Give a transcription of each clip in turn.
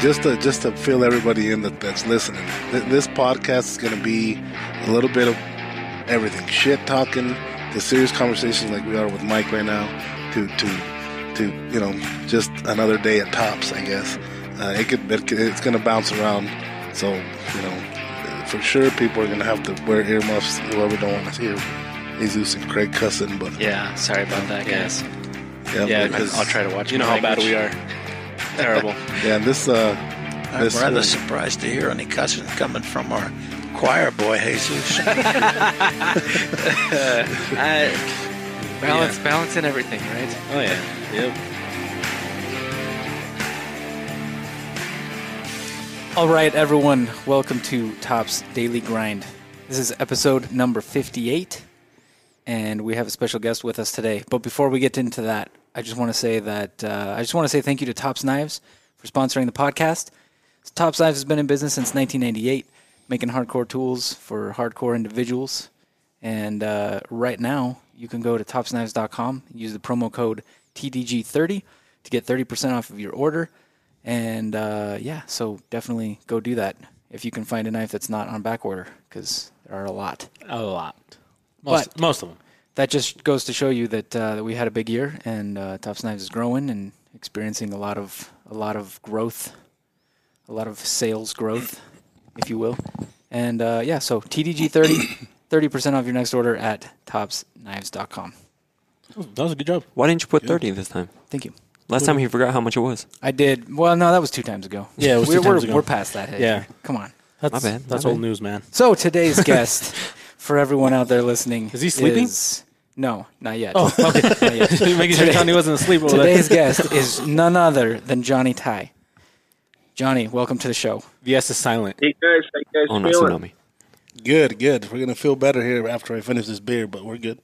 Just to just to fill everybody in that, that's listening. Th- this podcast is going to be a little bit of everything: shit talking, the serious conversations like we are with Mike right now, to to to you know just another day at tops. I guess uh, it could it, it's going to bounce around. So you know, for sure, people are going to have to wear earmuffs. Whoever don't want to hear Jesus and Craig cussing, but Yeah, sorry about that, guys. yeah, Yeah, because I'll try to watch. You know how bad we are. Terrible. yeah, this uh, I'm This rather one. surprised to hear any cussing coming from our choir boy, Jesus. Uh, balance, balance in everything, right? Oh yeah. Yep. All right, everyone, welcome to Top's Daily Grind. This is episode number 58, and we have a special guest with us today. But before we get into that, I just want to say that uh, I just want to say thank you to Top's Knives for sponsoring the podcast. Top's Knives has been in business since 1998, making hardcore tools for hardcore individuals. And uh, right now, you can go to topsknives.com, use the promo code TDG30 to get 30% off of your order. And uh, yeah, so definitely go do that if you can find a knife that's not on back order, because there are a lot. A lot. Most, But- most of them. That just goes to show you that uh, that we had a big year, and uh, Tops Knives is growing and experiencing a lot of a lot of growth, a lot of sales growth, if you will. And uh, yeah, so TDG 30, 30 percent off your next order at topsknives.com. That was a good job. Why didn't you put 30 this time? Thank you. Last time he forgot how much it was. I did. Well, no, that was two times ago. Yeah, it was we're, two times we're, ago. We're past that. Hedge. Yeah. Come on. That's, My bad, my That's bad. old news, man. So today's guest, for everyone out there listening, Is he sleeping? is- no, not yet. Oh, okay. Not yet. Making sure Johnny wasn't asleep over Today's there. guest is none other than Johnny Ty. Johnny, welcome to the show. The S is silent. Hey guys, how you guys Oh, not feeling? tsunami. good, good. We're gonna feel better here after I finish this beer, but we're good.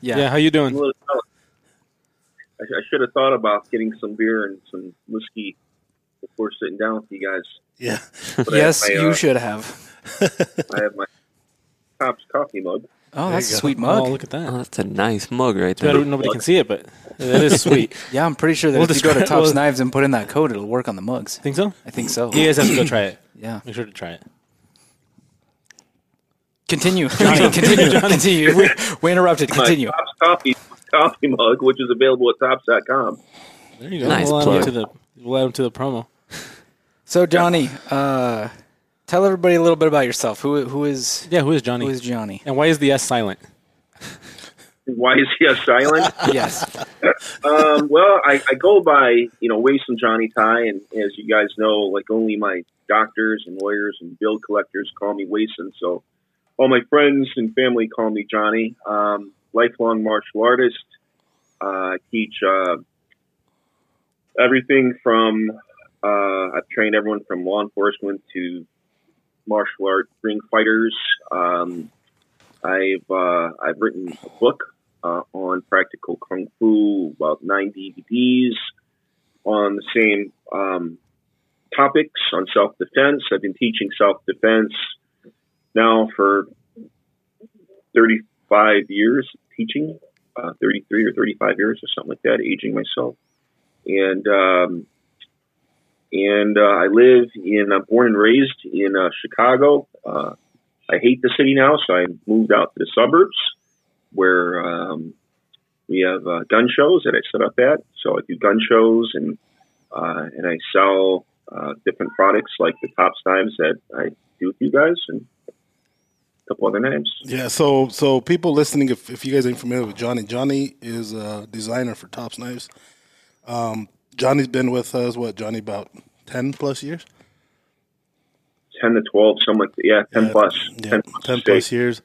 Yeah. Yeah. how you doing? little. I, I should have thought about getting some beer and some whiskey before sitting down with you guys. Yeah, But yes, I have my, you uh, should have. I have my Tops coffee mug. Oh, that's a sweet mug. Oh, look at that. Oh, that's a nice mug right Too bad there. nobody can see it, but it is sweet. yeah, I'm pretty sure that We'll if you go to describe- Tops we'll- Knives and put in that code, it'll work on the mugs. Think so? I think so. You guys have to go try it. Yeah. Make sure to try it. Continue, Johnny. Continue. continue. We, we interrupted. Continue. My Tops coffee coffee mug, which is available at tops.com. There you go. Nice we'll add plug. him to the we'll add him to the promo. So, Johnny, uh, tell everybody a little bit about yourself. Who who is Yeah, who is Johnny? who is Johnny? and why is the S silent? Why is he a silent? Yes. um, well, I, I go by, you know, Wason Johnny Ty, and as you guys know, like only my doctors and lawyers and bill collectors call me Wason. So all my friends and family call me Johnny. Um, lifelong martial artist. Uh, I teach uh, everything from uh, I've trained everyone from law enforcement to martial arts ring fighters. Um, I've uh, I've written a book uh, on practical kung fu, about nine DVDs on the same um, topics on self defense. I've been teaching self defense now for 35 years, teaching uh, 33 or 35 years or something like that, aging myself. And um, and uh, I live in, uh, born and raised in uh, Chicago. Uh, I hate the city now, so I moved out to the suburbs where um, we have uh, gun shows that I set up at. So I do gun shows and uh, and I sell uh, different products like the Tops knives that I do with you guys and a couple other knives. yeah. So, so people listening, if, if you guys ain't familiar with Johnny, Johnny is a designer for Tops Knives. Um, Johnny's been with us. What, Johnny? About ten plus years. 10 to 12, something. Yeah, 10 Yeah, plus. Yeah, 10 ten, plus. plus years.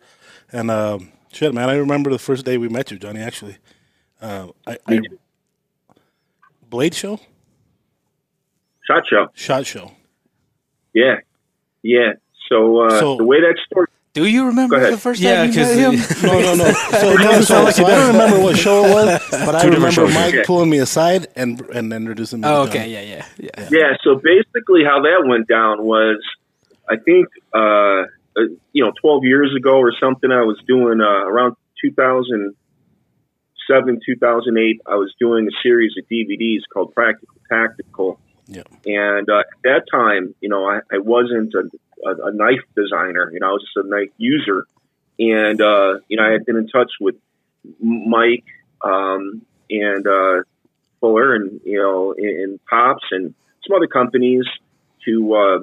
And um, shit, man, I remember the first day we met you, Johnny. Actually, uh, I, I Blade Show, Shot show. Shot Show. Yeah. Yeah. So, uh, So- the way that story Do you remember the first Yeah, time you met him? No, no, no. So, no, so, so I don't remember what show it was, but I remember. Mike Okay. pulling me aside and and introducing me. Oh, okay. Yeah, yeah, yeah. Yeah, so basically how that went down was, I think, uh, uh, you know, 12 years ago or something, I was doing, uh, around 2007, 2008, I was doing a series of DVDs called Practical Tactical. Yeah. And uh, at that time, you know, I, I wasn't a, a, a knife designer. You know, I was just a knife user. And uh, you know, I had been in touch with Mike um, and uh, Fuller, and you know, and, Pops, and some other companies to. Uh,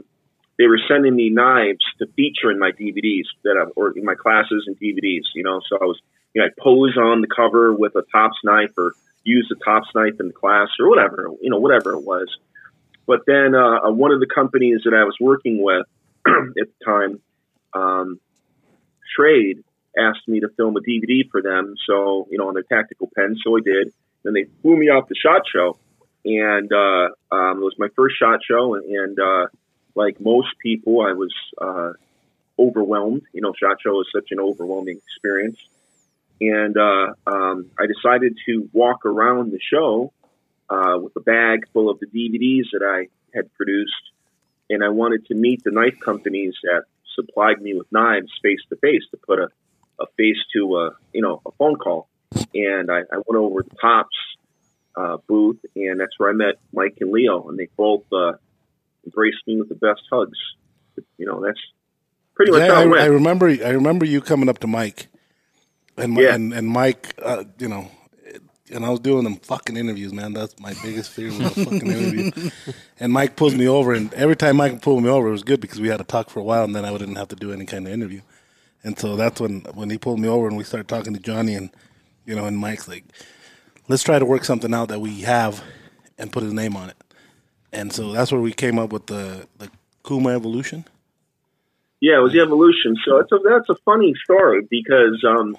they were sending me knives to feature in my DVDs that I, or in my classes and DVDs. You know, so I was, you know, I pose on the cover with a Tops knife or use the Tops knife in the class or whatever, you know, whatever it was. But then uh, one of the companies that I was working with at the time, um, Trade, asked me to film a DVD for them. So, you know, on their tactical pen. So I did. Then they flew me out to SHOT Show. And uh, um, it was my first SHOT Show. And, and uh, like most people, I was uh, overwhelmed. You know, SHOT Show is such an overwhelming experience. And uh, um, I decided to walk around the show uh, with a bag full of the DVDs that I had produced. And I wanted to meet the knife companies that supplied me with knives face to face to put a, a face to a, you know, a phone call. And I, I went over to Tops uh, booth, and that's where I met Mike and Leo, and they both uh, embraced me with the best hugs. You know, that's pretty much Yeah, how I, it went. I remember. I remember you coming up to Mike, and Yeah. and, and Mike, uh, you know, and I was doing them fucking interviews, man. That's my biggest fear was a fucking interview. And Mike pulls me over, and every time Mike pulled me over, it was good because we had to talk for a while, and then I wouldn't have to do any kind of interview. And so that's when when he pulled me over, and we started talking to Johnny, and you know, and Mike's like, let's try to work something out that we have, and put his name on it. And so that's where we came up with the the Kuma Evolution. Yeah, it was the evolution. So it's a, that's a funny story because, um,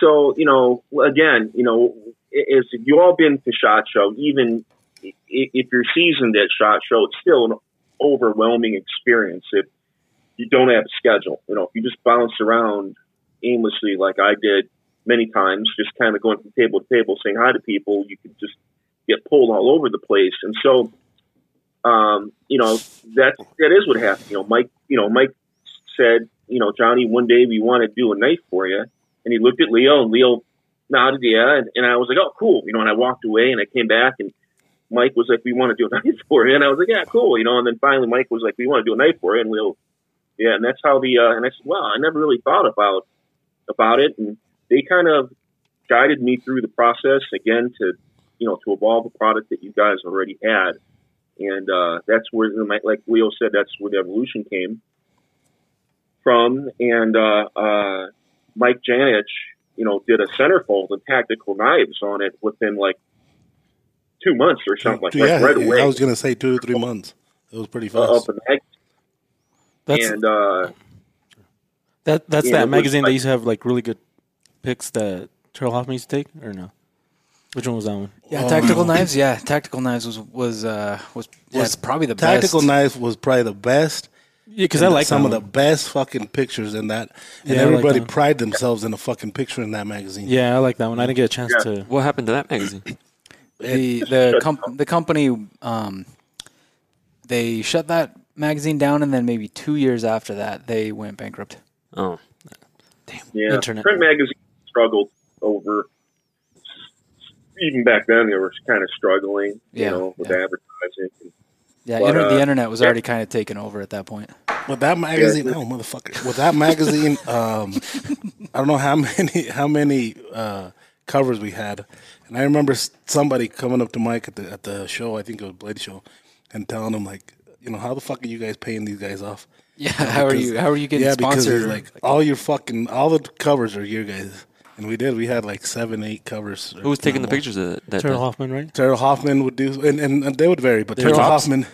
so you know, again, you know, if you all been to Shot Show, even if you're seasoned at Shot Show, it's still an overwhelming experience if you don't have a schedule. You know, if you just bounce around aimlessly like I did many times, just kind of going from table to table saying hi to people, you could just get pulled all over the place. And so, um, you know, that that is what happened. You know, Mike, you know, Mike said, you know, Johnny, one day we want to do a knife for you. And he looked at Leo and Leo nodded, yeah. And, and I was like, oh, cool. You know, and I walked away and I came back and Mike was like, we want to do a knife for you. And I was like, yeah, cool. You know, and then finally Mike was like, we want to do a knife for you. And Leo, yeah. And that's how the, uh, and I said, wow, I never really thought about, about it. And they kind of guided me through the process again to, you know, to evolve a product that you guys already had. And uh, that's where, like Leo said, that's where the evolution came from. And uh, uh, Mike Janich, you know, did a centerfold and tactical knives on it within like two months or something like, Two- like yeah, right away. I was gonna say two or three months. It was pretty uh, fast. up in mag- That's and uh, that. That's that was magazine that used to have like really good pics that Terrell Hoffman used to take, or no? Which one was that one? Yeah, tactical no. knives. Yeah, tactical knives was was uh, was yeah, Was it's probably the Tactical best. knife was probably the best. Yeah, because I like some of that the best fucking pictures in that, and Yeah, I like everybody that one. pride themselves in a fucking picture in that magazine. Yeah, I like that one. I didn't get a chance Yeah. to. What happened to that magazine? the the com- the company um, they shut that magazine down, and then maybe two years after that, they went bankrupt. Oh, damn! yeah, Internet. print magazines struggled over. Even back then, they were kind of struggling, you Yeah, know, with yeah. advertising. Yeah, But, inter- uh, the internet was yeah. already kind of taken over at that point. With that magazine, oh motherfucker! With that magazine, um, I don't know how many how many uh, covers we had, and I remember somebody coming up to Mike at the at the show. I think it was Blade Show, and telling him like, you know, how the fuck are you guys paying these guys off? Yeah, how are you? How are you getting yeah, because sponsored? he's like all your fucking all the covers are your guys, and we did. We had like seven, eight covers. who was taking the more. pictures of that? that Terrell? Hoffman, right? Terrell Hoffman would do, and, and, and they would vary, but They Terrell? Hoffman,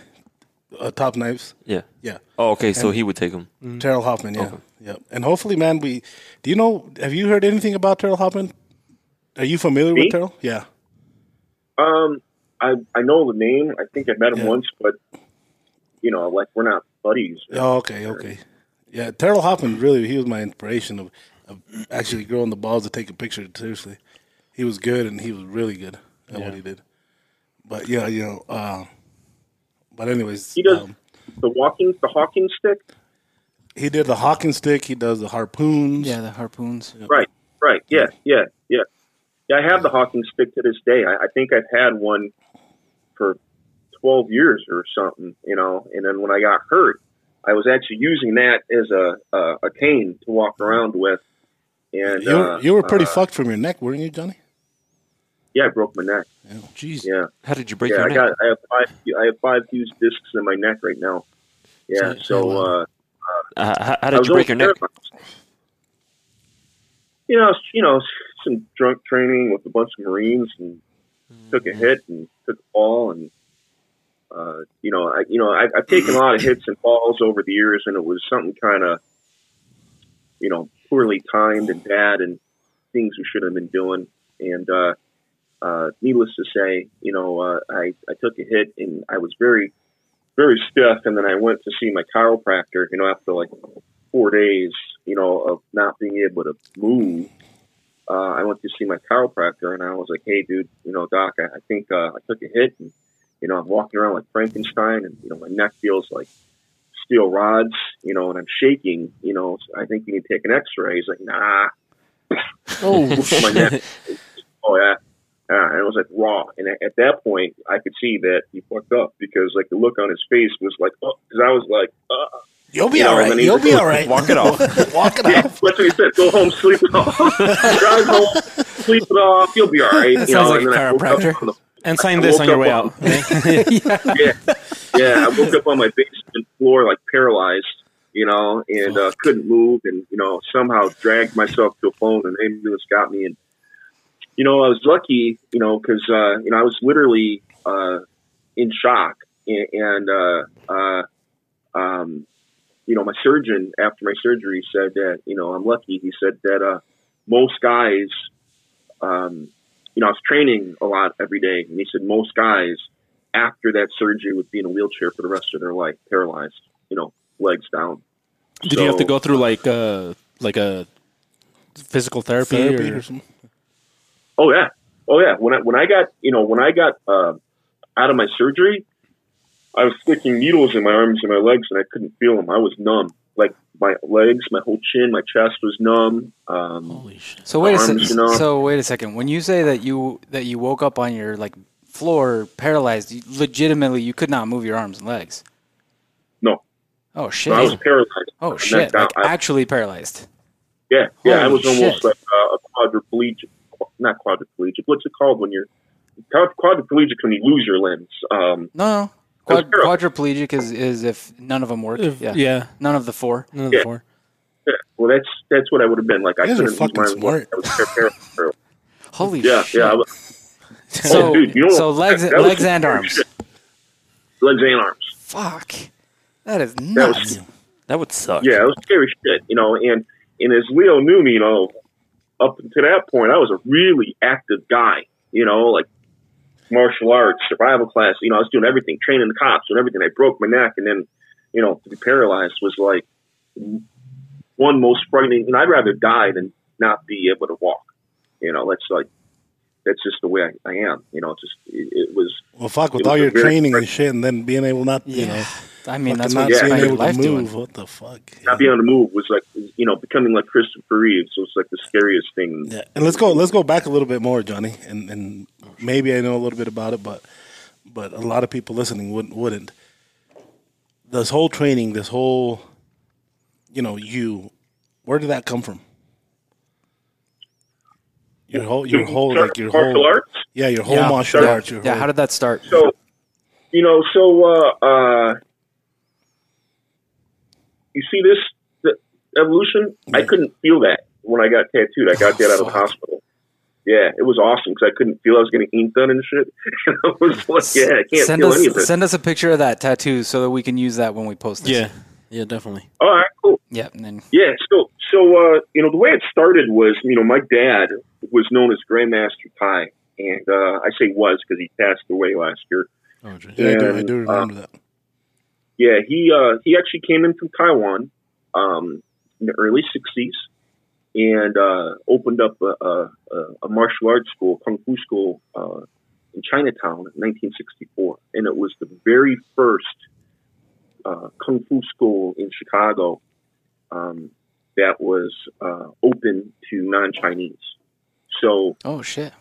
uh, top knives, Yeah. yeah. Oh, okay. So he would take them. Terrell Hoffman, yeah, Okay. yeah. And hopefully, man, we do you know? Have you heard anything about Terrell Hoffman? Are you familiar Me? with Terrell? Yeah, Um, I I know the name. I think I met him Yeah. once, but you know, like we're not buddies. Oh, okay, okay. Yeah, Terrell Hoffman really he was my inspiration of, of actually growing the balls to take a picture seriously. He was good and he was really good at Yeah. what he did. But yeah, you know, uh, but anyways, He does um, the walking, the hawking stick. he did the hawking stick, he does the harpoons. yeah, the harpoons. Right, right. Yeah, yeah, yeah. Yeah, I have the hawking stick to this day. I, I think I've had one for 12 years or something, you know. And then when I got hurt, I was actually using that as a a, a cane to walk around with. And You, uh, you were pretty uh, fucked from your neck, weren't you, Johnny? Yeah, I broke my neck. Yeah. Jeez. Yeah, How did you break yeah. your I neck? got I have five I have five fused discs in my neck right now. Yeah, So- uh, Uh, how, how did you break your neck? You know, you know, some drunk training with a bunch of Marines, and took a hit and took a fall, and uh, you know, I you know, I, I've taken a lot of hits and falls over the years, and it was something kind of, you know, poorly timed and bad, and things we should have been doing, and uh, uh, needless to say, you know, uh, I I took a hit, and I was very very stiff, and then I went to see my chiropractor. You know, after like four days, you know, of not being able to move, uh, I went to see my chiropractor, and I was like, "Hey, dude, you know, doc, I, I think uh, I took a hit, and you know, I'm walking around like Frankenstein, and you know, my neck feels like steel rods, you know, and I'm shaking. You know, so I think you need to take an X-ray." He's like, "Nah." Oh, my neck. Oh yeah. Uh, and it was like raw, and at, at that point, I could see that he fucked up because like the look on his face was like, oh, because I was like, uh, You'll be You know, all and right. then he You'll be all right. Walk it off. Walk it yeah, off. that's what he said. Go home, sleep it off, drive home, sleep it off. You'll be all right. That you know, sounds like and then I woke up chiropractor. the- and sign this on your way on- out. okay? yeah, yeah. I woke up on my basement floor like paralyzed, you know, and uh, couldn't move, and you know, somehow dragged myself to a phone, and ambulance got me. And you know, I was lucky, you know, because uh, you know I was literally uh, in shock, and, and uh, uh, um, you know, my surgeon after my surgery said that you know I'm lucky. He said that uh, most guys, um, you know, I was training a lot every day, and he said most guys after that surgery would be in a wheelchair for the rest of their life, paralyzed, you know, legs down. Did you have to go through like uh like a physical therapy, Therapy or or something. Oh yeah, oh yeah. When I when I got you know when I got uh, out of my surgery, I was sticking needles in my arms and my legs, and I couldn't feel them. I was numb. Like my legs, my whole chin, my chest was numb. Um, holy shit? So wait a second. you. So wait a second. When you say that you that you woke up on your like floor paralyzed, you, legitimately you could not move your arms and legs. no, Oh no, shit. I was paralyzed. oh shit. Like I- actually paralyzed. yeah, yeah. I Holy was almost like uh, a quadriplegic. Not quadriplegic. What's it called when you're quadriplegic when you lose your limbs? Um, No, no. Quad, quadriplegic is, is if none of them work. If- yeah. yeah. None of the four. none of the four. yeah. Well, that's that's what I would have been like. I You guys couldn't use fucking my smart. I was. Holy Yeah, shit. yeah. I was, So, Oh, dude, you know so legs, That- that legs and arms. shit. Legs and arms. Fuck. That is That nuts. was That would suck. yeah, it was scary shit, you know. And and as Leo knew me, you know, up to that point, I was a really active guy, you know, like martial arts, survival class. You know, I was doing everything, training the cops, and everything. I broke my neck, and then you know, to be paralyzed was like one most frightening. And I'd rather die than not be able to walk. You know, that's like that's just the way I, I am. You know, it's just it, it was Well, fuck, with all your very- training and shit, and then being able not, you know, I mean, that's not what being spend able to move. doing. What the fuck? not being able to move was like you know becoming like Christopher Reeves it's like the scariest thing. Yeah, and let's go. Let's go back a little bit more, Johnny, and and maybe I know a little bit about it, but but a lot of people listening wouldn't wouldn't. This whole training, this whole, you know, you, where did that come from? Your whole, your whole, like your martial whole, arts. yeah, your whole Yeah. martial Yeah. arts. Your Yeah, whole, how did that start? So, you know, so uh, uh, you see this the evolution. I couldn't feel that when I got tattooed. I got that out of the hospital. Yeah, it was awesome because I couldn't feel I was getting ink done and shit. And I was like, yeah, I can't send feel us any of it. send us a picture of that tattoo so that we can use that when we post this. Yeah, yeah, definitely. All right, cool. Yeah, and then Yeah, so so uh, you know the way it started was you know my dad was known as Grandmaster Ty, and uh, I say was because he passed away last year. Oh, yeah, I do, I do remember that. Yeah, he uh, he actually came in from Taiwan um, in the early '60s and uh, opened up a, a, a- a martial arts school, kung fu school, uh, in Chinatown in 1964, and it was the very first uh, kung fu school in Chicago um, that was uh, open to non-Chinese. So oh shit.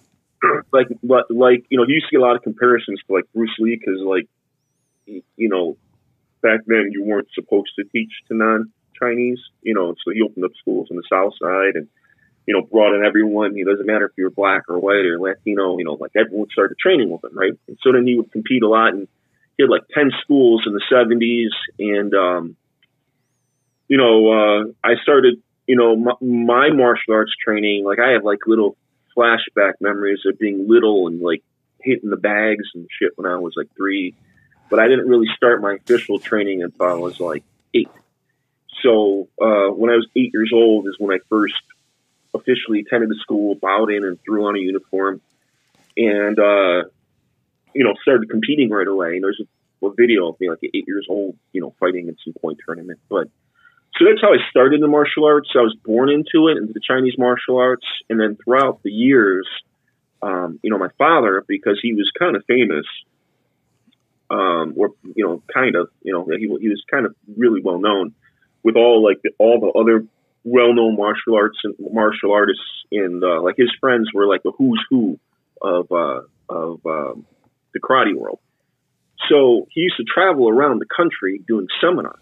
like like you know you see a lot of comparisons to like Bruce Lee because like you know, back then you weren't supposed to teach to non-Chinese, you know, so he opened up schools on the South Side and, you know, brought in everyone. It doesn't matter if you're black or white or Latino, you know, like everyone started training with him, right? And so then he would compete a lot and he had like 10 schools in the 70s. And, um, you know, uh, I started, you know, my, my martial arts training, like I have like little flashback memories of being little and like hitting the bags and shit when I was like three. But I didn't really start my official training until I was like eight. So uh, when I was eight years old is when I first officially attended the school, bowed in, and threw on a uniform, and uh, you know started competing right away. And there's a, a video of me like eight years old, you know, fighting in some point tournament. But so that's how I started the martial arts. I was born into it, into the Chinese martial arts, and then throughout the years, um, you know, my father, because he was kind of famous, um, or you know, kind of, you know, he, he was kind of really well known with all like the, all the other well-known martial arts and martial artists, and uh, like his friends were like the who's who of uh, of um, the karate world. So he used to travel around the country doing seminars,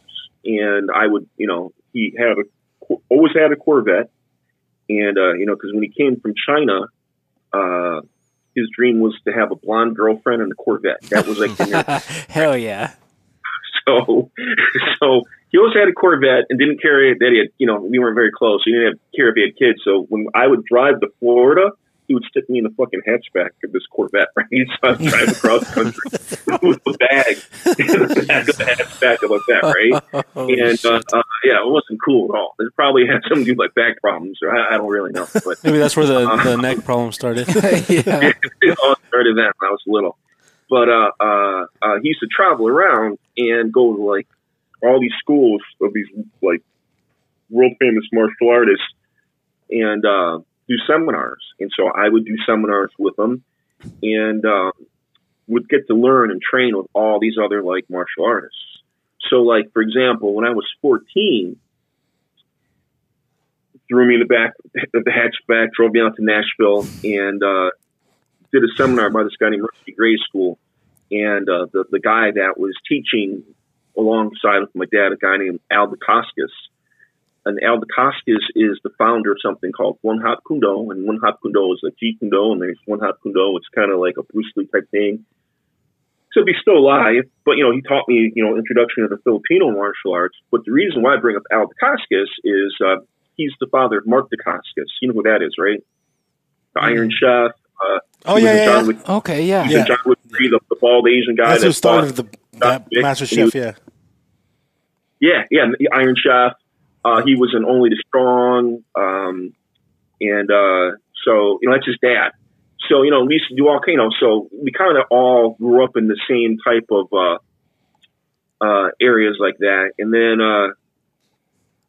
and I would, you know, he had a always had a Corvette, and uh, you know, because when he came from China, uh, his dream was to have a blonde girlfriend and a Corvette. That was like Hell yeah. so so he always had a Corvette and didn't care that he had you know we weren't very close. He didn't have, care if he had kids. So when I would drive to Florida, he would stick me in the fucking hatchback of this Corvette, right? So I'd drive across country with a bag in the back of the hatchback of a Corvette, right? and uh, uh, yeah, it wasn't cool at all. It probably had something to do with like back problems, or I, I don't really know. But Maybe that's where the, the neck problem started. yeah. it all started then when I was little. But uh, uh, uh, he used to travel around and go to like all these schools of these like world famous martial artists and uh, do seminars. And so I would do seminars with them and um, would get to learn and train with all these other like martial artists. So, like for example, when I was 14, threw me in the back of the hatchback, drove me out to Nashville, and uh, did a seminar by this guy named Rusty Gray School. And uh, the the guy that was teaching alongside with my dad, a guy named Al Dacascos. And Al Dacascos is the founder of something called Wun Hop Kuen Do, and Wun Hop Kuen Do is a Jeet Kune Do, and there's Wun Hop Kuen Do. It's kind of like a Bruce Lee type thing. So he's still alive, but you know he taught me you know introduction to the Filipino martial arts. But the reason why I bring up Al Dacascos is uh, he's the father of Mark Dacascos. You know who that is, right? The Iron Chef. Uh, Oh, yeah, yeah, Okay, yeah. Yeah. John Wick the, the bald Asian guy. That's who that started the that Master Chef, yeah. Yeah, yeah, the Iron Chef. Uh, he was an Only the Strong, um, and uh, so you know that's his dad. So you know we used to do all you know. So we kind of all grew up in the same type of uh, uh, areas like that. And then uh,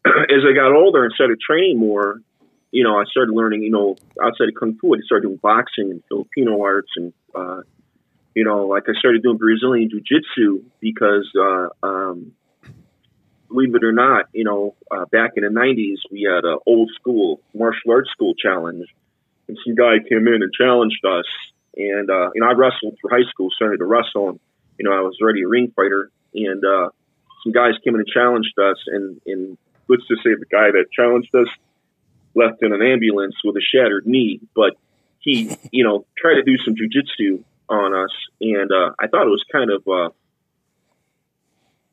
as I got older and started training more, you know, I started learning. You know, outside of kung fu, I started doing boxing and Filipino arts, and uh, you know, like I started doing Brazilian jiu jitsu because. Uh, um, believe it or not, you know, uh, back in the '90s, we had an old school martial arts school challenge, and some guy came in and challenged us. And uh, you know, I wrestled through high school, started to wrestle, and you know, I was already a ring fighter. And uh, some guys came in and challenged us, and, and let's just say the guy that challenged us left in an ambulance with a shattered knee, but he, you know, tried to do some jujitsu on us, and uh, I thought it was kind of. Uh,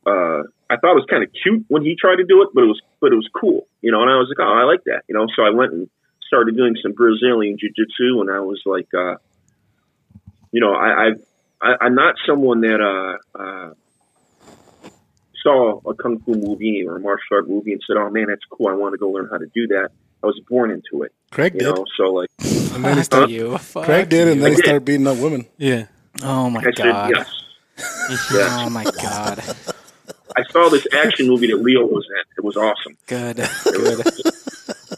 uh, I thought it was kind of cute when he tried to do it, but it was but it was cool, you know. And I was like, oh, I like that, you know. So I went and started doing some Brazilian jiu-jitsu, and I was like, uh, you know, I, I've, I I'm not someone that uh, uh, saw a kung fu movie or a martial art movie and said, oh man, that's cool. I want to go learn how to do that. I was born into it, Craig you did. know. So like, And then he started, you. Craig did, and then he started beating up women. Yeah. Oh my I said god. yes. yes. Oh my god. I saw this action movie that Leo was in. It was awesome. Good. Good.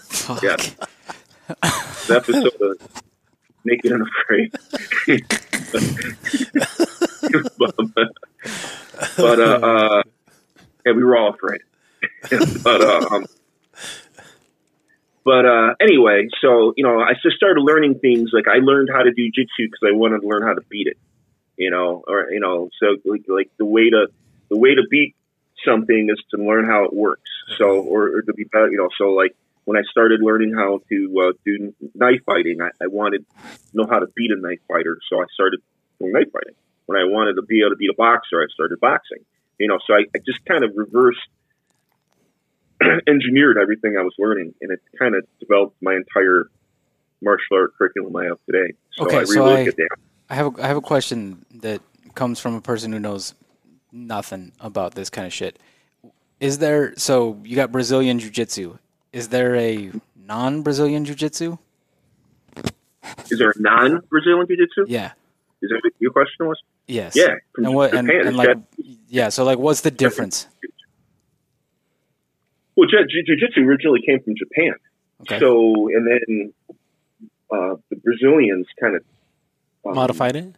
Fuck. Yeah. The episode of Naked and Afraid. but uh, uh, yeah, we were all afraid. but uh, um, but uh, anyway, so you know, I just started learning things. Like I learned how to do jitsu because I wanted to learn how to beat it. you know, or you know, so like, like the way to the way to beat something is to learn how it works. So, or, or to be better, you know, so like when I started learning how to uh, do knife fighting, I, I wanted to know how to beat a knife fighter, so I started doing knife fighting. When I wanted to be able to beat a boxer, I started boxing. You know, so I, I just kind of reversed engineered everything I was learning, and it kind of developed my entire martial art curriculum I have today. So Okay, I so really I- at that. I have a, I have a question that comes from a person who knows nothing about this kind of shit. Is there so you got Brazilian jiu-jitsu? Is there a non-Brazilian jiu-jitsu? Is there a non-Brazilian jiu-jitsu? Yeah. Is that what your question was? Yes. Yeah, from And what Japan, and like Jap- yeah, so like what's the difference? Well, jiu- jiu- jiu-jitsu originally came from Japan. Okay. So, and then uh, the Brazilians kind of um, Modified it.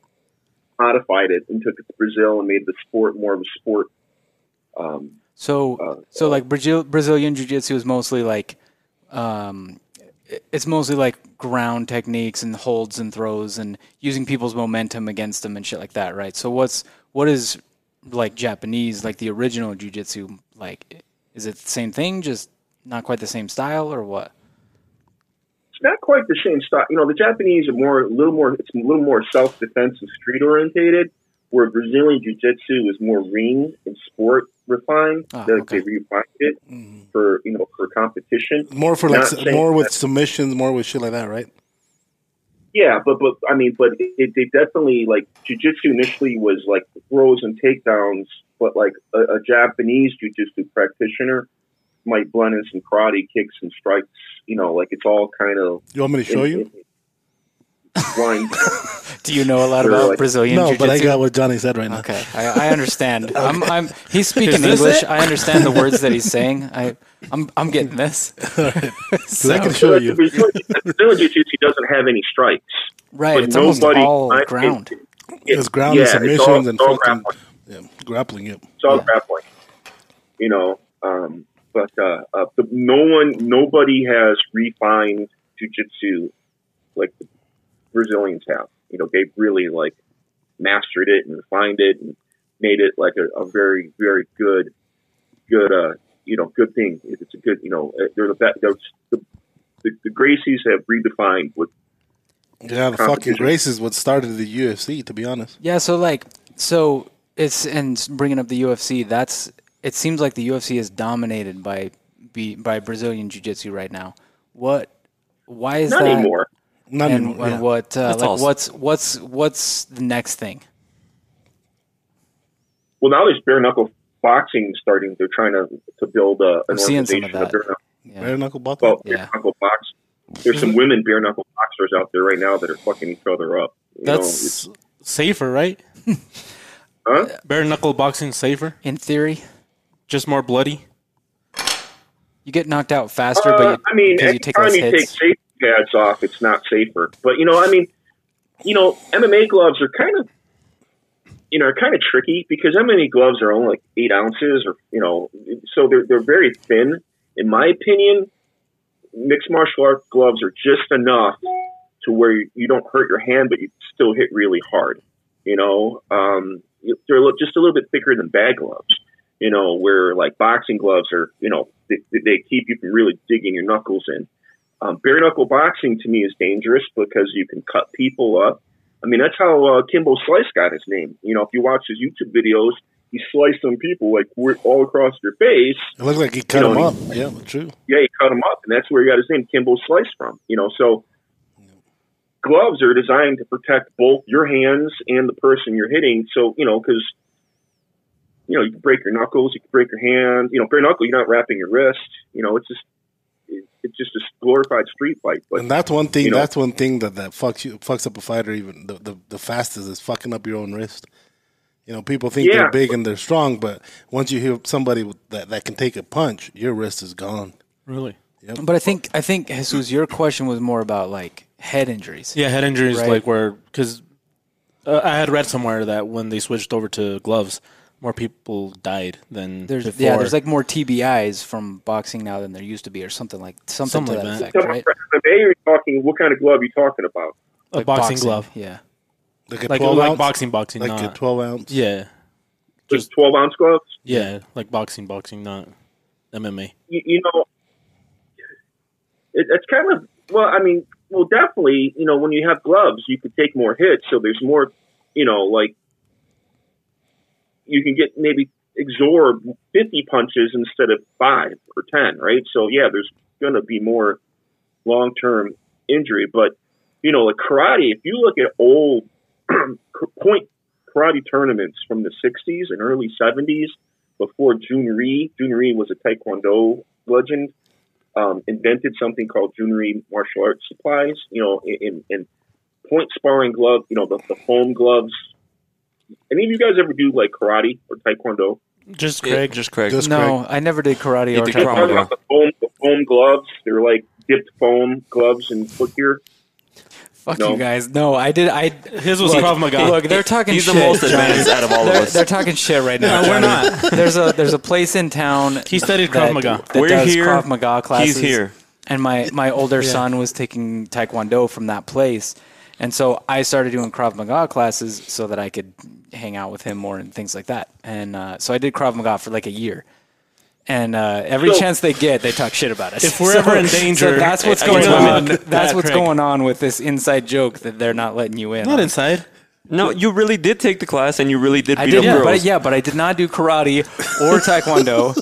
Modified it and took it to Brazil and made the sport more of a sport. Um, So uh, so like Brazil, Brazilian jiu-jitsu is mostly like um it's mostly like ground techniques and holds and throws and using people's momentum against them and shit like that, right? So what's what is like Japanese like the original jiu-jitsu like is it the same thing just not quite the same style or what? It's not quite the same style. You know, the Japanese are more, a little more, it's a little more self-defense and street orientated, where Brazilian jiu-jitsu is more ring and sport refined. Ah, They- okay. They refined it for, you know, for competition. More for like Not s- saying more with that- submissions, more with shit like that, right? Yeah, but but I mean, but it, they definitely like jujitsu initially was like throws and takedowns, but like a, a Japanese jujitsu practitioner might blend in some karate kicks and strikes. You know, like it's all kind of You want me to show you? Blind. Do you know a lot about like- Brazilian No, jiu-jitsu? but I got what Johnny said right now. Okay, I, I understand. I'm, I'm. He's speaking English. it? I understand the words that he's saying. I, I'm, I'm getting this. Because I can show you. Brazilian Brazilian jiu-jitsu doesn't have any strikes. Right, But it's almost nobody- all I- ground. It's ground yeah, and submissions all- and all grappling. yeah, grappling. Yep. It's all grappling. You know, um, but uh, uh, but no one, nobody has refined jujitsu like the Brazilians have. You know, they've really like mastered it and refined it and made it like a, a very, very good, good, uh, you know, good thing. It's a good, you know, uh, they're the best. They're, the, the, the Gracies have redefined what Yeah, the fucking Gracies what started the UFC. To be honest, Yeah, so like, so it's and bringing up the UFC. That's it. Seems like the UFC is dominated by by Brazilian jiu-jitsu right now. What? Why is not that? anymore. not And, anymore. and yeah. what? Uh, like, awesome. what's what's what's the next thing? Well, now there's bare knuckle boxing starting. They're trying to to build a, an I'm seeing some of organization of bare knuckle Yeah. Bare knuckle boxing. well, bare Yeah. knuckle box. There's some women bare knuckle boxers out there right now that are fucking each other up. You know, That's safer, right? huh? Bare knuckle boxing safer, In theory, just more bloody. you get knocked out faster, Uh, but you, I mean, because you take anytime less you take safety pads off, it's not safer. But you know, I mean, you know, MMA gloves are kind of, you know, are kind of tricky because MMA gloves are only like eight ounces, or you know, so they're they're very thin. In my opinion, mixed martial art gloves are just enough to where you, you don't hurt your hand, but you still hit really hard. You know, um, they're a just a little bit thicker than bag gloves. You know, where like boxing gloves are, you know, they, they keep you from really digging your knuckles in. Um, bare knuckle boxing to me is dangerous because you can cut people up. I mean, that's how uh, Kimbo Slice got his name. You know, if you watch his YouTube videos, he sliced some people like all across their face. It looked like he cut You know, up. Yeah, true. Yeah, he cut them up, and that's where he got his name, Kimbo Slice, from. You know, so gloves are designed to protect both your hands and the person you're hitting. So you know, because you know you can break your knuckles, you can break your hands. You know, bare knuckle, you're not wrapping your wrist. You know, it's just it, it's just a glorified street fight. But and that's one thing. you know- that's one thing that that fucks you fucks up a fighter even the, the the fastest is fucking up your own wrist. You know, people think Yeah. they're big and they're strong, but once you hear somebody that that can take a punch, your wrist is gone. Really? But I think I think Jesus, your question was more about like head injuries. Yeah, head injuries Right. like where because uh, I had read somewhere that when they switched over to gloves, more people died than There's before. yeah, there's like more TBIs from boxing now than there used to be, or something like something, Something to like that that. effect, right? MMA, you're talking what kind of glove are you talking about? a Like boxing, glove. Yeah. Like a like twelve like ounce, boxing, boxing, like not a twelve ounce. yeah, Just twelve ounce gloves. yeah, like boxing, boxing, not MMA. You, you know, it, it's kind of well. I mean, well, definitely. You know, when you have gloves, you could take more hits, so there's more. You know, like you can get maybe absorb 50 punches instead of five or 10, right? So, yeah, there's going to be more long term injury. But, you know, like karate, if you look at old point karate tournaments from the 60s and early 70s, before Jhoon Rhee, Jhoon Rhee was a Taekwondo legend, um, invented something called Jhoon Rhee martial arts supplies, you know, in, in point sparring glove, you know, the, the foam gloves. Any of you guys ever do like karate or taekwondo? Just Craig. Just Craig. Just No, I never did karate or did You taekwondo. about the foam, the foam gloves. They're like dipped foam gloves and footgear. Fuck No. you guys. No, I did. I His was look, Krav Maga. Look, they're talking He's the most advanced out of all of They're, us. they're talking shit right now. No, we're not. There's a there's a place in town. He studied that- Krav Maga. That We're does here. Krav Maga classes. He's here. And my my older son was taking Taekwondo from that place, and so I started doing Krav Maga classes so that I could hang out with him more and things like that. And uh, so I did Krav Maga for like a year. And uh, every So- chance they get, they talk shit about us. If we're ever in danger so that's what's going on. That's what's going on with this inside joke that they're not letting you in. Not on. inside. No, you really did take the class, and you really did I beat did, up yeah, girls. but yeah, but I did not do karate or taekwondo,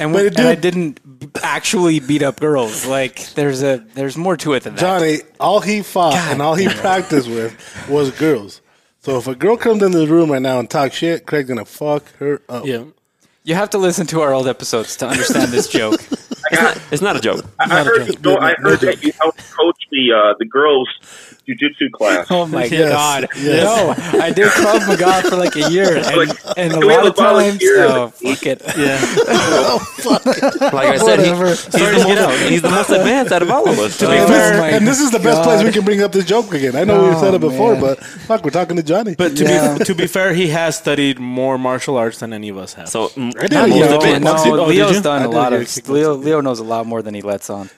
and, But we- and I did- didn't actually beat up girls. Like there's a there's more to it than that. Johnny, all he fought and all he practiced with was girls. So if a girl comes into the room right now and talks shit, Craig's gonna fuck her up. Yeah. You have to listen to our old episodes to understand this joke. it's, not, it's not a joke. I, I heard, you know, I heard that you helped coach the uh, the girls jujitsu class. Oh my Yes, god! yes. No, I did Krav Maga for like a year, and, Like, and a can we lot have of a times, volunteer? oh fuck it. Like I said, he, Whatever. he's, the most, he's the most advanced out of all of us. To be And, fair- this, Oh and this is the best place we can bring up this joke again. I know we Oh, said it before, man. but fuck, we're talking to Johnny. But to Yeah. be to be fair, he has studied more martial arts than any of us have. So mm, I did, No, yeah. most no, Oh, Leo's done I a did lot of. Leo, Leo knows a lot more than he lets on.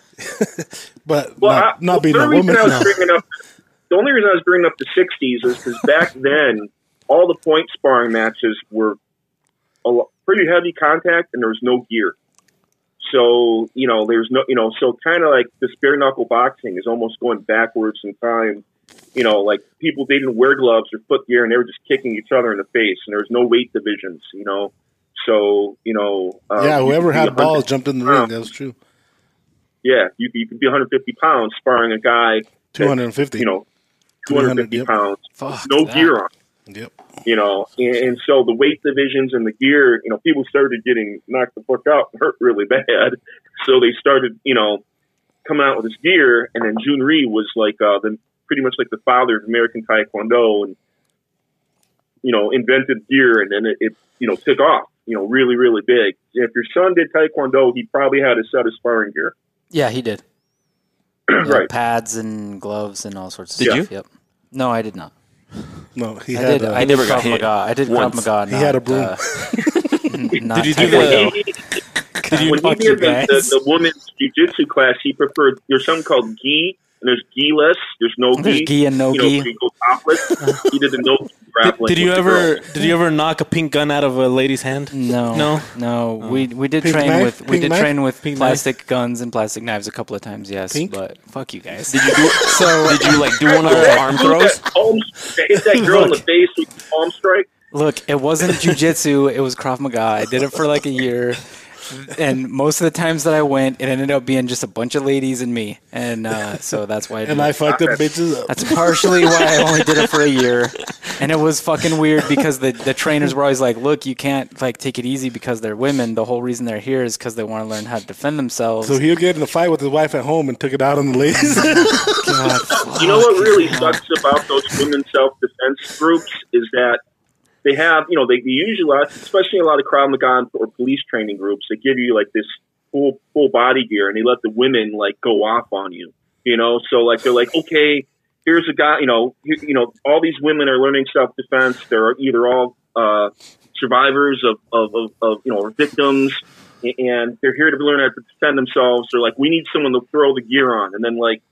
but Well, not, I, not the being a woman. I was no. bringing up the only reason I was bringing up the '60s is because back then all the point sparring matches were a pretty heavy contact and there was no gear. So you know, there's no you know, so kind of like this bare knuckle boxing is almost going backwards in time. You know, like people they didn't wear gloves or foot gear and they were just kicking each other in the face and there was no weight divisions. You know, so you know, um, yeah, whoever had 100 balls jumped in the ring. pounds. That's true. Yeah, you, you could be 150 pounds sparring a guy. that, 250. You know, 200, 250 yep. pounds, Fuck no that. gear on. Yep. You know, and, and so the weight divisions and the gear, you know, people started getting knocked the fuck out hurt really bad. So they started, you know, coming out with this gear, and then Jhoon Rhee was like uh, the pretty much like the father of American Taekwondo, and you know, invented gear, and then it, it you know took off, you know, really really big. If your son did Taekwondo, he probably had a set of sparring gear, Yeah, he did. Yeah, right? Pads and gloves and all sorts of Did stuff. you? Yep. No, I did not. No, he I had. did. uh, I never got Krav hit Maga. I did once. Krav Maga. He had a not, broom. uh, not Did you do And Did when he, when he fuck did the, the, guys? the women's jujitsu class, he preferred there's something called gi, and there's gi-less. There's no There's gi. gi and no you gi. where you go topless. he did the no gi grappling. did you ever did you ever knock a pink gun out of a lady's hand? No, No? no. Oh. We we did Pink train knife? with we Pink did knife? train with Pink plastic guns and plastic knives a couple of times. Yes, Pink? but fuck you guys. did you do? So did you like do one of those arm throws? palm- hit that girl in the face with the palm strike. Look, it wasn't jujitsu. It was Krav Maga. I did it for like a year, and most of the times that I went, it ended up being just a bunch of ladies and me, and uh, so that's why. I and. I fucked up bitches up. That's partially why I only did it for a year, and it was fucking weird because the the trainers were always like, "Look, you can't like take it easy because they're women. The whole reason they're here is because they want to learn how to defend themselves." So he'll get in a fight with his wife at home and took it out on the ladies. God, You know what really sucks about those women self defense groups is that they have, you know, they, they usually, especially a lot of Krav Maga or police training groups, they give you like this full full body gear and they let the women like go off on you. You know, so like they're like, okay, here's a guy. You know, you, you know, all these women are learning self defense. They're either all uh, survivors of, of, of, of you know victims. And they're here to learn how to defend themselves. They're like, we need someone to throw the gear on, and then like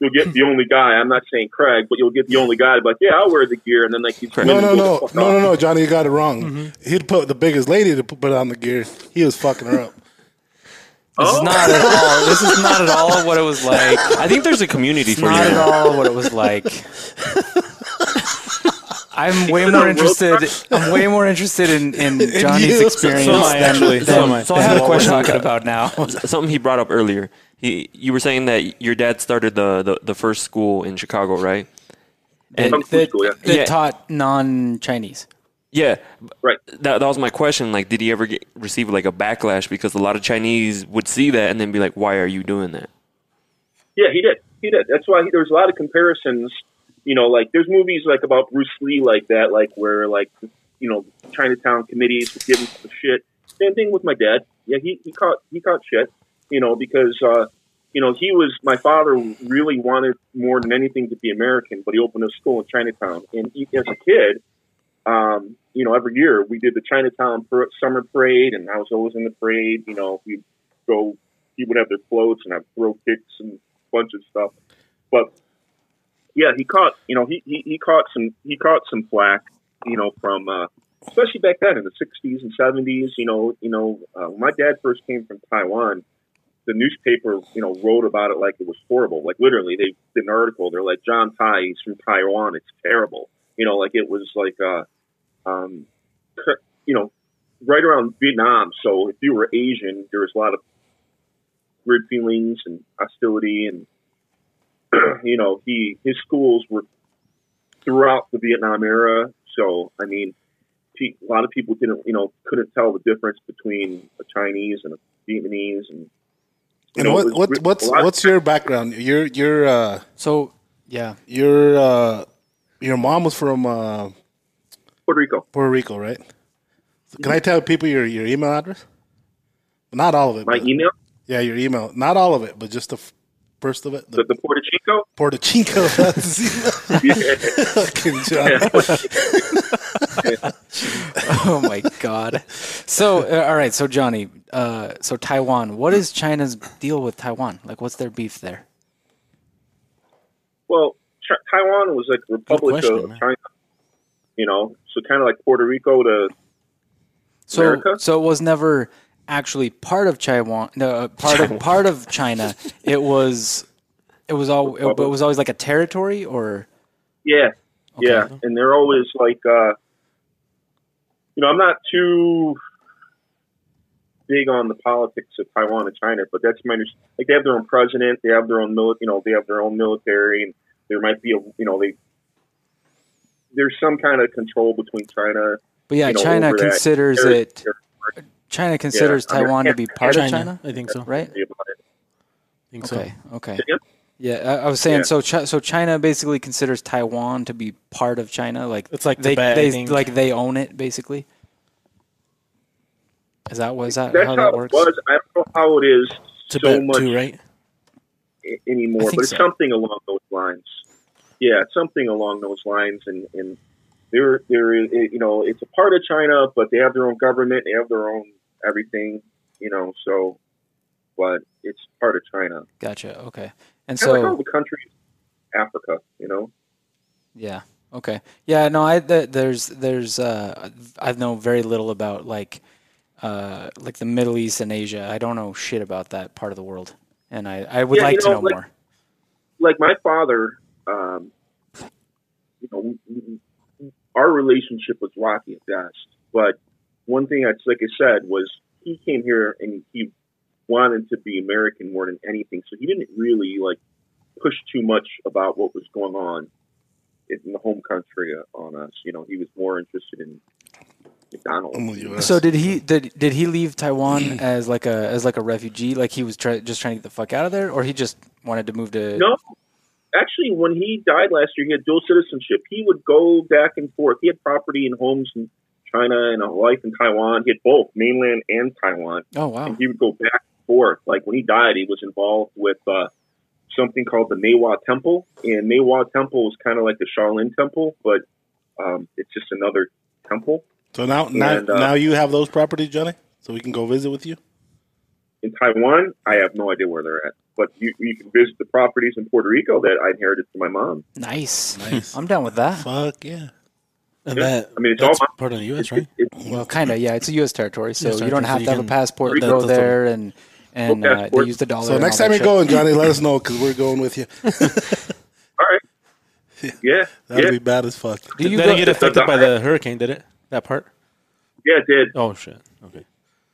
you'll get the only guy. I'm not saying Craig, but you'll get the only guy. But yeah, I'll wear the gear, and then like he's No, no, no, no, no, no, Johnny, you got it wrong. Mm-hmm. He'd put the biggest lady to put on the gear. He was fucking her up. This is oh. not at all. This is not at all what it was like. I think there's a community for it. Not at all what it was like. I'm way more interested. I'm way more interested in, in Johnny's you. experience So am I, than, actually. So than- am I. So I than had a what question. we're talking about now. Something he brought up earlier. He, you were saying that your dad started the, the, the first school in Chicago, right? And Kung fu that, school, yeah. that Yeah. taught non-Chinese. Yeah, Right. that, that was my question. Like, did he ever get, receive like a backlash because a lot of Chinese would see that and then be like, "Why are you doing that?" Yeah, he did. He did. That's why he, there's a lot of comparisons. You know, like there's movies like about Bruce Lee like that, like where like you know Chinatown committees would give him some shit. Same thing with my dad. Yeah, he, he caught he caught shit. You know, because uh, you know he was my father really wanted more than anything to be American, but he opened a school in Chinatown, and he, as a kid, um, you know, every year we did the Chinatown summer parade, and I was always in the parade. You know, we'd go. He would have their floats and have throw kicks and a bunch of stuff. But yeah, he caught you know he, he, he caught some he caught some flack you know from uh, especially back then in the '60s and '70s. You know you know uh, my dad first came from Taiwan, the newspaper you know wrote about it like it was horrible. Like literally, they did an article. They're like John Tai, he's from Taiwan. It's terrible. You know, like it was like uh, um, you know right around Vietnam. So if you were Asian, there was a lot of weird feelings and hostility and you know he his schools were throughout the Vietnam era so I mean a lot of people didn't you know couldn't tell the difference between a Chinese and a Vietnamese and And know, what, what what's a lot of- what's your background? Your your uh, So yeah, your uh, your mom was from uh, Puerto Rico Puerto Rico, right? So can I tell people your your email address? Not all of it. my but- email Yeah, your email. Not all of it, but just the first of it. the, The the Puerto Chico Porto Chico. That's his email. Fucking John. Oh my god. So uh, all right, so Johnny, uh, so Taiwan. What is China's deal with Taiwan? Like, what's their beef there? well Ch- Taiwan was like Republic question, of man. China you know so kind of like Puerto Rico to So America? so it was never actually part of Taiwan. No, uh, part of part of China. It was it was all it, it was always like a territory or Yeah, yeah, and they're always like, uh, you know, I'm not too big on the politics of Taiwan and China, but that's my under- like they have their own president, they have their own mili- you know, they have their own military, and there might be a, you know, they there's some kind of control between China. but yeah, you know, China over that considers it China considers I Taiwan to be part of China, I think so. I right? about it. think so. Okay, okay. Yeah. Yeah, I, I was saying Yeah. so. Chi- so China basically considers Taiwan to be part of China, like It's like they, Tibet, they like they own it basically. Is that was that That's how how, that it works? was. I don't know how it is so much too, right? a- anymore, but it's so. something along those lines. Yeah, it's something along those lines, and and they're they're you know it's a part of China, but they have their own government, they have their own everything, you know. So, but it's part of China. Gotcha. Okay. And Kind of like all so the countries, Africa, you know. yeah. Okay. Yeah. No. I th- there's there's uh I know very little about like uh like the Middle East and Asia. I don't know shit about that part of the world, and I I would Yeah, like you to know, know like- more. like my father, um, you know, we- we- our relationship was rocky at best. But one thing that's like I said was he came here and he wanted to be American more than anything, so he didn't really like push too much about what was going on in the home country uh, on us. You know, he was more interested in McDonald's. I'm with you. So did he did did he leave Taiwan as like a as like a refugee? Like he was try, just trying to get the fuck out of there, or he just wanted to move to? No, actually, when he died last year, he had dual citizenship. He would go back and forth. He had property and homes in China and a life in Taiwan. He had both mainland and Taiwan. Oh wow. And he would go back and forth. Like when he died, he was involved with uh, something called the Maewa Temple, and Maewa Temple is kind of like the Shaolin Temple, but um, it's just another temple So now, now, And, uh, now you have those properties, Johnny. So we can go visit with you. in Taiwan. I have no idea where they're at. but you, you can visit the properties in Puerto Rico that I inherited from my mom. Nice. Nice. I'm down with that. Fuck yeah. And Yeah. that, I mean, it's that's all- part of the U.S., right? It- it- Well, kind of. Yeah, it's a U.S. territory, so US you don't have so to have a passport to go doesn't- there, and and No uh, they use the dollar. So and next time you're shit. going, Johnny, let us know because we're going with you. all right. Yeah, That'd yeah, be bad as fuck. Do you Did go- get affected by the hurricane? Did it? That part? yeah, it did. Oh shit. Okay.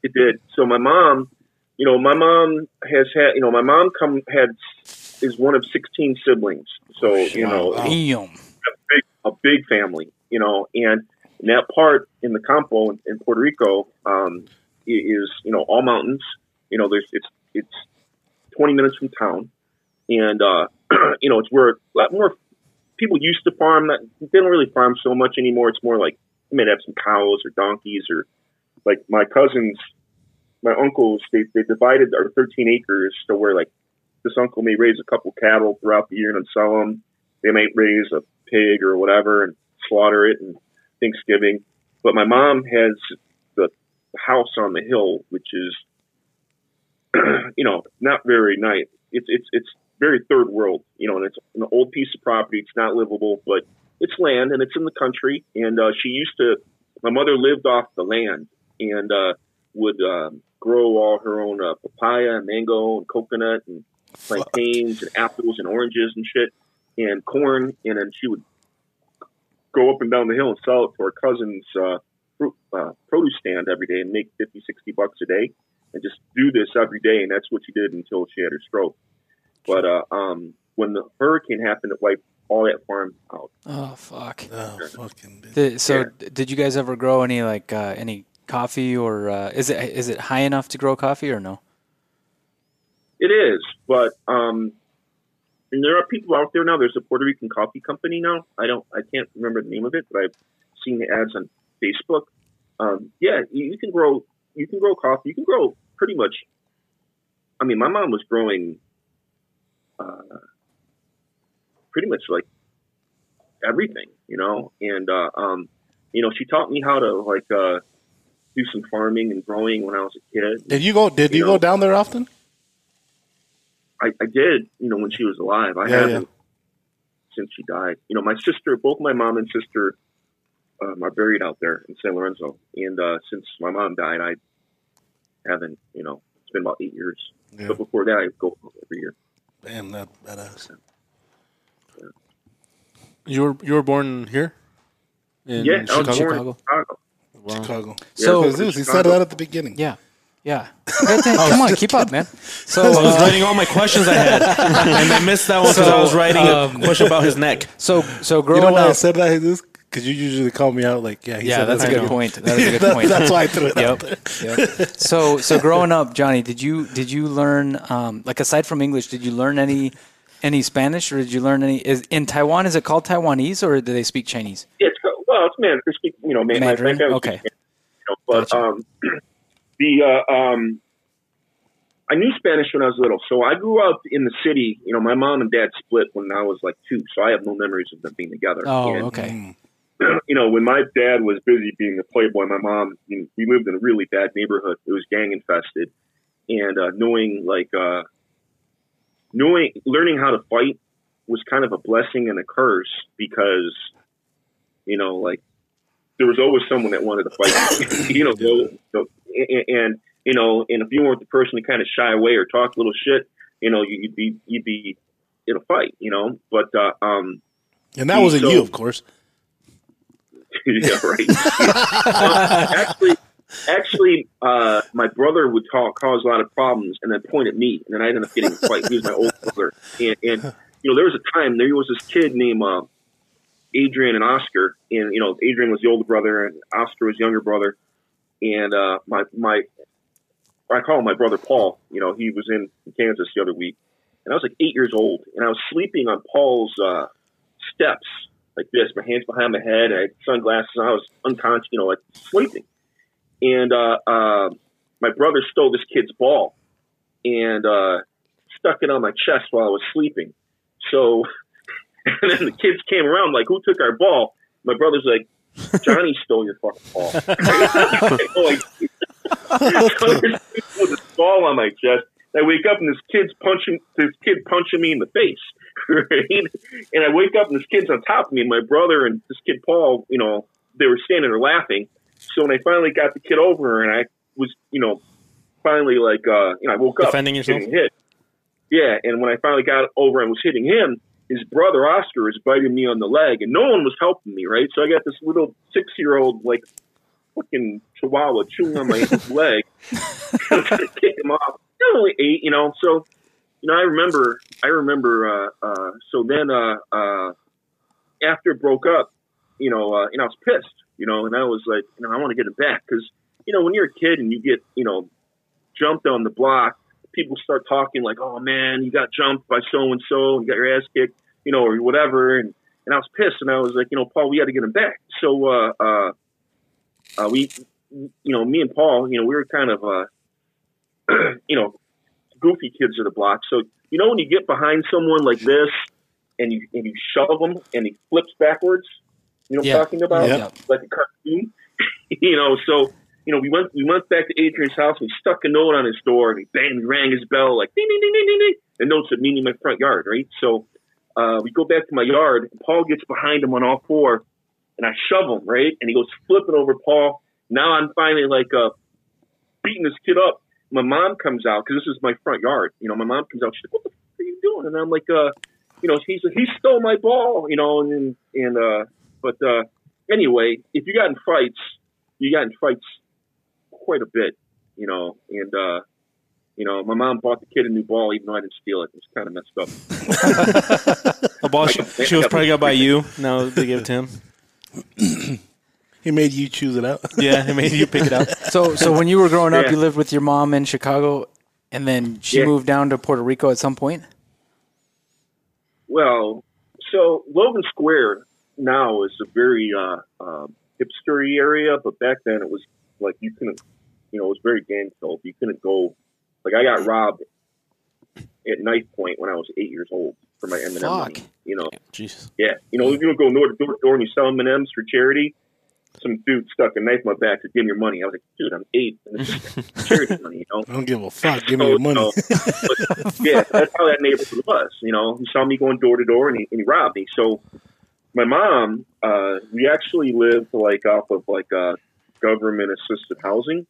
It did. So my mom, you know, my mom has had, you know, my mom come had is one of sixteen siblings. So you know, Wow. Damn. big, a big family, you know, and in that part in the Campo in, in Puerto Rico um, is you know all mountains. You know, there's it's it's 20 minutes from town, and uh, you know it's where a lot more people used to farm. That they don't really farm so much anymore. It's more like they may have some cows or donkeys or like my cousins, my uncles. They they divided our 13 acres to where like this uncle may raise a couple cattle throughout the year and sell them. They might raise a pig or whatever and slaughter it and Thanksgiving. But my mom has the house on the hill, which is, you know, not very nice. It's it's it's very third world, you know, and it's an old piece of property. It's not livable, but it's land and it's in the country. And uh, she used to. My mother lived off the land and uh, would um, grow all her own uh, papaya, and mango, and coconut, and plantains, and apples, and oranges, and shit, and corn. And then she would go up and down the hill and sell it to her cousin's uh, fruit, uh, produce stand every day and make 50, 60 bucks a day and just do this every day. And that's what she did until she had her stroke. But uh, um, when the hurricane happened, it wiped all that farm out. Oh fuck. Oh, fucking bitch. So Yeah. did you guys ever grow any like uh, any coffee or uh, is it is it high enough to grow coffee or no? It is, but um, and there are people out there now. There's a Puerto Rican coffee company now. I don't, I can't remember the name of it, but I've seen the ads on Facebook. Um, yeah, you, you can grow, you can grow coffee. You can grow pretty much. I mean, my mom was growing uh, pretty much like everything, you know, and uh, um, you know, she taught me how to like uh, do some farming and growing when I was a kid. Did you go? Did you, You go down there often? I, I did, you know, when she was alive. I Yeah, haven't since she died. You know, my sister, both my mom and sister, um, are buried out there in San Lorenzo. And uh, since my mom died, I haven't. You know, it's been about eight years. Yeah. But before that, I go every year. Damn, that badass. You were you were born here? In yeah, I was Chicago. born Chicago. in Chicago. Wow. Chicago. So- Because this, he said that at the beginning. Yeah, yeah. Come on, keep up, man. So I was uh, writing all my questions I had, and I missed that one because I was writing um, a question about his neck. so so You know why I said that? Because you usually call me out like, yeah, he Yeah, said that's a that. I good point. That is a good That- point. That's why I threw it out Yep. there. yep. So so growing up, Johnny, did you did you learn um, like aside from English, did you learn any any Spanish or did you learn any? Is in Taiwan? Is it called Taiwanese or do they speak Chinese? Yeah, it's, well, it's man. They speak, you know, man, Mandarin? My, my family Okay. speaks You know, but Gotcha. um, the uh, um, I knew Spanish when I was little, so I grew up in the city. You know, my mom and dad split when I was like two, so I have no memories of them being together. Oh, And, okay. You know, when my dad was busy being a playboy, my mom, you know, we lived in a really bad neighborhood. It was gang infested. And uh, knowing, like, uh, knowing, learning how to fight was kind of a blessing and a curse because, you know, like, there was always someone that wanted to fight. you know, so, so, and, and, you know, and if you weren't the person to kind of shy away or talk a little shit, you know, you'd be, you'd be in a fight, you know, but, uh, um, And that wasn't So- you, of course. yeah, right. Uh, actually, actually, uh, my brother would talk, cause a lot of problems, and then point at me, and then I ended up getting a fight. He was my older brother, and, and you know, there was a time there was this kid named uh, Adrian and Oscar, and you know, Adrian was the older brother, and Oscar was younger brother, and uh, my my I call him my brother Paul. You know, he was in Kansas the other week, and I was like eight years old, and I was sleeping on Paul's uh, steps like this, my hands behind my head, I had sunglasses, I was unconscious, you know, like sleeping. And uh, uh, my brother stole this kid's ball and uh, stuck it on my chest while I was sleeping. So, and then the kids came around, like, who took our ball? My brother's like, Johnny stole your fucking ball. with a ball on my chest, I wake up and this kid's punching this kid punching me in the face, right? And I wake up and this kid's on top of me. And my brother and this kid Paul, you know, they were standing there laughing. So when I finally got the kid over and I was, you know, finally like, uh, you know, I woke up Defending yourself? getting hit. Yeah, and when I finally got over and was hitting him, his brother Oscar was biting me on the leg, and no one was helping me, right? So I got this little six year old like fucking chihuahua chewing on my leg, trying to kick him off. Only eight, you know. So, you know, I remember, I remember. Uh, uh, so then, uh, uh, after it broke up, you know, uh, and I was pissed, you know, and I was like, you know, I want to get it back because, you know, when you're a kid and you get, you know, jumped on the block, people start talking like, "Oh man, you got jumped by so and so, you got your ass kicked," you know, or whatever. And and I was pissed, and I was like, you know, Paul, we got to get him back. So, uh, uh, uh, we, you know, me and Paul, you know, we were kind of, uh, you know, goofy kids of the block. So, you know, when you get behind someone like this, and you and you shove him, and he flips backwards. You know what Yeah. I'm talking about? Yeah. Like a cartoon. you know, so you know, we went we went back to Adrian's house and we stuck a note on his door and he bang he rang his bell like ding ding ding ding ding ding. The note said meeting my front yard, right? So uh, we go back to my yard and Paul gets behind him on all four and I shove him, right? And he goes flipping over Paul. Now I'm finally like uh beating this kid up. My mom comes out because this is my front yard. You know, my mom comes out. She's like, "What the fuck are you doing?" And I'm like, "Uh, you know, he's he stole my ball." You know, and and uh, but uh, anyway, if you got in fights, you got in fights quite a bit. You know, and uh, you know, my mom bought the kid a new ball even though I didn't steal it. It was kind of messed up. A ball she, she was probably got by you. No, they gave it to him. He made you choose it out. Yeah, he made you pick it out. So, so when you were growing up, Yeah. you lived with your mom in Chicago, and then she Yeah. moved down to Puerto Rico at some point. Well, so Logan Square now is a very uh, um, hipstery area, but back then it was like you couldn't, you know, it was very gang filled. You couldn't go. Like I got robbed at knife point when I was eight years old for my M and M. Fuck. You know, Jesus. yeah. You know, if you don't go door to door, door and you sell M and M's for charity, some dude stuck a knife in my back to give me your money. I was like, dude, I'm eight, and just charity money. You know. I don't give a fuck. Give me your money. So, but, yeah, that's how that neighborhood was. You know, he saw me going door to door and he, and he robbed me. So my mom, uh, we actually lived like off of like uh, government assisted housing,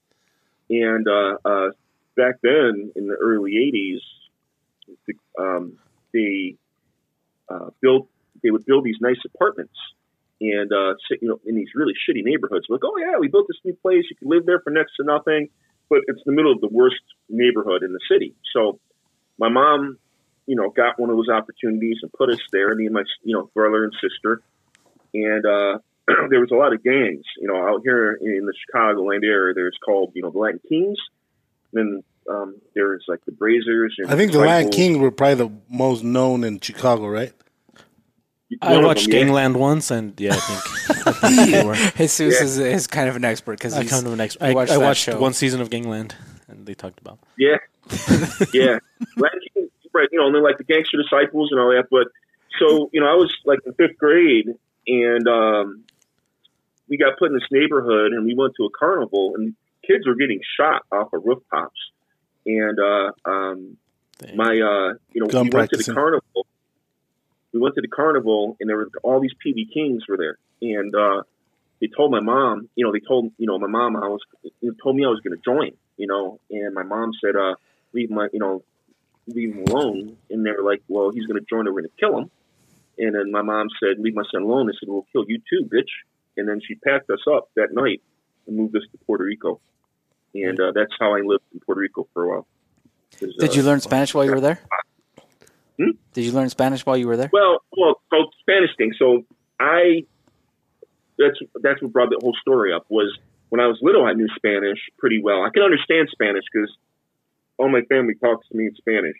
and uh, uh, back then in the early '80s, um, they uh, built they would build these nice apartments. And uh, sit- you know, in these really shitty neighborhoods, like, oh yeah, we built this new place. You can live there for next to nothing but it's the middle of the worst neighborhood in the city. So my mom, you know, got one of those opportunities and put us there, me and my, you know, brother and sister. And uh, there was a lot of gangs, you know, out here in the Chicagoland area. There's called, you know, the Latin Kings. Then um, there's like the Brazers. And I think the Disciples. Kings were probably the most known in Chicago, right? I watched them, yeah. Gangland once, and yeah, I think, I think. Jesus Yeah. is, is kind of an expert because I he's kind of an ex- he I, watched I watched one season of Gangland, and they talked about. Yeah, yeah. Latin Kings, right? You know, and then like the gangster disciples and all that. But so you know, I was like in fifth grade, and um, we got put in this neighborhood, and we went to a carnival, and kids were getting shot off of rooftops. And uh, um, my, uh, you know, Gun we went to the carnival. We went to the carnival, and there were all these PB Kings were there, and uh, they told my mom, you know, they told you know my mom I was, they told me I was going to join, you know, and my mom said, uh, leave my, you know, leave him alone, and they were like, well, he's going to join, and we're going to kill him, and then my mom said, leave my son alone. I said, we'll kill you too, bitch, and then she packed us up that night and moved us to Puerto Rico, and uh, that's how I lived in Puerto Rico for a while. Did uh, you learn Spanish while you were there? Hmm? Did you learn Spanish while you were there? Well, well, so Spanish thing. So I, that's that's what brought the whole story up. Was when I was little, I knew Spanish pretty well. I can understand Spanish because all my family talks to me in Spanish,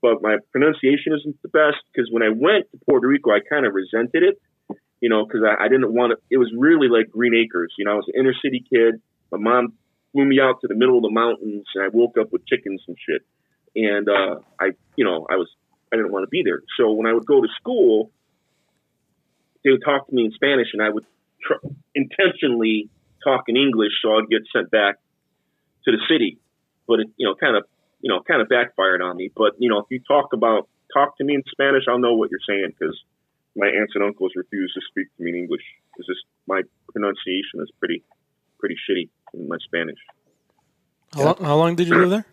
but my pronunciation isn't the best. Because when I went to Puerto Rico, I kind of resented it, you know, because I, I didn't want to. It was really like Green Acres. You know, I was an inner city kid. My mom flew me out to the middle of the mountains, and I woke up with chickens and shit. And uh, I, you know, I was I didn't want to be there. So when I would go to school, they would talk to me in Spanish, and I would tr- intentionally talk in English, so I'd get sent back to the city. But it, you know, kind of you know, kind of backfired on me. But you know, if you talk about talk to me in Spanish, I'll know what you're saying because my aunts and uncles refuse to speak to me in English because just my pronunciation is pretty pretty shitty in my Spanish. How, long, how long did you live there?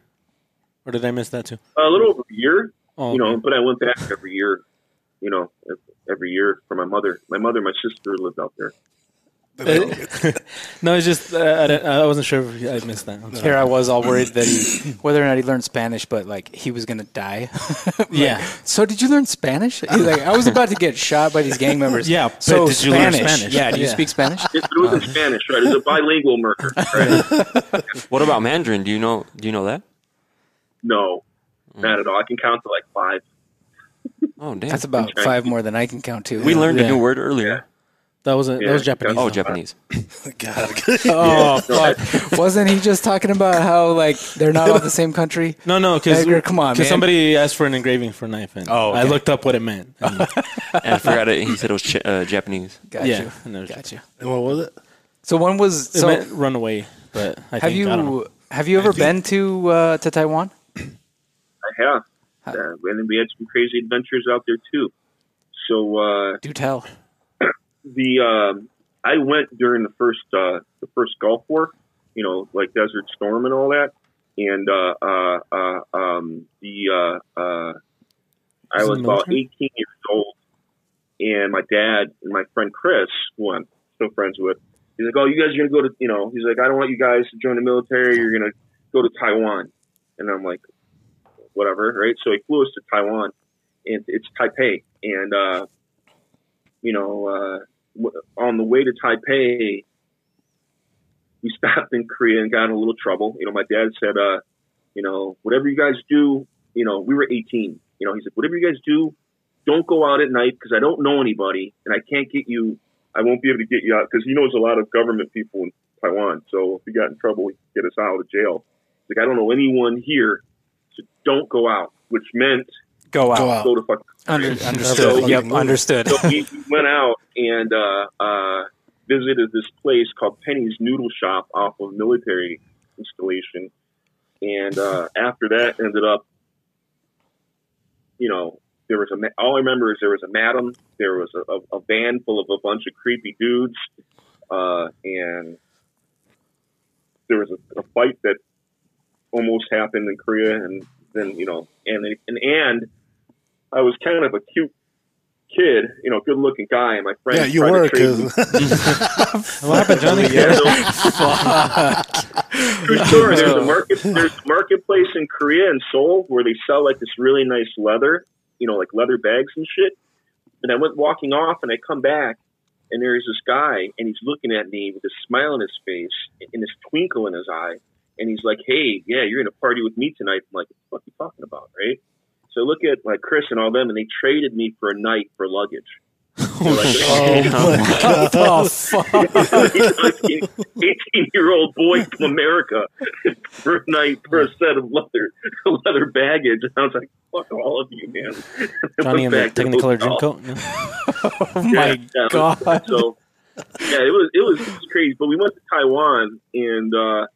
Or did I miss that too? A little over a year, Oh, you know, okay. but I went back every year, you know, every year for my mother. My mother, my sister lived out there. no, it's just uh, I, don't- I wasn't sure if I missed that. I'm. Here I was all worried that he, whether or not he learned Spanish, but like he was gonna die. Like, Yeah. So did you learn Spanish? He's like, I was about to get shot by these gang members. Yeah, So did you learn Spanish. Spanish? Yeah. Do you Yeah. speak Spanish? It, it was in Spanish, right? It's a bilingual murder, right? What about Mandarin? Do you know? Do you know that? no, not at all. I can count to like five. Oh damn! That's about five more than I can count to. we learned a new word earlier. That wasn't that was Japanese. Oh. Japanese. God. Oh fuck! Wasn't he just talking about how like they're not all the same country? No, no, because Edgar, come on, man. somebody asked for an engraving for a knife, and Oh, I okay. looked up what it meant. And, And I forgot it. He said it was Ch- uh, Japanese. Got yeah, you. and it was- Got you. And what was it? So when was It so? meant run away, but I Have think, I don't know. you have you ever been to uh, to Taiwan? I have. Uh, and then we had some crazy adventures out there too. So uh, Do tell. the um, I went during the first uh, the first Gulf War, you know, like Desert Storm and all that. And uh, uh, uh, um, the uh, uh, I Was about 18 years old, and my dad and my friend Chris, who I'm still friends with, he's like, "Oh, you guys are gonna go to, you know," he's like, "I don't want you guys to join the military. You're gonna go to Taiwan," and I'm like, "Whatever, right?" So he flew us to Taiwan, and it's Taipei, and uh, you know, uh, on the way to Taipei, we stopped in Korea and got in a little trouble. You know, my dad said, uh, you know, whatever you guys do, you know, we were 18. You know, he said, whatever you guys do, don't go out at night because I don't know anybody and I can't get you. I won't be able to get you out because he knows a lot of government people in Taiwan. So if we got in trouble, he could get us out of jail. He's like, I don't know anyone here, don't go out, which meant Go out. Go out. go to fucking Under, So- understood. yep. Understood. so we we went out and uh, uh, visited this place called Penny's Noodle Shop off of military installation. And uh, after that, ended up, you know, there was a. All I remember is there was a madam, there was a, a, a van full of a bunch of creepy dudes, uh, and there was a, a fight that almost happened in Korea, and then you know, and and and I was kind of a cute kid, you know, good looking guy, and my friend. Yeah, you tried to were trade me- What happened, Johnny? Yeah, so- True story. There's a market. There's a marketplace in Korea and Seoul where they sell like this really nice leather, you know, like leather bags and shit. And I went walking off, and I come back, and there's this guy, and he's looking at me with a smile on his face and this twinkle in his eye, and he's like, "Hey, yeah, you're gonna party with me tonight." I'm like, "What the fuck are you talking about?" Right? So look at like Chris and all them, and they traded me for a night for luggage. Like, oh my god, oh fuck! 18 year old boy from America for a night for a set of leather leather baggage. And I was like, fuck all of you, man. I Johnny in went the back to Technicolor dream hotel. coat. No? Oh my Yeah, yeah, god! So yeah, it was it was, it was crazy. But we went to Taiwan and uh,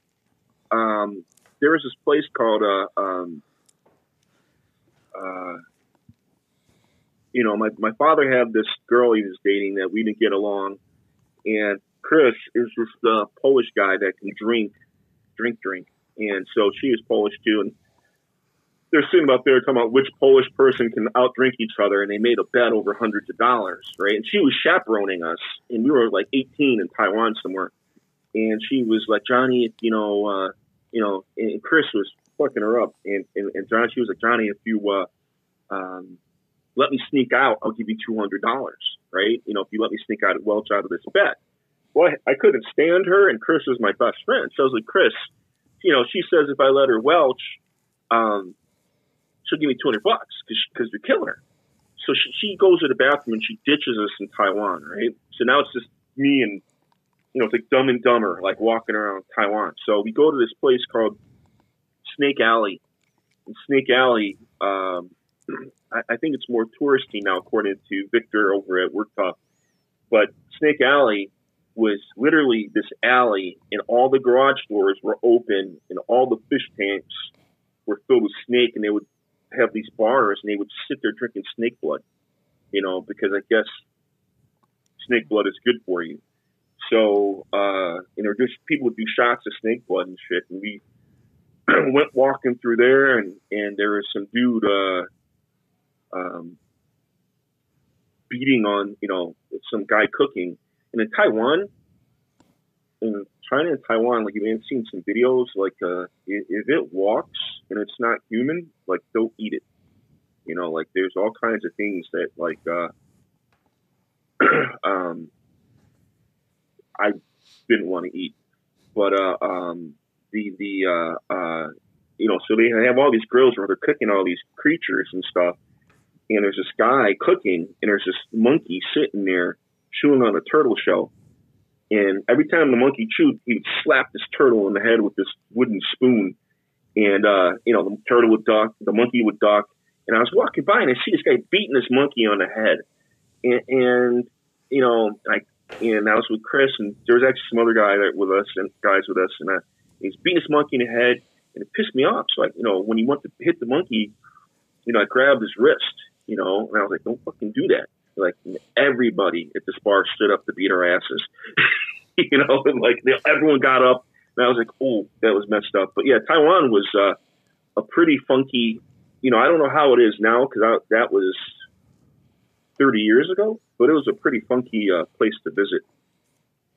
um, there was this place called uh, um, uh, you know, my my father had this girl he was dating that we didn't get along, and Chris is this uh, Polish guy that can drink, drink, drink, and so she is Polish too, and they're sitting up there talking about which Polish person can outdrink each other, and they made a bet over hundreds of dollars, right? And she was chaperoning us, and we were like 18 in Taiwan somewhere, and she was like, Johnny, you know, uh, you know, and Chris was fucking her up, and and, and Johnny, she was like, Johnny, if you uh, um, let me sneak out, I'll give you two hundred dollars, right? You know, if you let me sneak out, welch out of this bet. Well, I, I couldn't stand her, and Chris was my best friend, so I was like, Chris, you know, she says if I let her welch, um, she'll give me two hundred bucks because you're killing her. So she, she goes to the bathroom and she ditches us in Taiwan, right? So now it's just me and you know, it's like Dumb and Dumber, like walking around Taiwan. So we go to this place called Snake Alley. And Snake Alley, um, I, I think it's more touristy now, according to Victor over at Work Tough. But Snake Alley was literally this alley, and all the garage doors were open, and all the fish tanks were filled with snake, and they would have these bars, and they would sit there drinking snake blood, you know, because I guess snake blood is good for you. So, uh, you know, just people would do shots of snake blood and shit, and we went walking through there, and and there was some dude, uh, um, beating on, you know, some guy cooking, and in Taiwan, in China and Taiwan, like you may have seen some videos, like uh, if, it walks and it's not human, like don't eat it. You know, like there's all kinds of things that like uh, um, I didn't want to eat, but uh, um, the the uh, uh, you know, so they have all these grills where they're cooking all these creatures and stuff, and there's this guy cooking, and there's this monkey sitting there chewing on a turtle shell. And every time the monkey chewed, he would slap this turtle in the head with this wooden spoon. And, uh, you know, the turtle would duck, the monkey would duck. And I was walking by and I see this guy beating this monkey on the head. And, and you know, I, and I was with Chris and there was actually some other guy that with us and guys with us. And uh, he's beating this monkey in the head and it pissed me off. So, like, you know, when he went to hit the monkey, you know, I grabbed his wrist, you know, and I was like, don't fucking do that like everybody at this bar stood up to beat our asses, you know, and like they, everyone got up, and I was like, oh, that was messed up. But yeah, Taiwan was uh, a pretty funky. You know, I don't know how it is now because that was 30 years ago, but it was a pretty funky uh, place to visit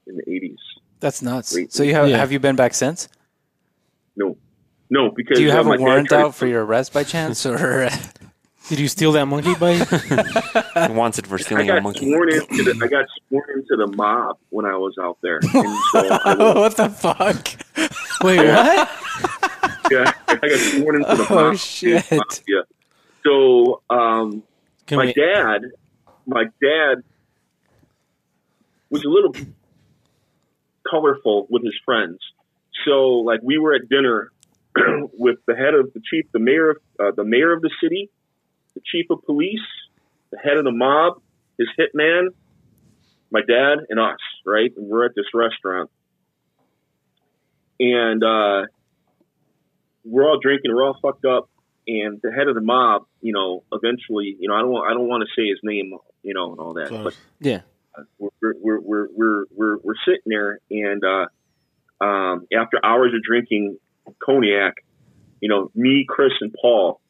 in the 80s. That's nuts. Late so you have yeah. have you been back since? No, no, because do you have uh, a warrant out for your arrest by chance, or did you steal that monkey bite? wanted for stealing a monkey. Sworn into the, I got sworn into the mob when I was out there. So what the fuck? Wait, what? yeah, I got sworn into the oh, mob. shit. Yeah. So, um, Can my we- dad, my dad was a little colorful with his friends. So, like, we were at dinner with the head of the chief, the mayor, of, uh, the mayor of the city, the chief of police, the head of the mob, his hitman, my dad, and us, right? And we're at this restaurant. And uh, we're all drinking, we're all fucked up. And the head of the mob, you know, eventually, you know, I don't want, I don't want to say his name, you know, and all that, but Yeah. we're we're we're we're we're, we're sitting there, and uh, um, after hours of drinking cognac, you know, me, Chris, and Paul,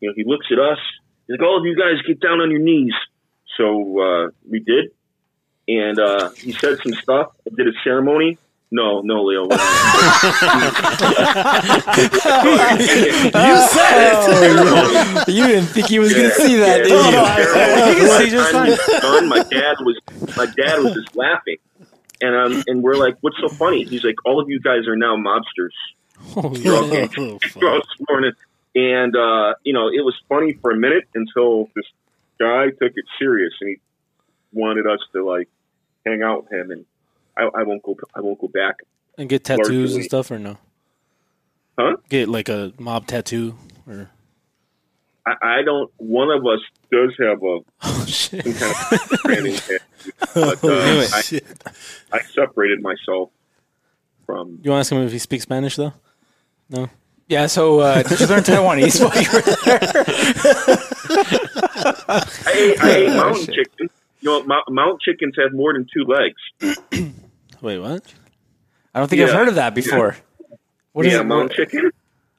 you know, he looks at us. He's like, "All of you guys, get down on your knees." So uh, we did, and uh, he said some stuff. I did a ceremony. No, no, Leo. You said it. you didn't think he was going to see that, did Yeah, you? yeah. He can see just time it my dad was my dad was just laughing, and um, and we're like, "What's so funny?" He's like, "All of you guys are now mobsters." Oh, Okay. oh, fuck. I was sworn in. And uh, you know, it was funny for a minute until this guy took it serious and he wanted us to like hang out with him, and I, I won't go. I won't go back. And get tattoos and stuff or no? Huh? Get like a mob tattoo or I, I don't. One of us does have a oh shit. some kind of branding tattoo, but Oh, uh, I, Shit. I separated myself from. You want to ask him if he speaks Spanish though? No. Yeah, so uh, did you learn Taiwanese while you were there? I ate, I ate Oh, mountain shit. chicken. You know, mou- mountain chickens have more than two legs. Wait, what? I don't think I've heard of that before. What is yeah, it? A mountain chicken.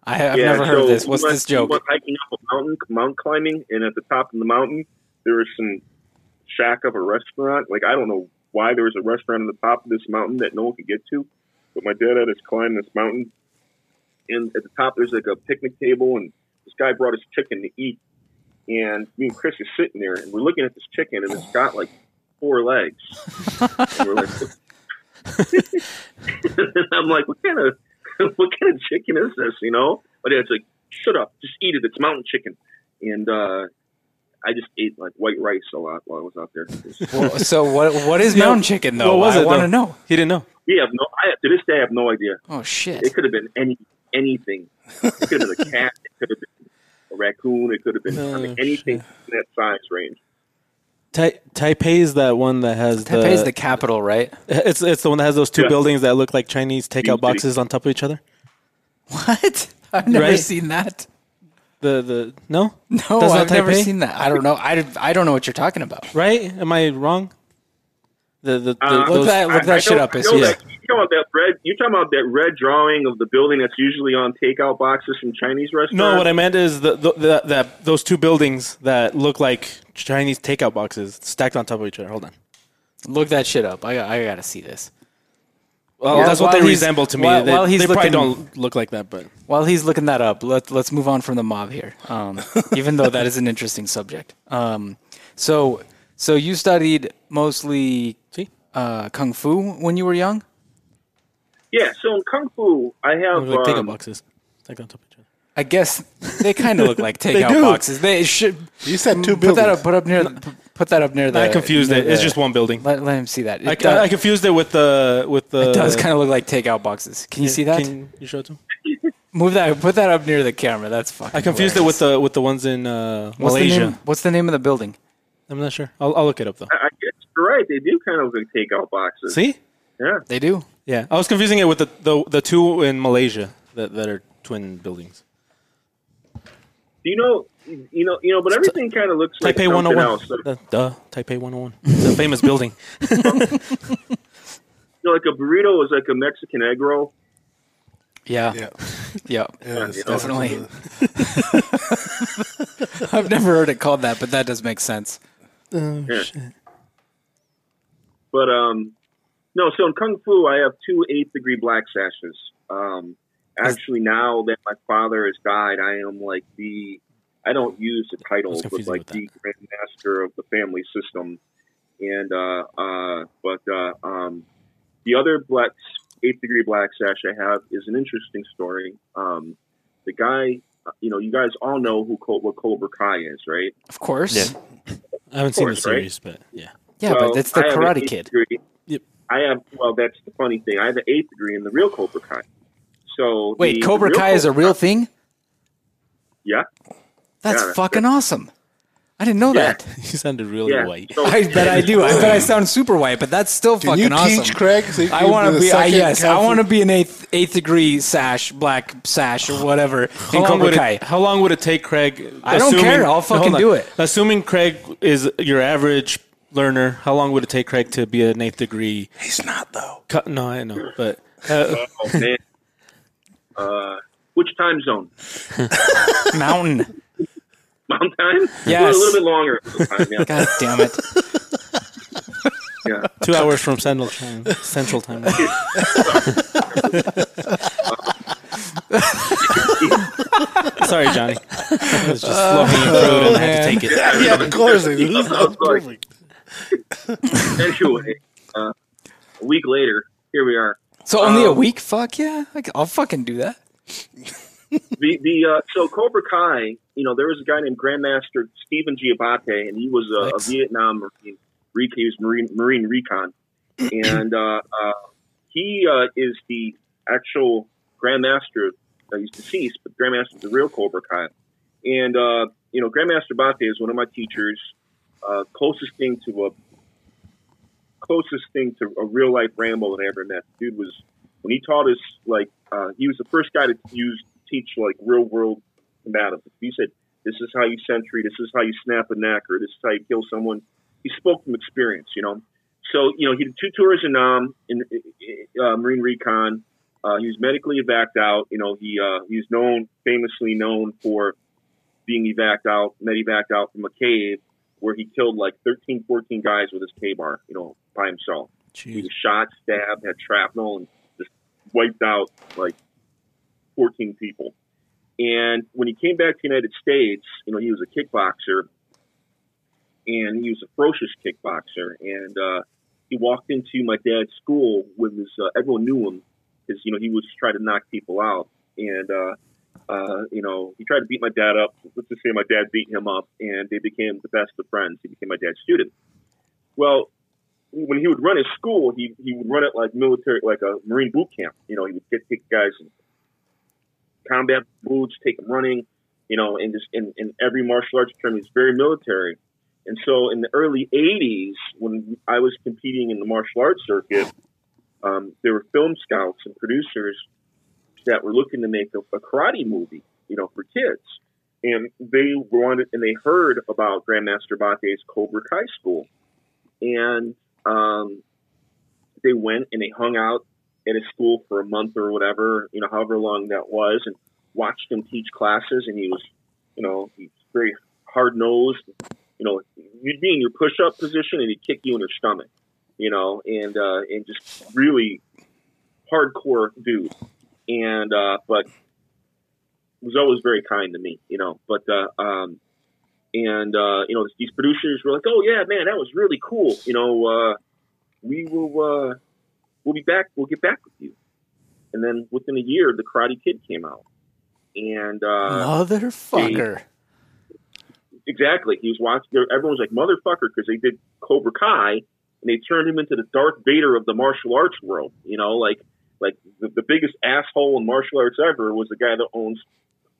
I, I've yeah, never heard of so this. we What's went- this joke? We went hiking up a mountain, mountain climbing, and at the top of the mountain, there was some shack of a restaurant. Like I don't know why there was a restaurant on the top of this mountain that no one could get to, but my dad had us climb this mountain, and at the top there's like a picnic table, and this guy brought us chicken to eat, and me and Chris are sitting there, and we're looking at this chicken, and it's got like four legs, and we're like. I'm like, what kind of what kind of chicken is this? You know? But it's like, shut up, just eat it. It's mountain chicken. And uh, I just ate like white rice a lot while I was out there. Well, so what? What is mountain chicken though? what was I want to know. He didn't know. we have no. I, to this day, I have no idea. Oh shit! It could have been any anything. It could have been a cat. It could have been a raccoon. It could have been I mean, Oh, anything in that size range. Tai- Taipei is that one that has Taipei is the, the capital, right? it's it's the one that has those two Yeah. buildings that look like Chinese takeout boxes on top of each other. What? I've never Right? seen that. The the no No, That's I've never Taipei? seen that. I don't know. I, I don't know what you're talking about. right? Am I wrong? The the, the Uh, Look that look I- that I shit up. I Is yeah. that- you talking about that red? You're talking about that red drawing of the building that's usually on takeout boxes from Chinese restaurants. no, what I meant is the, the, the that those two buildings that look like Chinese takeout boxes stacked on top of each other. Hold on. Look that shit up. I got, I got to see this. Well, Yeah, that's what they resemble to me. while- they while he's they probably don't look like that, but While he's looking that up, let, let's move on from the mob here. Um, even though that is an interesting subject. Um, so so you studied mostly see, uh, kung fu when you were young. Yeah, so in kung fu, I have look like takeout um, boxes stacked on top of each other. I guess they kind of look like takeout do. boxes. They should You said two buildings. put that up. Put up near. the- Put that up near the. I confused near it. It's just one building. Let, let him see that. It, I, does, I confused it with the with the. it does kind of look like takeout boxes. Can you see that? Can you show it to him? Move that. Put that up near the camera. That's fucking. I confused it with the with the ones in uh, What's the Malaysia. name? What's the name of the building? I'm not sure. I'll, I'll look it up though. I I guess you're right. They do kind of look like takeout boxes. See? Yeah. They do. Yeah, I was confusing it with the the, the two in Malaysia that, that are twin buildings. Do you know? You know. You know. But everything kind of looks like Taipei 101. else. Like, Duh, duh, Taipei 101. It's a famous building. you know, like a burrito is like a Mexican egg roll. Yeah. Yeah. Yeah. Yeah, Definitely. I've never heard it called that, but that does make sense. Oh, Yeah. But um, no. So in kung fu, I have two eighth degree black sashes. Um, actually, now that my father has died, I am like the. I don't use the title, but like with the grandmaster of the family system. And uh, uh, but uh, um, the other black eighth degree black sash I have is an interesting story. Um, the guy, you know, you guys all know who Col- what Cobra Kai is, right? Of course. Yeah. I haven't seen the course, right? series, but yeah. Yeah, Well, but it's the I Karate Kid. Degree. Yep. I have. Well, that's the funny thing. I have an eighth degree in the real Cobra Kai. So Wait, the- Cobra the real Kai is a real Kai- thing? Yeah, That's Yeah, fucking awesome. I didn't know Yeah. that. You sounded really yeah. white. So, I bet I do. I bet I sound super white, but that's still Can fucking you awesome. teach Craig? So I want to be. I, yes, I want to be an eighth eighth degree sash, black sash, or whatever How in long, Cobra would Kai. it, how long would it take Craig? I don't care. I'll fucking do it. Assuming Craig is your average learner, how long would it take Craig to be an eighth degree? He's not though. Cut? No, I know, but uh, oh man. Uh, which time zone? Mountain. Mountain time? Yes. a little bit longer. Time, yeah. God damn it. yeah. two hours from Central Time. Central Time. Sorry, Johnny. I was just looking through it and I had to take it. Yeah, of course. It is. I'm That's sorry. perfect. Anyway, uh, a week later, here we are. So only a Um, week? Fuck yeah. I'll fucking do that. The the uh, so Cobra Kai, you know, there was a guy named Grandmaster Stephen Giabate, and he was a, a Vietnam Marine. He was Marine Marine Recon, and uh, uh, he uh, is the actual Grandmaster. He's deceased, but Grandmaster is the real Cobra Kai. And uh, you know, Grandmaster Bate is one of my teachers. Uh, closest thing to a closest thing to a real life Rambo that I ever met. Dude was when he taught us like uh, he was the first guy to use teach like real world anatomy. He said, "This is how you sentry. This is how you snap a neck, or this is how you kill someone." He spoke from experience, you know. So you know, he did two tours in um in uh, Marine Recon. Uh, he was medically evac out. You know, he uh, he's known famously known for being evac out, med evac out from a cave where he killed like 13, 14 guys with his Ka-Bar, you know, by himself. He was shot, stabbed, had shrapnel, and just wiped out like 14 people. And when he came back to the United States, you know, he was a kickboxer, and he was a ferocious kickboxer. And uh, he walked into my dad's school with his. Uh, everyone knew him because you know he was trying to knock people out, and uh, uh, you know he tried to beat my dad up. Let's just say my dad beat him up, and they became the best of friends. He became my dad's student. Well, when he would run his school, he he would run it like military, like a Marine boot camp. You know, he would get take guys in combat boots, take them running, you know, and just in, in every martial arts term, he's very military. And so in the early '80s, when I was competing in the martial arts circuit, um, there were film scouts and producers that were looking to make a, a karate movie, you know, for kids. And they wanted, and they heard about Grandmaster Bate's Cobra Kai school, and um, they went and they hung out at his school for a month or whatever, you know, however long that was, and watched him teach classes. And he was, you know, he's very hard nosed. You know, you'd be in your push up position and he'd kick you in your stomach, you know, and uh, and just really hardcore dude. And uh, but was always very kind to me, you know. But uh, um, and uh, you know, these producers were like, "Oh yeah, man, that was really cool." You know, uh, we will uh, we'll be back. We'll get back with you. And then within a year, the Karate Kid came out, and uh, Motherfucker. exactly, he was watching. Everyone was like, "Motherfucker," because they did Cobra Kai, and they turned him into the Darth Vader of the martial arts world. You know, like like the, the biggest asshole in martial arts ever was the guy that owns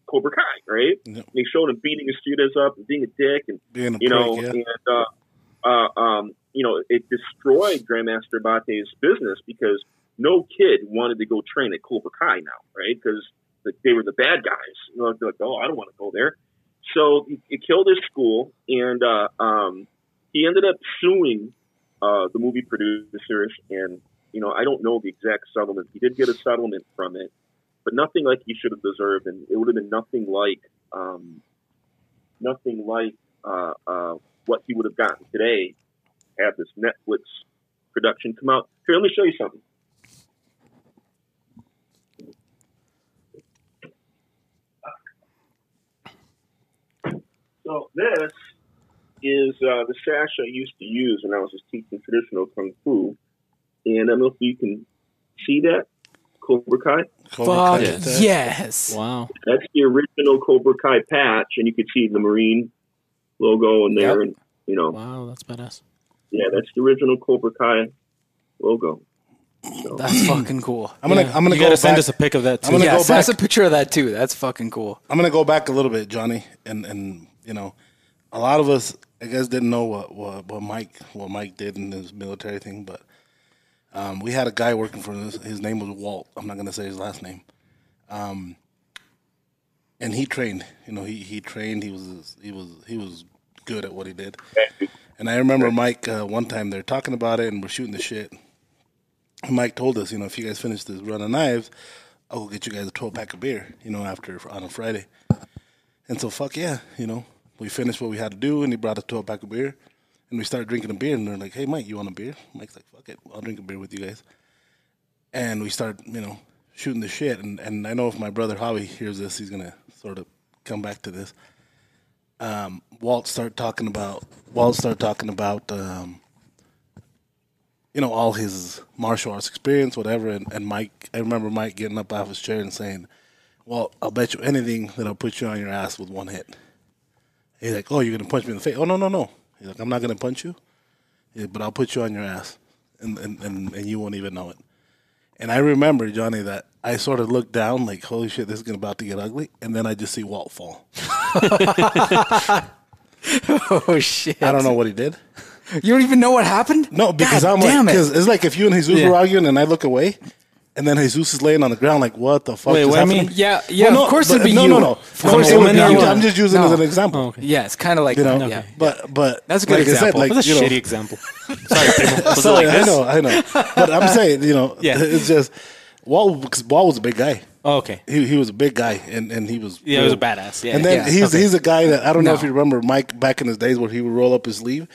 Cobra Kai, right? Yep. And they showed him beating his students up and being a dick, and Being a you know, prick, yeah. and uh, uh, um, you know, it destroyed Grandmaster Bate's business because no kid wanted to go train at Cobra Kai now, right? Because they were the bad guys. You know, they're like, oh, I don't want to go there. So it, it killed his school, and uh, um, he ended up suing uh, the movie producers. And you know, I don't know the exact settlement. He did get a settlement from it, but nothing like he should have deserved, and it would have been nothing like um, nothing like uh, uh, what he would have gotten today had this Netflix production come out. Here, let me show you something. So this is uh, the sash I used to use when I was just teaching traditional kung fu, and I don't know if you can see that Cobra Kai. Cobra Fuck Kai. Yes. yes. Wow. That's the original Cobra Kai patch, and you can see the Marine logo in there, Yep. and you know, Wow, that's badass. yeah, that's the original Cobra Kai logo. That's fucking cool. I'm gonna Yeah. I'm gonna you go gotta send back- us a pic of that too. I'm gonna yeah, go send us a back- picture of that too. That's fucking cool. I'm gonna go back a little bit, Johnny, and and you know, a lot of us, I guess, didn't know what what, what Mike what Mike did in his military thing, but um, we had a guy working for us. His name was Walt. I'm not gonna say his last name. Um, and he trained. You know, he he trained. He was he was he was good at what he did. And I remember Mike uh, one time they're talking about it and we're shooting the shit. And Mike told us, you know, if you guys finish this run of knives, I'll go get you guys a 12 pack of beer, you know, after on a Friday. And so, fuck yeah, you know, we finished what we had to do, and he brought a 12 pack of beer, and we started drinking a beer, and they're like, hey, Mike, you want a beer? Mike's like, fuck it, I'll drink a beer with you guys. And we start, you know, shooting the shit, and, and I know if my brother Howie hears this, he's gonna sort of come back to this. Um, Walt started talking about Walt started talking about um, you know, all his martial arts experience, whatever. And, and Mike, I remember Mike getting up off his chair and saying, Well, I'll bet you anything that I'll put you on your ass with one hit. He's like, Oh, you're to punch me in the face? Oh, no, no, no. He's like, I'm not going to punch you, Yeah, but I'll put you on your ass, and, and, and, and you won't even know it. And I remember, Johnny, that I sort of looked down like, Holy shit, this is about to get ugly. And then I just see Walt fall. Oh shit! I don't know what he did. You don't even know what happened? No, because God I'm like, because it's like if you and Jesus Yeah. were arguing and I look away, and then Jesus is laying on the ground, like, what the fuck? Wait, is what do you happening? mean? Yeah, yeah. Well, of course but- it'd be no, you. no, no. Of course it it would would be be you. you. I'm just using it as an example. Oh, okay. Yeah, it's kind of like You know, yeah. but but That's a good like I said, example. like That's a you know, shitty example. Sorry, Primo. Was it Sorry, like I know, I know. But I'm saying, you know, Yeah. it's just Wall. Because Wall was a big guy. Oh, okay. He he was a big guy, and, and he was Yeah, he was a badass. Yeah. and then Yeah, he's okay. he's a guy that I don't know if you remember Mike back in his days where he would roll up his sleeve,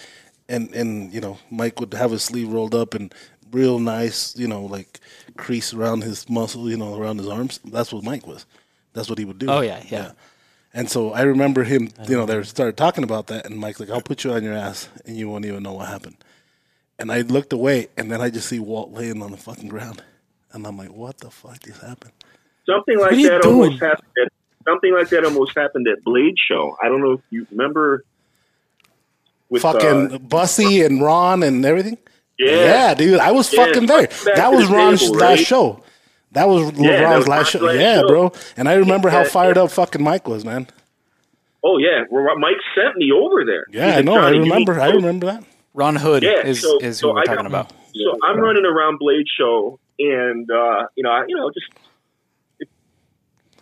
and and you know Mike would have his sleeve rolled up and real nice, you know, like crease around his muscle, you know, around his arms. That's what Mike was. That's what he would do. Oh, yeah, yeah. And so I remember him, you know, they started talking about that, and Mike's like, "I'll put you on your ass, and you won't even know what happened." And I looked away, and then I just see Walt laying on the fucking ground, and I'm like, "What the fuck just happened?" Something like that doing? almost happened. At, something like that almost happened at Blade Show. I don't know if you remember. With, fucking uh, Busse and Ron and everything. Yeah, dude, I was Yeah, fucking there. That was the Ron's table, last right? show. That was Yeah, that Ron's last show. last yeah, show. bro. And I remember how fired yeah. up fucking Mike was, man. Oh yeah, well, Mike sent me over there. Yeah, He I know. I "Johnny, you need remember. I remember that. Ron Hood Yeah, is so- is so who we're I talking got- about. So I'm running around Blade Show, and uh, you know, I, you know, just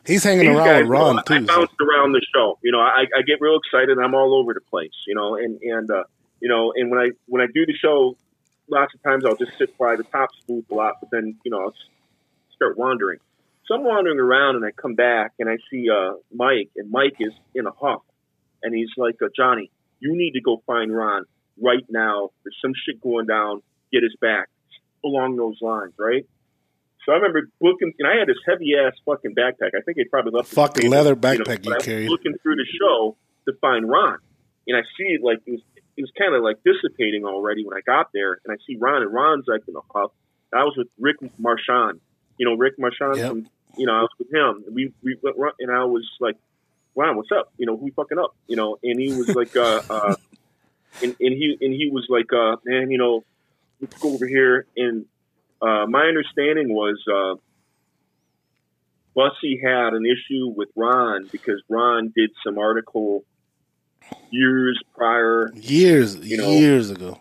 He's hanging These around guys, with Ron you know, I too. so- bounced around the show. You know, I, I get real excited. I'm all over the place. You know, and and uh, you know, and when I when I do the show, lots of times I'll just sit by the top a lot, but then you know I'll start wandering. So I'm wandering around, and I come back, and I see uh, Mike, and Mike is in a huff, and he's like, uh, Johnny, you need to go find Ron right now. There's some shit going down. Get his back along those lines, right? So I remember looking, and I had this heavy ass fucking backpack. I think they probably left it Fucking leather you know, backpack you carried. Looking through the show to find Ron, and I see like it was it was kind of like dissipating already when I got there, and I see Ron, and Ron's like in a huff. I was with Rick Marchand, you know Rick Marchand Yep. from you know I was with him, and we we went run- and I was like, Ron, what's up? You know who we fucking up? You know, and he was like, uh, uh, and, and he and he was like, uh, man, you know, let's go over here. And uh, my understanding was. Uh, Busse had an issue with Ron because Ron did some article years prior years, you know, years ago.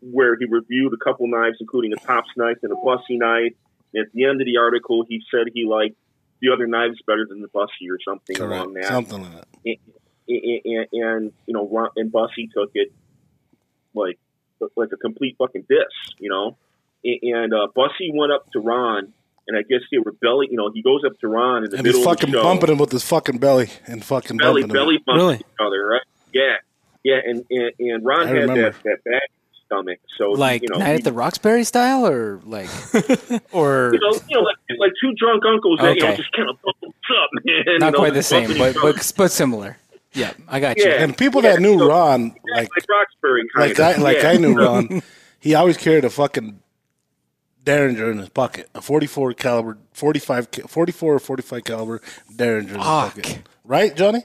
where he reviewed a couple knives, including a Tops knife and a Busse knife. And at the end of the article, he said he liked the other knives better than the Busse or something along that. Something like that. and, and, and you know, Ron, and Busse took it like like a complete fucking diss, you know. And uh, Busse went up to Ron, and I guess they were belly. You know, he goes up to Ron in the And middle he's of the fucking show, bumping him with his fucking belly and fucking belly bumping him. belly bumping Really? each other, right? Yeah, yeah, and and, and Ron I had remember. that that bag in his stomach, so Like you know, Night he- at the Roxbury style, or like, or you know, you know, like, like two drunk uncles that you know Okay. just kind of what's up, man. not you know, quite the same, but but but similar. Yeah, I got you. Yeah. And people that knew so- Ron, Yeah, like like Roxbury, like kind I like yeah. I knew Ron, he always carried a fucking Derringer in his pocket, a 44 caliber, 45, 44 or 45 caliber Derringer in his Fuck. pocket. Right, Johnny?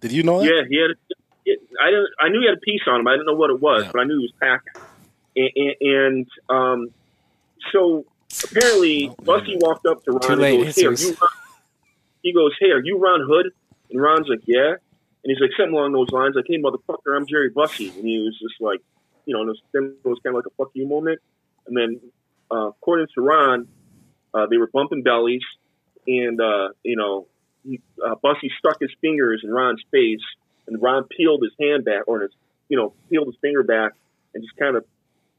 Did you know that? Yeah, he had. A, it, I didn't. I knew he had a piece on him. I didn't know what it was, Yeah. but I knew he was packing. And, and, and um, so apparently, Busse walked up to Ron Too and late, goes, "Hey, are you Ron? He goes, "Hey, are you Ron Hood?" And Ron's like, "Yeah." And he's like, something along those lines, like, "Hey, motherfucker, I'm Jerry Busse." And he was just like, you know, and it was, it was kind of like a "fuck you" moment. And then, uh, according to Ron, uh, they were bumping bellies, and uh, you know, he, uh, Busse stuck his fingers in Ron's face, and Ron peeled his hand back, or his, you know, peeled his finger back, and just kind of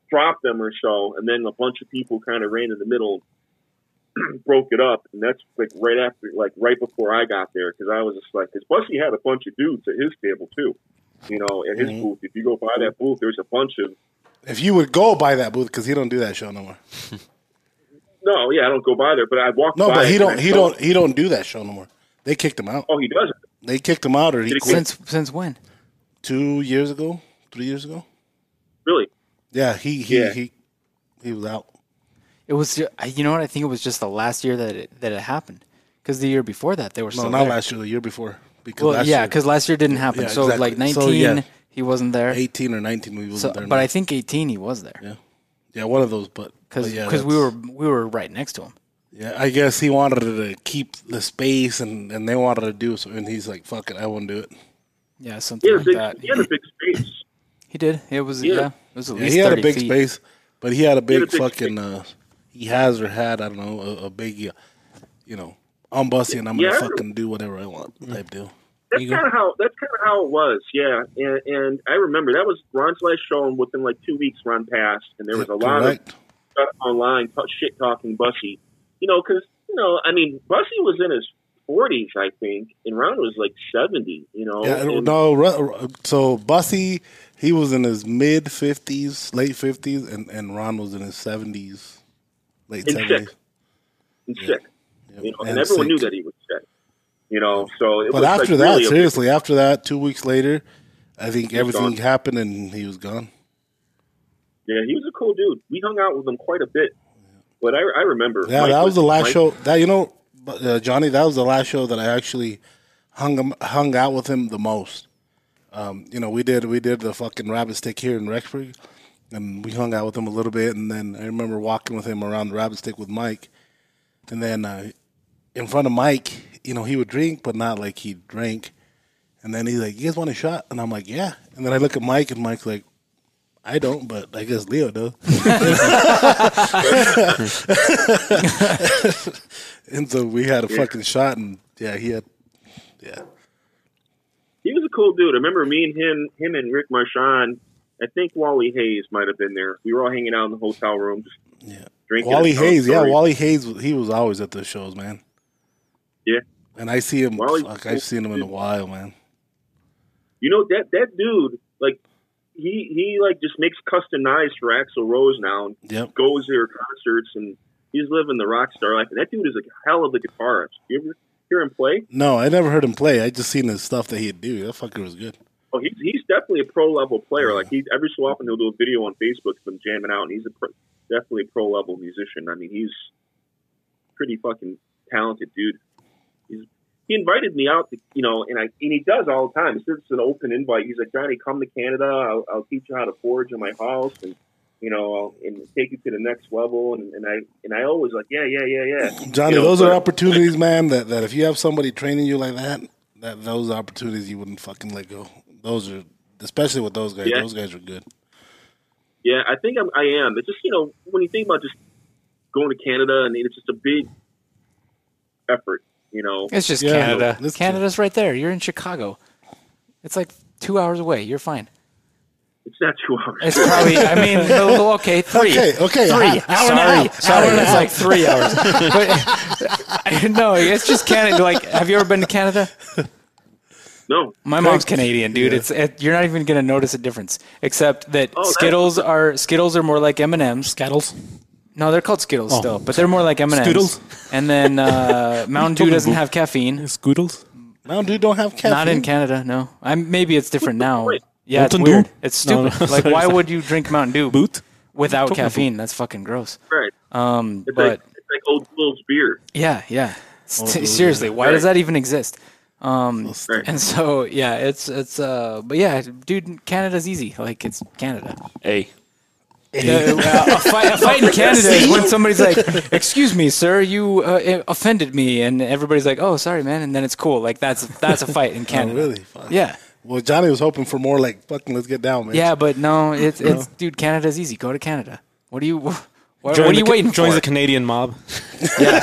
dropped them or so, and then a bunch of people kind of ran in the middle, broke it up, and that's like right after, like right before I got there, because I was just like, because Busse had a bunch of dudes at his table too, you know, at his Mhm. booth. If you go by that booth, there's a bunch of If you would go by that booth, because he don't do that show no more. no, yeah, I don't go by there, but I walked No, by. but he don't. He don't. He don't do that show no more. They kicked him out. Oh, he doesn't. They kicked him out, or he he quit Since since when? two years ago, three years ago. Really? Yeah, he he Yeah. he he was out. It was. You know what? I think it was just the last year that it, that it happened. Because the year before that, they were No, still not there. last year. The year before. Because Well, last yeah, because last year didn't happen. Yeah, so exactly. like nineteen, So, yeah. He wasn't there. eighteen or nineteen, we wasn't So, there. but no. I think eighteen, he was there yeah, yeah, one of those. But because but yeah, we were we were right next to him. Yeah, I guess he wanted to keep the space, and and they wanted to do so, and he's like, "Fuck it, I won't do it." Yeah, something had like big, that. he had a big space. He did. It was Yeah. yeah. It was at Yeah, least he had a big feet. space, but he had a big, had a big fucking. Uh, he has or had, I don't know, a, a big, uh, you know, I'm Busse and I'm gonna fucking do whatever I want type deal. That's kind of how that's kind of how it was, yeah. And, and I remember that was Ron's last show, and within like two weeks, Ron passed, and there was a lot of stuff online, shit talking Busse. You know, because you know, I mean, Busse was in his forties, I think, and Ron was like seventy. You know, Yeah, and- no. So Busse, he was in his mid fifties, late fifties, and and Ron was in his seventies, late And seventies. sick. and sick. You know, and, and everyone sick. knew that he was. You know, so it But was after like that, really seriously, after that, two weeks later, I think everything happened and he was gone. yeah, he was a cool dude. We hung out with him quite a bit. But I, I remember. Yeah, Mike that was the last Mike- show. That you know, uh, Johnny, that was the last show that I actually hung hung out with him the most. Um, you know, we did we did the fucking rabbit stick here in Rexburg, and we hung out with him a little bit. And then I remember walking with him around the rabbit stick with Mike, and then uh, in front of Mike, you know, he would drink, but not like he drank. And then he's like, "You guys want a shot?" And I'm like, "Yeah." And then I look at Mike, and Mike's like, I don't, but I guess Leo does. and so we had a fucking shot, and yeah, he had, yeah. he was a cool dude. I remember me and him, him and Rick Marchand. I think Wally Hayes might have been there. We were all hanging out in the hotel room, just Yeah. drinking. Wally Hayes, yeah. Wally Hayes, he was always at the shows, man. Yeah. And I see him, fuck, I've seen him in a while, man. You know that that dude, like he he like just makes custom knives for Axl Rose now, and Yep. goes to their concerts, and he's living the rock star life. And that dude is a hell of a guitarist. You ever hear him play? No, I never heard him play. I just seen his stuff that he'd do. That fucker was good. Oh, he's he's definitely a pro level player. Like he every so often he'll do a video on Facebook of him jamming out, and he's a pro, definitely a pro level musician. I mean, he's pretty fucking talented dude. He invited me out to you know, and I and he does all the time. It's just an open invite. He's like Johnny, come to Canada. I'll, I'll teach you how to forge in my house, and you know, I'll, and take you to the next level. And, and I and I always like, yeah, yeah, yeah, yeah. Johnny, You know, those are opportunities, man. That that if you have somebody training you like that, that those opportunities you wouldn't fucking let go. Those are especially with those guys. Yeah. Those guys are good. Yeah, I think I'm, I am. It's just you know when you think about just going to Canada, and it's just a big effort. You know, It's just Yeah, Canada. that's Canada's right there. You're in Chicago. It's like two hours away. You're fine. it's not two hours. It's probably. I mean, no, okay, three. Okay, okay, three. hour- hour and a sorry, half. sorry. Hour It's like three hours. But no, it's just Canada. Like, have you ever been to Canada? No, My mom's Canadian, dude. It's it, you're not even gonna notice a difference, except that Oh, that's- Skittles are Skittles are more like M and M's. Scattles. No, they're called Skittles Oh. still, but they're more like M and M's. Skittles? And then uh, Mountain Dew doesn't have caffeine. Scoodles. Mountain Dew don't have caffeine. Not in Canada, no. I'm maybe it's different now. Wait. Yeah, it's Mountain Dew? weird. It's No, stupid. no, like, sorry, why sorry. would you drink Mountain Dew Boot. without Coconut caffeine? That's fucking gross. right. Um, It's but like it's like old Will's beer. yeah, yeah. S- those seriously, why does Right. that even exist? Um, Right. and so yeah, it's it's uh, but yeah, dude, Canada's easy. Like it's Canada. Hey, The- uh, a, fight, a fight in Canada is when somebody's like, "Excuse me, sir, you uh, offended me," and everybody's like, "Oh, sorry, man," and then it's cool. Like that's that's a fight in Oh, Canada. really? Fuck. Yeah, Well, Johnny was hoping for more like fucking. Let's get down, man. yeah, but no, it's it's dude, Canada's easy. Go to Canada. What are you? What, what are you the, waiting Joins for? the Canadian mob. yeah,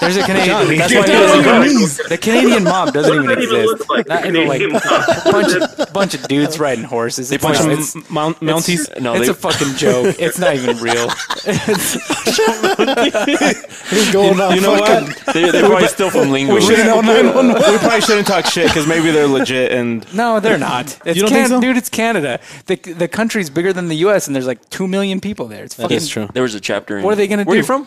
There's a Canadian. Johnny. That's why he doesn't what The Canadian mob doesn't even does that even exist. look like, Not, the like Canadian mob? bunch of bunch of dudes riding horses. It's, Bunch not- of it's, m- mount, Mounties. no, it's they, a fucking joke. It's not even real. He's going on. You know fucking, what? they, they're probably still from Lingo. We, shouldn't, we probably shouldn't talk shit because maybe they're legit and No, they're not. It's You don't Can- think so? dude. It's Canada. the The country's bigger than the U.S. and there's like two million people there. It's fucking is true. There was a chapter. In, What are they gonna Where do? are you from?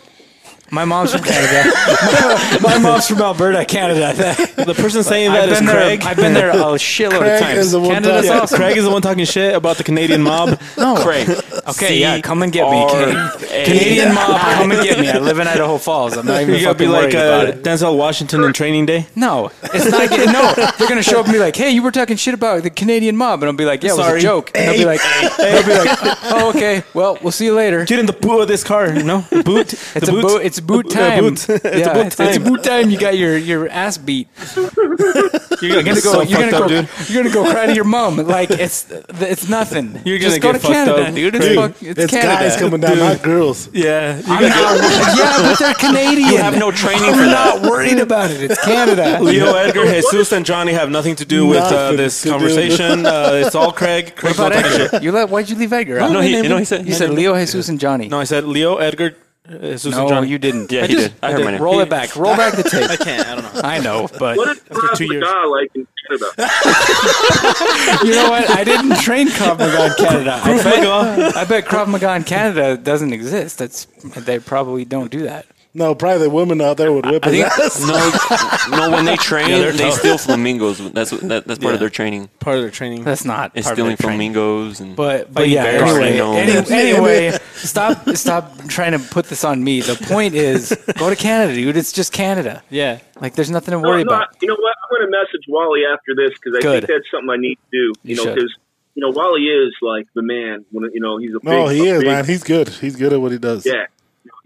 My mom's from Canada. my, my mom's from Alberta, Canada. The person saying that I've is been there. Craig. I've been there a shitload Craig of times. is the one Canada's talking- Yeah, awesome. Craig is the one talking shit about the Canadian mob. No. Craig. Okay, yeah, come and get me. C-R-A. Canadian mob, come and get me. I live in Idaho Falls. I'm not even You gotta be like worried about uh, it. Denzel Washington in Training Day. No, it's not. No, they're gonna show up and be like, "Hey, you were talking shit about the Canadian mob," and I'll be like, "Yeah, it was Sorry. a joke." And they'll be like, "They'll be like, oh, okay, well, we'll see you later." Get in the boot of this car. No, the boot. It's the a boot. It's boot Yeah, time. boot. it's yeah, a boot time. it's boot time. You got your, your ass beat. You're You're gonna so go. you're gonna up, go. dude. You're gonna go cry to your mom. Like it's it's nothing. You're Just gonna go get to Canada, up. dude. It's, Craig, fuck, it's, it's Canada. guys coming down, not girls. Yeah, you I'm got not, yeah, but they're Canadian. You have no training for I'm that. not worried about it. It's Canada. Leo, Edgar, Jesus, and Johnny have nothing to do with uh, this conversation. Uh, it's all Craig. What about not talking shit. Edgar? You let? Why'd you leave Edgar? out? No, he, you know, he said. You said Leo, Jesus, and Johnny. No, I said Leo, Edgar, uh, Jesus, and No, Johnny. you didn't. Yeah, I he just- did. I heard my name. Roll it back. Roll back the tape. I can't. I don't know. I know, but What is Krav two years. Maga like in Canada? you know what? I didn't train Krav Maga in Canada. I bet, Maga. I bet Krav Maga in Canada doesn't exist. That's they probably don't do that. No, probably the women out there would whip I his think ass. no, no. When they train, they're they tough. steal flamingos. That's what- that, that's part Yeah. of their training. Part of their training. That's not Is part stealing of their training. flamingos and But but Fighting yeah. bears. Anyway, Rhino. any, anyway, stop stop trying to put this on me. The point is, go to Canada, dude. It's just Canada. yeah. Like there's nothing to No, worry no, about. you know what? I'm going to message Wally after this because I Good. think that's something I need to do. You You, know, should. because you know Wally is like the man. When you know he's a big. No, he a is, big- man. He's good. He's good at what he does. Yeah,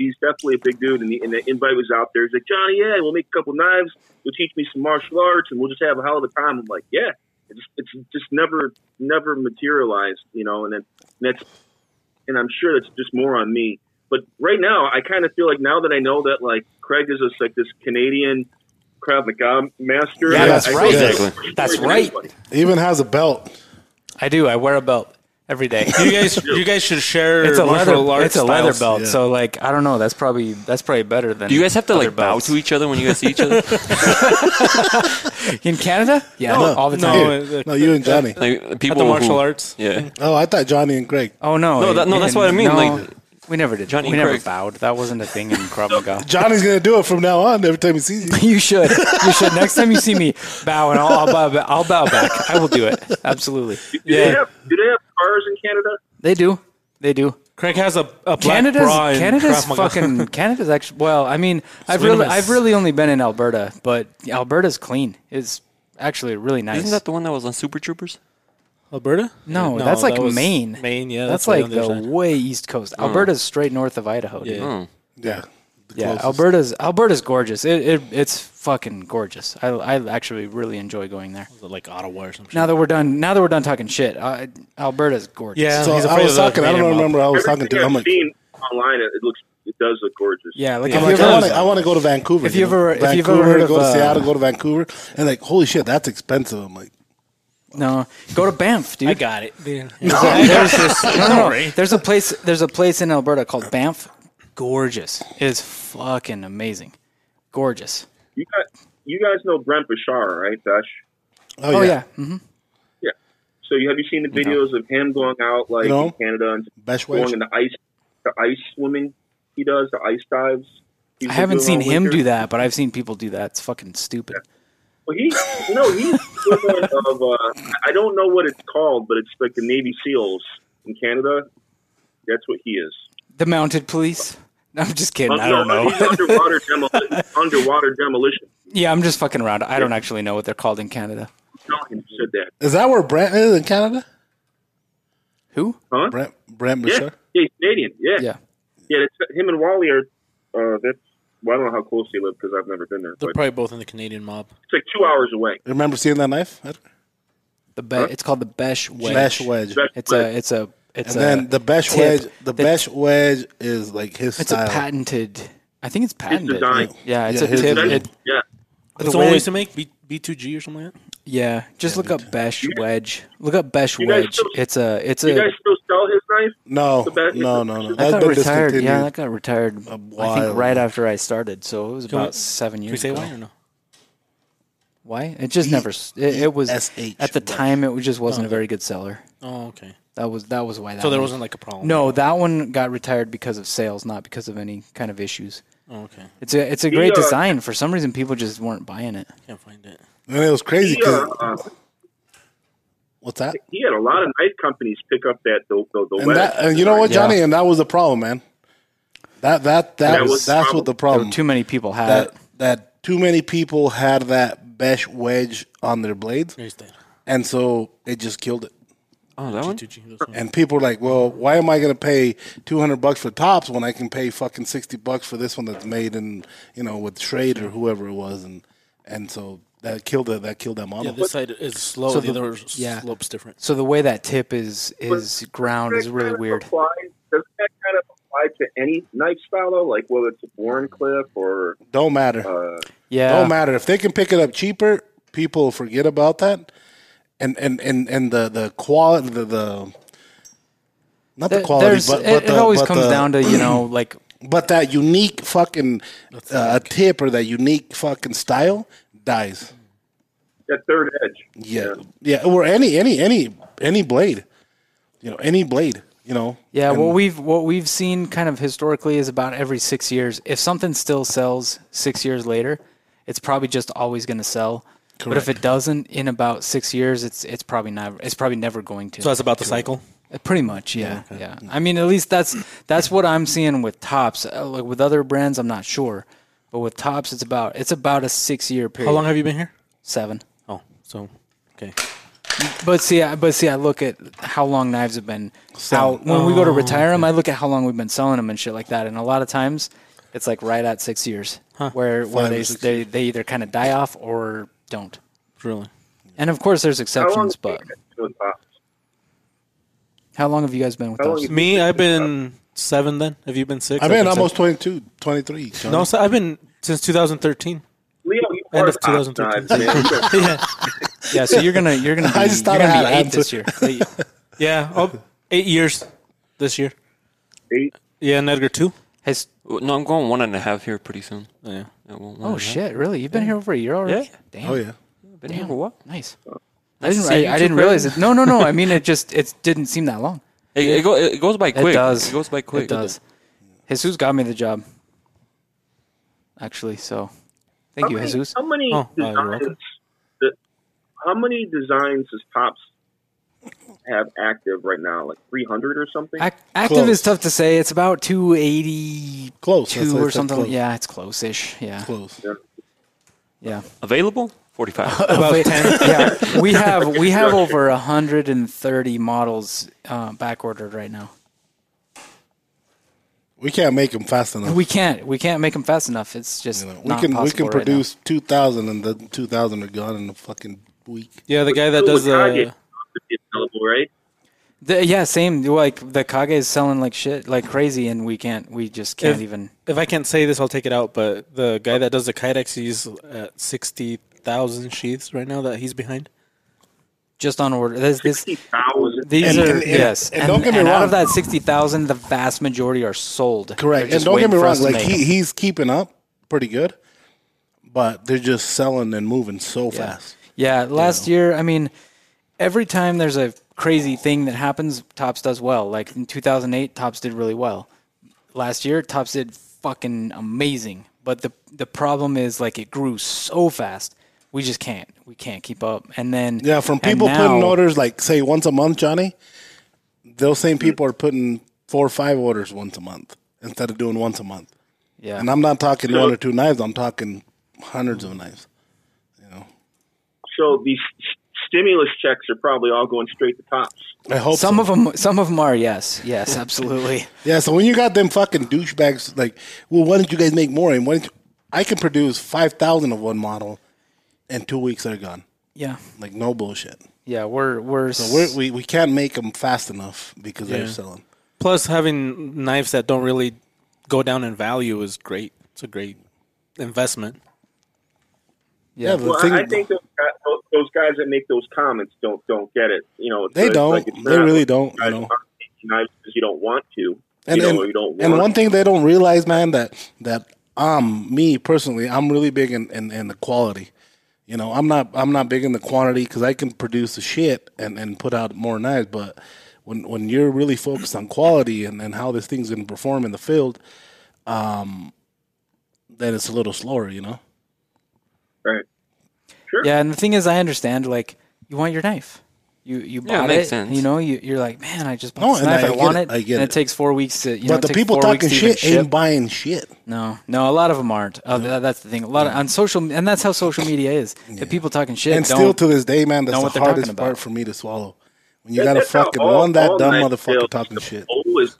he's definitely a big dude. And the, and the invite was out there. He's like, Johnny, yeah, we'll make a couple knives. You'll teach me some martial arts, and we'll just have a hell of a time. I'm like, yeah. It's just, it's just never never materialized, you know. And, then, and that's and I'm sure that's just more on me. But right now, I kind of feel like now that I know that like Craig is just like this Canadian Krav Maga master. Yeah, that's I right. feel Exactly. That's right. even has a belt. I do. I wear a belt every day. You guys, you guys should share. It's a leather. arts It's a leather belt. yeah. So like, I don't know. That's probably that's probably better than. Do you guys have to other like bow to each other when you guys see each other? in Canada? Yeah, No. all the No, time. uh, No, you and Johnny. Like at people the martial who, arts. Yeah. Oh, I thought Johnny and Greg. Oh no, No, that- no, that's what I mean, no, like, we never did. Johnny we never Craig. bowed. That wasn't a thing in Krav Maga. Johnny's gonna do it from now on. Every time he sees you. You should. You should. Next time you see me bow, and I'll, I'll bow. I'll bow back. I will do it. Absolutely. Do they have Do they have cars in Canada? They do. They do. Craig has a, a black Canada's bra Canada's Krav Maga. fucking Canada's actually well. I mean, I've really I've really only been in Alberta, but Alberta's clean. It's actually really nice. Isn't that the one that was on Super Troopers? Alberta? no, that's like that Maine. Maine, yeah. that's, way like on the way east coast. Alberta's straight north of Idaho. dude. Yeah. Oh. Yeah. The Yeah, closest. Alberta's Alberta's gorgeous. It, it it's fucking gorgeous. I I actually really enjoy going there. like Ottawa or something. Now that we're done, now that we're done talking shit, uh, Alberta's gorgeous. Yeah. So He's I was of talking. I don't Canadian remember. I was talking to. I'm I've like, seen online, it, it looks it does look gorgeous. yeah. Like Yeah, I'm like, ever, want to. I want to go to Vancouver. if you know? ever- if you've Vancouver, ever heard go of, to uh, Seattle, go to Vancouver, and like, holy shit, that's expensive. I'm like, no, go to Banff, dude. I got it. there's, this, no, no, no. there's a place. There's a place in Alberta called Banff. Gorgeous. It's fucking amazing. Gorgeous. You got you guys know Brent Beshara, right, Dash? oh, Oh, yeah, yeah. hmm yeah. So you have you seen the videos of him going out like No. in Canada and best going wedge. into ice, the ice swimming? He does the ice dives. He's I haven't seen him winter. do that, but I've seen people do that. It's fucking stupid. Well, he no, he's equivalent of uh, I don't know what it's called, but it's like the Navy SEALs in Canada. That's what he is. The mounted police. No, I'm just kidding. Uh, I don't no, know. Underwater demolition. underwater demolition. yeah, I'm just fucking around. I don't actually know what they're called in Canada. No, he said that. Is that where Brent is in Canada? Who? Huh? Brent Brent Yeah, Bouchard? yeah, he's Canadian. Yeah, Yeah. yeah. It's, him and Wally are. Uh, that's. Well, I don't know how close they live because I've never been there. They're But probably both in the Canadian mob. it's like two hours away. Remember seeing that knife? The be- It's called the Besh wedge. Besh wedge. That's It's a. It's a. It's And then the best tip. wedge. The The- Besh wedge is like his It's style. a patented. I think it's His patented. design. Yeah, it's Yeah, a his tip. It, Yeah. it's The the one way- to make B B two G or something like that. yeah, just look up Besh wedge. Look up Besh wedge. still- It's a. It's You a. guys still sell his knife? No, The no, no, no. That That's got been retired. Yeah, that got retired. I while think right after I started, so it was Can we- about seven Can we years say ago. why or no? Why? It just never. It, it was SH at the wedge. time. It just wasn't a oh. very good seller. Oh, okay. That was that was why that. So there one- wasn't like a problem. No, that one got retired because of sales, not because of any kind of issues. Oh, okay. It's a it's a great design. For some reason, people just weren't buying it. Can't find it. And it was crazy He, 'cause- what's that? he had a lot of knife companies pick up that the the, the And that, and you know what, Yeah. Johnny? And that was the problem, man. That that that That was was the that's problem. what the There problem. were too many people had that it. that too many people had that Besh wedge on their blades, There's that. and so it just killed it. Oh, that one? G2G. And people were like, "Well, why am I going to pay two hundred bucks for tops when I can pay fucking sixty bucks for this one that's made in you know with Trade or whoever it was?" And and so that killed it. That killed that model. Yeah, this side is slow. So the, the- other yeah. slope's different. So the way that tip is is ground is really weird. Apply, does that kind of apply to any knife style, though? Like whether it's a Born Cliff or Don't matter. uh, Yeah, Don't matter if they can pick it up cheaper. People forget about that, and and and and the the quality the the not the There- quality, there's- but, it, but it always but comes the- down to you know like But that unique fucking uh, tip or that unique fucking style dies. that third edge. Yeah, yeah, or any any any any blade, you know, any blade, you know. Yeah, And- what we've what we've seen kind of historically is about every six years. If something still sells six years later, it's probably just always going to sell. But if it doesn't in about six years, it's it's probably never it's probably never going to. So that's about the cycle. Uh, Pretty much, yeah, yeah. I mean, at least that's that's what I'm seeing with tops. Uh, like with other brands, I'm not sure, but with tops, it's about it's about a six year period. How long have you been here? Seven. Oh, so okay. But see, I, but see, I look at how long knives have been out. When we go to oh, retire them, I look at how long we've been selling them and shit like that. And a lot of times, it's like right at six years, where where Five or they six they, they either kind of die off or don't. Really? And of course, there's exceptions, do but get to a top? How long have you guys been with us? Me, I've been seven. Then have you been 6 I've I've been six. almost 22, 23. Johnny. No, so I've been since 2013. Leo, you End are of 2013. yeah, Yeah, so you're gonna you're gonna be, I just thought you're I gonna had be eight answer. this year. Eight. yeah. Oh, eight years this year. Eight. Yeah, and Edgar two. Has, No, I'm going one and a half here pretty soon. Oh, yeah. Yeah, well, oh shit! Really? You've been here over a year already? Yeah. Damn. Oh yeah. Been here for what? Nice. Uh, I didn't. I, I didn't realize it. No, no, no. I mean, it just it didn't seem that long. It, it, go, it goes by quick. It does. It goes by quick. It does. Jesus got me the job. Actually, so thank How you, many, Jesus. How many Oh, oh designs? That- how many designs does Tops have active right now? Like three hundred or something? Ac- active Close. is tough to say. It's about two eighty Close. Two or something. Close. Yeah, it's close-ish. Yeah, Close. yeah. Available? 45. About 10. yeah, we have we have over hundred and thirty models uh, back ordered right now. We can't make them fast enough. We can't we can't make them fast enough. It's just You know, we not can we possible can right now. produce two thousand, and the two thousand are gone in a fucking week. Yeah, the guy that does with Kage, it's available, right? The, yeah, same. Like the Kage is selling like shit, like crazy, and we can't. We just can't If- even. if I can't say this, I'll take it out. But the guy that does the Kydex, he's at sixty thousand sheaths right now that he's behind. Just on order. This, this, Sixty thousand. these And- are and- and- yes, and don't get me out wrong. of that sixty thousand, the vast majority are sold. Correct. And don't get me wrong, like make he, 'em. he's keeping up pretty good, but they're just selling and moving so fast. Yeah, last year, I mean, every time there's a crazy thing that happens, Tops does well. Like in 2008, Tops did really well. Last year, Tops did fucking amazing. But the the problem is like it grew so fast, we just can't we can't keep up. And then Yeah, from people now- putting orders like say once a month, Johnny. Those same people are putting four or five orders once a month instead of doing once a month. Yeah, And I'm not talking one or two knives. I'm talking hundreds of knives. So these stimulus checks are probably all going straight to Tops. I hope some so. of them some of them are yes yes absolutely. Yeah, so when you got them fucking douchebags, like, well, why don't you guys make more? And why don't you, I can produce five thousand of one model, in two weeks they're gone. yeah, Like no bullshit. yeah, we're we're, So we're, we we can't make them fast enough because they're selling. Plus, having knives that don't really go down in value is great. It's a great investment. Yeah, Well, I, I think those guys, those- guys that make those comments don't don't get it. You know, They don't. Like They really don't, you know. aren't making knives because you don't want to. and you know, and, you don't want and one thing they don't realize, man, that that I'm me personally, I'm really big in, in, in the quality. You know, I'm not I'm not big in the quantity because I can produce the shit and, and put out more knives. But when when you're really focused on quality and, and how this thing's gonna perform in the field, um, then it's a little slower. You know. Right. Sure. Yeah, and the thing is, I understand. Like, you want your knife. You you Yeah, it makes it. sense. You know, you, you're like, man, I just bought No, this knife. I I, want it, it. I get and it. it takes four weeks to. You know, but it the people talking shit ship. ain't buying shit. No, no, a lot of them aren't. Uh, tha- that's the thing. A lot of, on social, and that's how social media is. The people talking shit and still to this day, man, that's the what they're talking hardest part for me to swallow. When you got a that's how fucking all- one that dumb motherfucker talking shit. Always.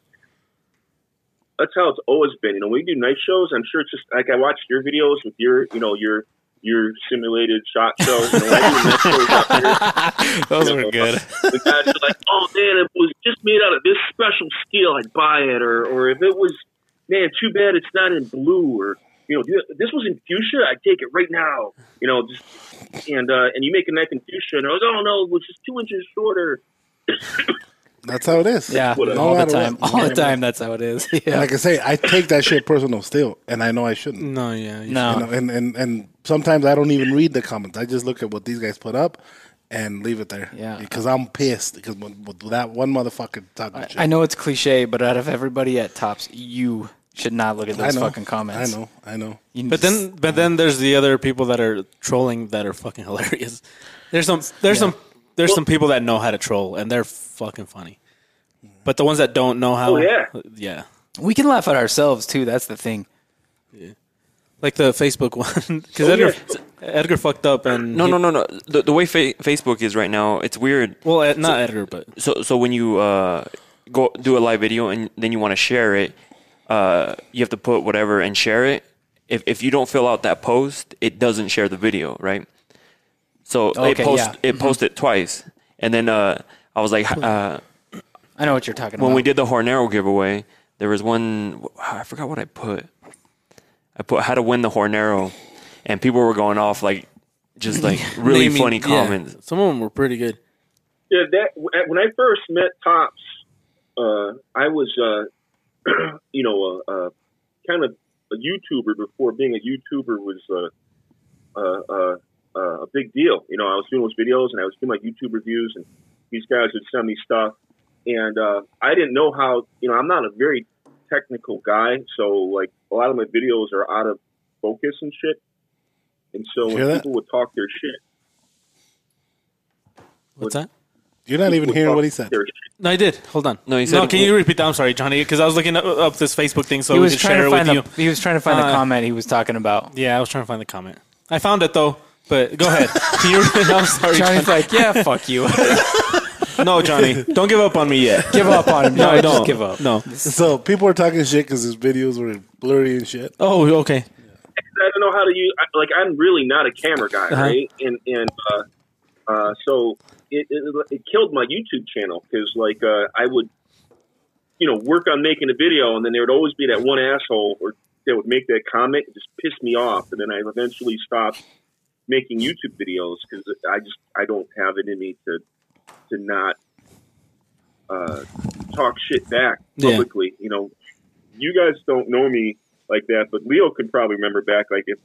That's how it's always been. You know, when we do night shows, I'm sure it's just like I watched your videos with your, you know, your your simulated shot shows. You know, when I do night shows out here, Those you were know, good. The guys are like, "Oh man, it was just made out of this special steel. I'd buy it." Or, or if it was, man, too bad it's not in blue. Or you know, this was in fuchsia. I'd take it right now. You know, just and uh, and you make a knife in fuchsia, and I was, "Oh no, it was just two inches shorter." That's how it is. Yeah, Whatever. No all the time. what. All the time. That's how it is. Yeah. Like I say, I take that shit personal still, and I know I shouldn't. No, yeah, you No. You know, and, and and sometimes I don't even read the comments. I just look at what these guys put up and leave it there. Yeah. Because I'm pissed because with that one motherfucker talking shit. I know it's cliche, but out of everybody at Tops, you should not look at I those know. fucking comments. I know. I know. You But just- then, but then there's the other people that are trolling that are fucking hilarious. There's some, there's some, there's some people that know how to troll and they're fucking funny. But the ones that don't know how, Oh, yeah. yeah, we can laugh at ourselves too. That's the thing. Yeah. like the Facebook one because Oh, Edgar, yeah. Edgar fucked up and No, he- no, no, no. The, the way fa- Facebook is right now, it's weird. Well, Ed- not Edgar, but So, so when you uh, go do a live video and then you want to share it, uh, you have to put whatever and share it. If if you don't fill out that post, it doesn't share the video, right? So Okay, it post yeah. it posted twice, and then uh, I was like, uh, I know what you're talking when about. When we did the Hornero giveaway, there was one. I forgot what I put. I put how to win the Hornero, and people were going off like just like really Naming- funny yeah. comments. Some of them were pretty good. Yeah, that when I first met Tops, uh, I was, uh, you know, uh, uh, kind of a YouTuber before being a YouTuber was uh, a big deal. You know, I was doing those videos and I was doing my YouTube reviews, and these guys would send me stuff, and uh, I didn't know how. You know, I'm not a very technical guy, so like a lot of my videos are out of focus and shit. And so Hear when that? people would talk their shit, What's that? You're not even hearing what he said. No, I did. Hold on. No, he said- No, can you repeat that? I'm sorry, Johnny, because I was looking up, up this Facebook thing so he we was could trying share to it find with the you. he was trying to find Uh, the comment he was talking about. Yeah, I was trying to find the comment. I found it though, but go ahead. Can you, I'm sorry, Johnny's Johnny. like, yeah, fuck you. No, Johnny, don't give up on me yet. give up on him. No, No, don't give up. No. So people were talking shit because his videos were blurry and shit. Oh, okay. I don't know how to use. Like I'm really not a camera guy, Uh-huh. right? And and uh, uh, so it, it it killed my YouTube channel because like uh, I would, you know, work on making a video, and then there would always be that one asshole or that would make that comment, it just pissed me off, and then I eventually stopped making YouTube videos because I just I don't have it in me to to not uh, talk shit back Yeah. publicly. You know, you guys don't know me like that, but Leo could probably remember back. Like if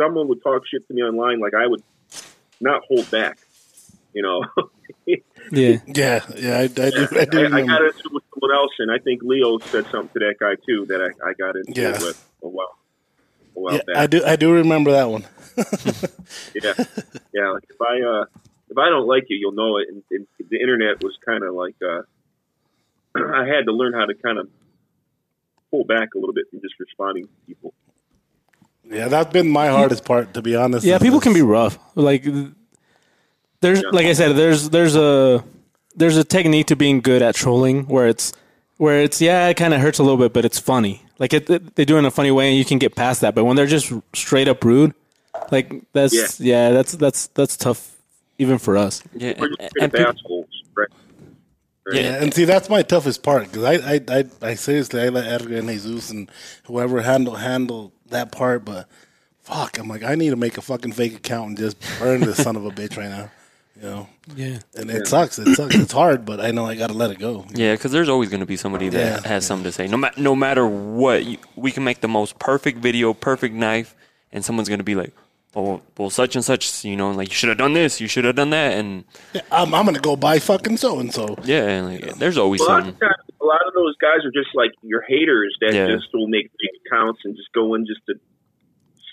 someone would talk shit to me online, like I would not hold back. You know, Yeah. Yeah, yeah, I, I do. I do I, I got into it with someone else, and I think Leo said something to that guy too that I, I got into Yeah. it with a while, a while Yeah, back. I do. I do remember that one. Yeah, yeah. Like if I uh, if I don't like you, you'll know it. And, and the internet was kind of like uh, I had to learn how to kind of pull back a little bit from just responding to people. Yeah, that's been my hardest part, to be honest. Yeah, people this- can be rough. Like there's like I said, there's there's a there's a technique to being good at trolling where it's where it's yeah, it kind of hurts a little bit, but it's funny. Like it, it- they do it in a funny way, and you can get past that. But when they're just straight up rude, like that's yeah, that's that's that's tough even for us. Yeah, We're and, and straight up peop- assholes, right? Yeah, and see that's my toughest part because I, I, I, I seriously I let Edgar and Jesus and whoever handle handle that part, but fuck, I'm like I need to make a fucking fake account and just burn this son of a bitch right now, you know. Yeah, And it sucks. It sucks. It's hard, but I know I got to let it go. yeah, because there's always going to be somebody that Yeah. has something to say. No, ma- no matter what, you, we can make the most perfect video, perfect knife, and someone's going to be like, "Oh, well, such and such, you know, like you should have done this, you should have done that," and Yeah, I'm, I'm gonna go buy fucking so and so. yeah, and, like, there's always A lot, something. of times, a lot of those guys are just like your haters that Yeah. just will make fake accounts and just go in just to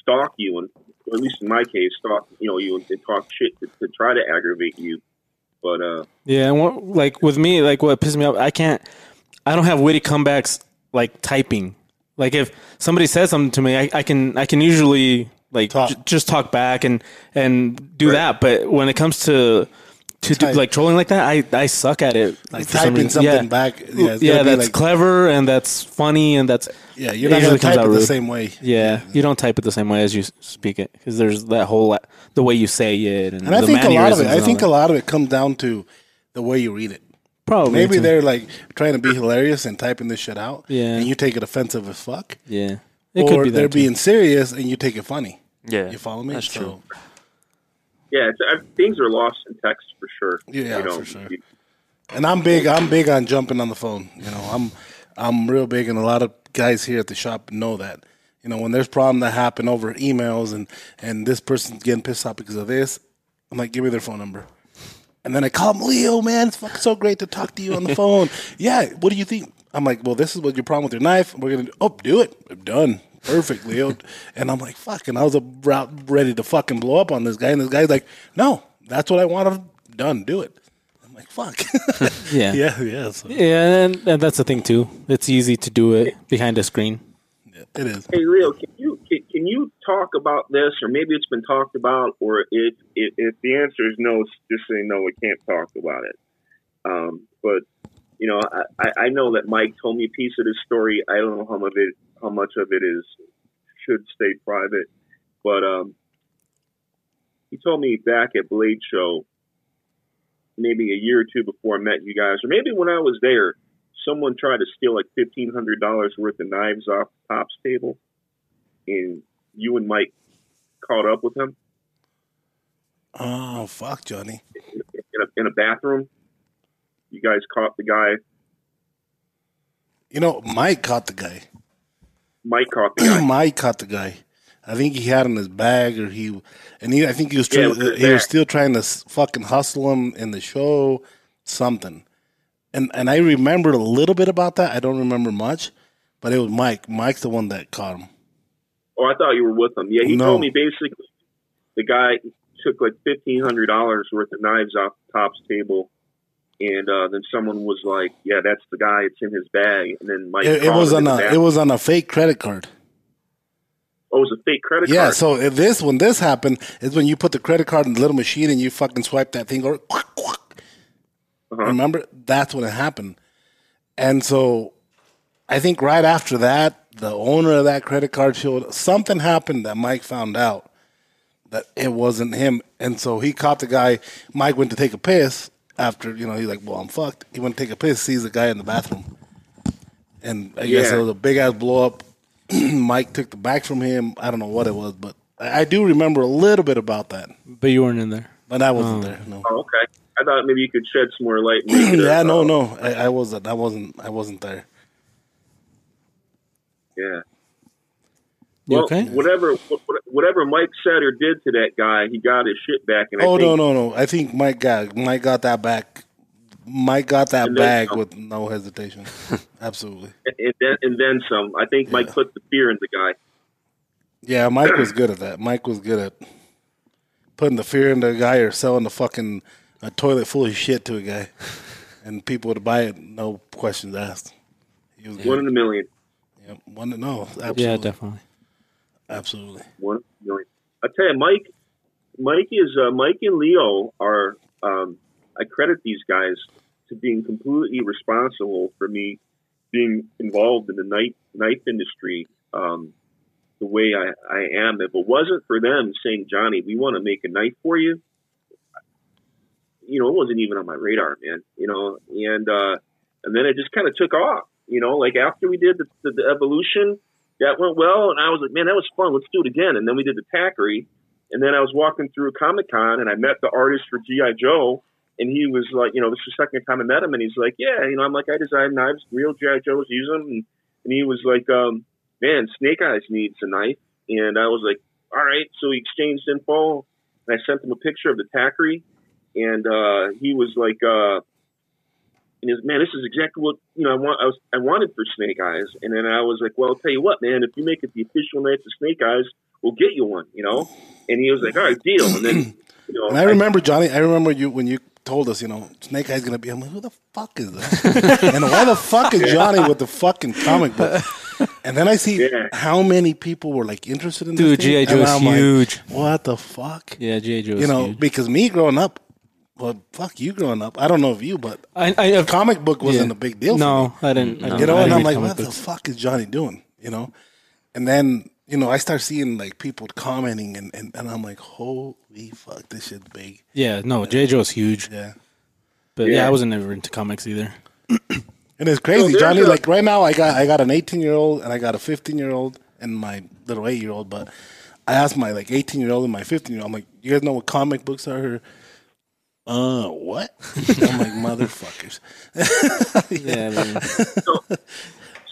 stalk you, and or at least in my case, stalk you know you and, and talk shit to, to try to aggravate you. But uh, yeah. And what, like with me, like what pisses me off, I can't. I don't have witty comebacks like typing. Like if somebody says something to me, I, I can I can usually like Talk. j- just talk back and and do that. But when it comes to to do, like trolling like that, I I suck at it. Like for some typing something yeah. back. Yeah, Yeah, that's like- clever and that's funny and that's Yeah, you're not gonna type out it the same way. Yeah, you don't type it the same way as you speak it because there's that whole the way you say it and, And I think a lot of it. I think that. a lot of it comes down to the way you read it. probably Maybe too. they're like trying to be hilarious and typing this shit out. Yeah. And you take it offensive as fuck. yeah. It or could be that they're too. being serious and you take it funny. Yeah, You follow me? That's So, true. yeah, it's, uh, things are lost in text for sure. Yeah, you know, for sure. you- And I'm big. I'm big on jumping on the phone. You know, I'm I'm real big, and a lot of guys here at the shop know that. You know, when there's problem that happen over emails, and and this person's getting pissed off because of this, I'm like, give me their phone number. And then I call him Leo, man. It's fucking so great to talk to you on the phone. yeah, what do you think? I'm like, well, this is what your problem with your knife. We're gonna oh, do it. I'm done. Perfect, Leo. and I'm like, fuck. And I was about ready to fucking blow up on this guy, and this guy's like, no, that's what I want done. Do it. I'm like, fuck. yeah. yeah, yeah. So, Yeah, and, and that's the thing too. It's easy to do it behind a screen. it is. Hey Leo, can you can, can you talk about this, or maybe it's been talked about, or if if, if the answer is no, just say no, we can't talk about it. Um, but you know, I, I- I know that Mike told me a piece of this story. I don't know how much of it how much of it is should stay private, but um, he told me back at Blade Show maybe a year or two before I met you guys, or maybe when I was there, someone tried to steal like fifteen hundred dollars worth of knives off Pop's table, and you and Mike caught up with him Oh fuck, Johnny. in a, in a bathroom. You guys caught the guy. You know, Mike caught the guy. Mike caught the guy. Mike caught the guy. I think he had in his bag, or he, and he. I think he was Yeah, trying. was he was still trying to fucking hustle him in the show, something. And and I remembered a little bit about that. I don't remember much, but it was Mike. Mike's the one that caught him. Oh, I thought you were with him. Yeah, he No. told me basically the guy took like fifteen hundred dollars worth of knives off the top's table, and uh, then someone was like, "Yeah, that's the guy. It's in his bag." And then Mike. It, it was on a. It was on a fake credit card. Oh, it was a fake credit Yeah. card. Yeah. So this when this happened is when you put the credit card in the little machine and you fucking swipe that thing quack. Uh-huh. Remember that's when it happened, and so I think right after that, the owner of that credit card showed something happened that Mike found out that it wasn't him, and so he caught the guy. Mike went to take a piss after you know he's like, "Well, I'm fucked." He went to take a piss, sees the guy in the bathroom, and I guess Yeah. it was a big ass blow up. Mike took the bag from him. I don't know what it was, but I I do remember a little bit about that. But you weren't in there. But I wasn't there. No. Oh, okay. I thought maybe you could shed some more light. And make it a- yeah, no, uh, no, I, I wasn't. I wasn't. I wasn't there. Yeah. You Well, okay? whatever, whatever Mike said or did to that guy, he got his shit back. And I Oh think, no, no, no! I think Mike got Mike got that back. Mike got that And then bag some. with no hesitation. Absolutely. and then, and then some. I think Mike put the fear in the guy. Yeah, Mike was good at that. Mike was good at putting the fear in the guy or selling the fucking a toilet full of shit to a guy, and people would buy it, no questions asked. He was One good. in a million. Yep. One to no, absolutely, Yeah, definitely. Absolutely. One million. I tell you, Mike, Mike is uh, Mike and Leo are. Um, I credit these guys to being completely responsible for me being involved in the knife knife industry um, the way I, I am. If it wasn't for them saying, Johnny, we want to make a knife for you, you know, it wasn't even on my radar, man. You know, and uh, and then it just kind of took off. You know, like after we did the, the, the evolution, that went well, and I was like, man, that was fun. Let's do it again. And then we did the Tackery, and then I was walking through Comic Con, and I met the artist for GI Joe, and he was like, you know, this is the second time I met him, and he's like, yeah, you know, I'm like, I design knives, real GI Joes use them, and, and he was like, um, man, Snake Eyes needs a knife, and I was like, all right. So we exchanged info, and I sent him a picture of the Tackery, and uh, he was like, uh, and he was, man, this is exactly what you know I want. I was I wanted for Snake Eyes, and then I was like, well, I'll tell you what, man, if you make it the official knife of Snake Eyes, we'll get you one, you know. And he was like, all right, deal. And then, you know, And I remember Johnny. I remember you when you told us, you know, Snake Eye's gonna be. I'm like, who the fuck is that? and why the fuck is Johnny with the fucking comic book? And then I see Yeah. how many people were like interested in Dude, this. thing, G.I. Joe is I'm like, huge. what the fuck? Yeah, G.I. Joe is you know, huge. because me growing up, well, fuck you growing up. I don't know if you, but I, I, comic book wasn't yeah. a big deal. No, for me. I didn't. I you didn't- know, I and I'm like, comic what the fuck is Johnny doing? You know, and then you know, I start seeing like people commenting, and, and, and I'm like, holy fuck, this shit's big. Yeah, no, G.I. Joe is huge. Yeah. But yeah. Yeah. I wasn't ever into comics either. And it's crazy, there's Johnny. a- like right now, I got I got an 18 year old and I got a 15 year old and my little eight year old. But I asked my like 18 year old and my 15 year old, I'm like, you guys know what comic books are? Uh, what? I'm like, motherfuckers. Yeah, man.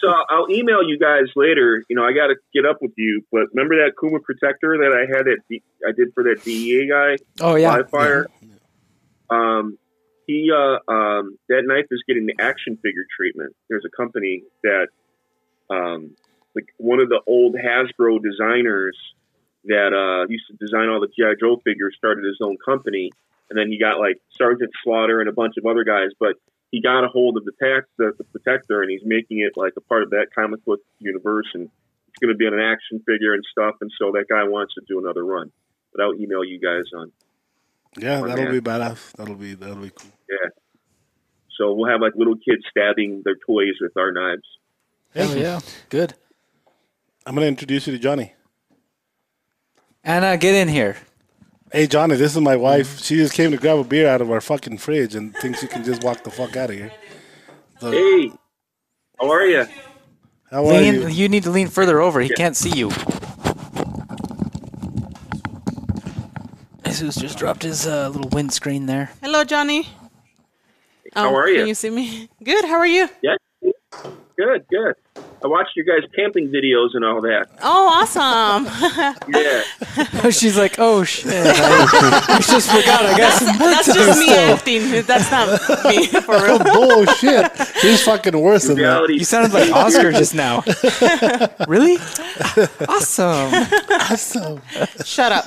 So I'll email you guys later. You know, I got to get up with you. But remember that Kuma protector that I had at I did for that DEA guy, Oh yeah. Live Fire. Um, he uh, um, that knife is getting the action figure treatment. There's a company that, um, like one of the old Hasbro designers that uh, used to design all the GI Joe figures started his own company, and then he got like Sergeant Slaughter and a bunch of other guys, but he got a hold of the tax the, the protector and he's making it like a part of that comic book universe and it's going to be on an action figure and stuff and so that guy wants to do another run but i'll email you guys on Yeah, Oh, that'll man. be badass. That'll be that'll be cool. yeah so we'll have like little kids stabbing their toys with our knives Oh yeah. Good. I'm gonna introduce you to Johnny. Anna, get in here. Hey Johnny, this is my wife. She just came to grab a beer out of our fucking fridge and thinks she can just walk the fuck out of here. Hey, how are you? How are Lean, you? you need to lean further over. He can't see you. Jesus just dropped his uh, little windscreen there. Hello, Johnny. How Oh, are you? Can you see me? Good. How are you? Yeah. Good, good. I watched your guys' camping videos and all that. Oh, awesome. Yeah. She's like, oh shit. I, I just forgot. I got some work That's to do just me still. acting. That's not me for real. Oh, bullshit. He's fucking worse than that. You sounded like Oscar just now. really? Awesome. Awesome. Shut up.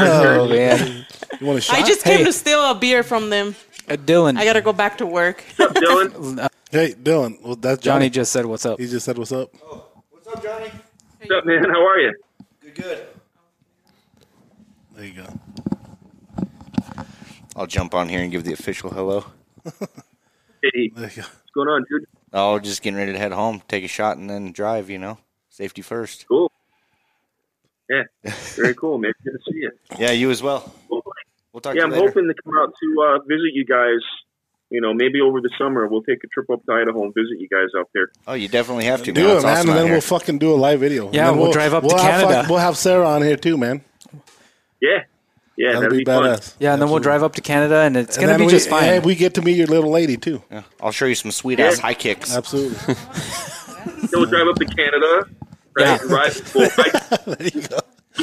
Oh man. You want a shot? I just came Hey. to steal a beer from them. Uh, Dylan. I gotta go back to work. What's up, Dylan? Hey, Dylan. Well, that's Johnny Johnny. just said, "What's up?" He just said, "What's up?" Oh, what's up, Johnny? What's up, man? How are you? Good, good. There you go. I'll jump on here and give the official hello. Hey, There you go. what's going on, dude? Oh, just getting ready to head home, take a shot, and then drive. You know, safety first. Cool. Yeah, very cool, man. Good to see you. Yeah, you as well. Well, We'll talk yeah, to I'm later. hoping to come out to uh, visit you guys. You know, maybe over the summer we'll take a trip up to Idaho and visit you guys out there. Oh, you definitely have to. Do man. it, man, awesome and then we'll fucking do a live video. Yeah, And then we'll drive up to Canada. fuck- we'll have Sarah on here too, man. Yeah, yeah, That'll that'd be, be, fun. badass. Yeah, and then we'll drive up to Canada, and it's And gonna be we, just fine. And we get to meet your little lady too. Yeah, I'll show you some sweet ass high kicks. Absolutely. Then we'll drive up to Canada, right? Yeah. and Ride, we'll ride, there you go.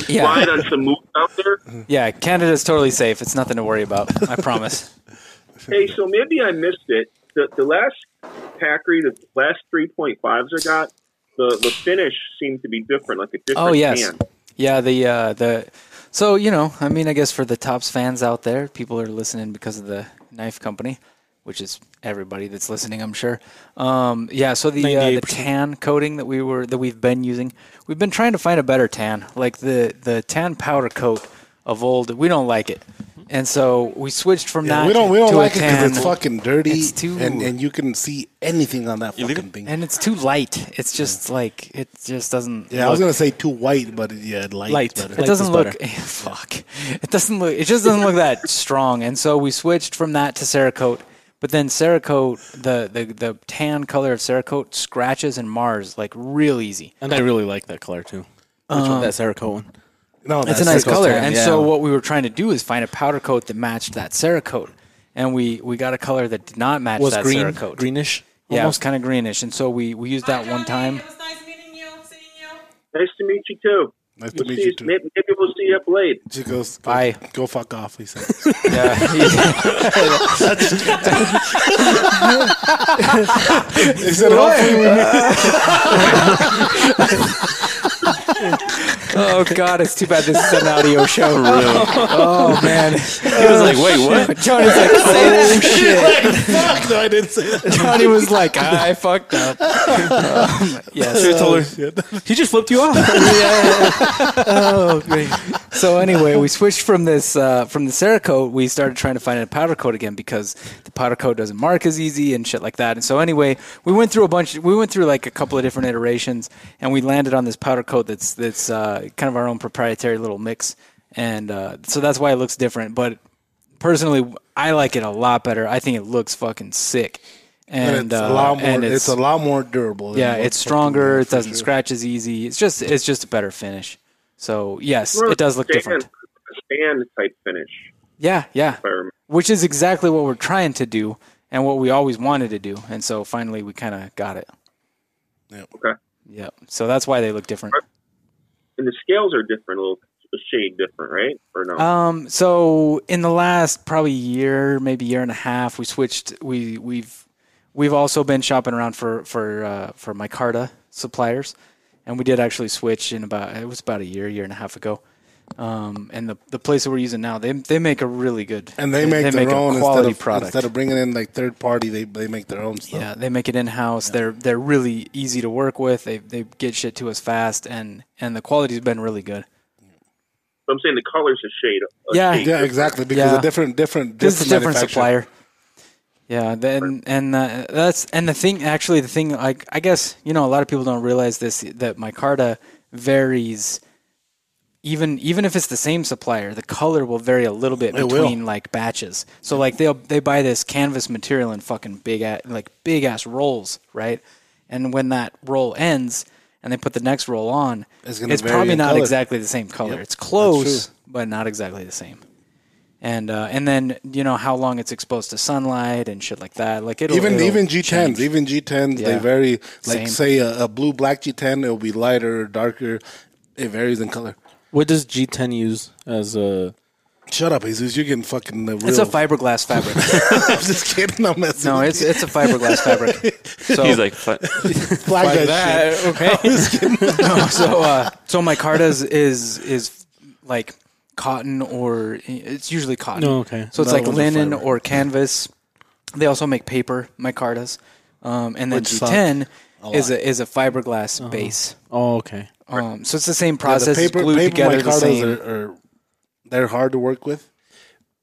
Yeah, ride on some moose out there. yeah. Canada's totally safe. It's nothing to worry about. I promise. Hey, so maybe I missed it. The, the last Tackery, the last 3.5s I got, the, the finish seemed to be different, like a different Oh yes, can. yeah. The uh, the so you know, I mean, I guess for the tops fans out there, people are listening because of the knife company, which is everybody that's listening, I'm sure. Um, yeah. So the uh, the tan coating that we were that we've been using, we've been trying to find a better tan, like the the tan powder coat of old. We don't like it, and so we switched from Yeah, that. we don't we don't like it because it's fucking dirty It's too- and, and you can see anything on that fucking thing. and it's too light. It's just like it just doesn't. yeah, I was gonna say too white, but yeah, light. Light. better. It Light doesn't look. fuck. It doesn't look. It just doesn't look that strong. And so we switched from that to Cerakote. But then Cerakote, the, the the tan color of Cerakote scratches and mars like real easy. And I really like that color too. Which one? Um, that Cerakote one. No, It's a nice color. tan, and yeah. so what we were trying to do is find a powder coat that matched that Cerakote. And we we got a color that did not match Was that green, Cerakote. greenish. Yeah, it was almost. kind of greenish. And so we we used that one time. It was nice meeting you, seeing you. Nice to meet you, too. Nice to We'll meet see you too. Maybe, maybe we'll see you at Blade. She goes, go, Bye. Go fuck off. He said. Yeah. he said, hopefully we meet. oh God, it's too bad this is an audio show. Oh man. He was like, wait, what? Johnny's like, oh shit. fuck, no, I didn't say that. Johnny was like, I fucked up. Um, yes. Should've told her. Shit. He just flipped you off. Oh, great. So anyway, we switched from this uh, from the Cerakote. We started trying to find a powder coat again because the powder coat doesn't mark as easy and shit like that. And so anyway, we went through a bunch. We went through like a couple of different iterations, and we landed on this powder coat that's that's uh, kind of our own proprietary little mix. And uh, so that's why it looks different. But personally, I like it a lot better. I think it looks fucking sick. And And, it's uh, a lot more. and It's, a lot more durable. yeah, it's stronger. It doesn't refrigerator- scratch as easy. It's just it's just a better finish. So yes, it does look stand- different. Stand type finish. Yeah, yeah. if I remember. Which is exactly what we're trying to do and what we always wanted to do. And so finally we kind of got it. Okay. Yeah. So that's why they look different. And the scales are different, a little a shade different, right? Or no? Um so in the last probably year, maybe year and a half, we switched we we've we've also been shopping around for for uh, for Micarta suppliers and we did actually switch in about it was about a year, year and a half ago. Um, and the the place that we're using now, they they make a really good And they make their a own quality instead of product. instead of bringing in like third party. They they make their own stuff. Yeah, they make it in house. They're they're really easy to work with. They they get shit to us fast, and and the quality's been really good. So I'm saying the color's are shade. Yeah. shade Yeah, exactly. Because Yeah. a different different This is different, different supplier. Yeah, then and uh, that's and the thing actually the thing like I guess you know a lot of people don't realize this that Micarta varies even even if it's the same supplier, the color will vary a little bit It will. between like batches. So like they'll they buy this canvas material in fucking big ass, like big ass rolls, right? And when that roll ends and they put the next roll on, It's it's, probably not color. exactly the same color. Yep, it's close, but not exactly the same. And uh, and then you know how long it's exposed to sunlight and shit like that. Like it'll even it'll even G10s, change. even G10s, they vary. Like Same. say a, a blue black G10, it'll be lighter or darker. It varies in color. What does G10 use as a? Shut up, Jesus! You're getting fucking the real. It's a fiberglass fabric. I'm just kidding. I'm messing. no, with it's you. it's a fiberglass fabric. So He's like, "Fuck." Flag Like that, shit. okay. no, so uh, so micartas is is like cotton or it's usually cotton. No, okay. So it's That like one's a linen fiber. or canvas. They also make paper micartas, um, and then Which suck G10 is a is a fiberglass base. Oh, okay. Um, so it's the same Yeah, process. the it's paper glued paper together the micartas same. are, are they're hard to work with.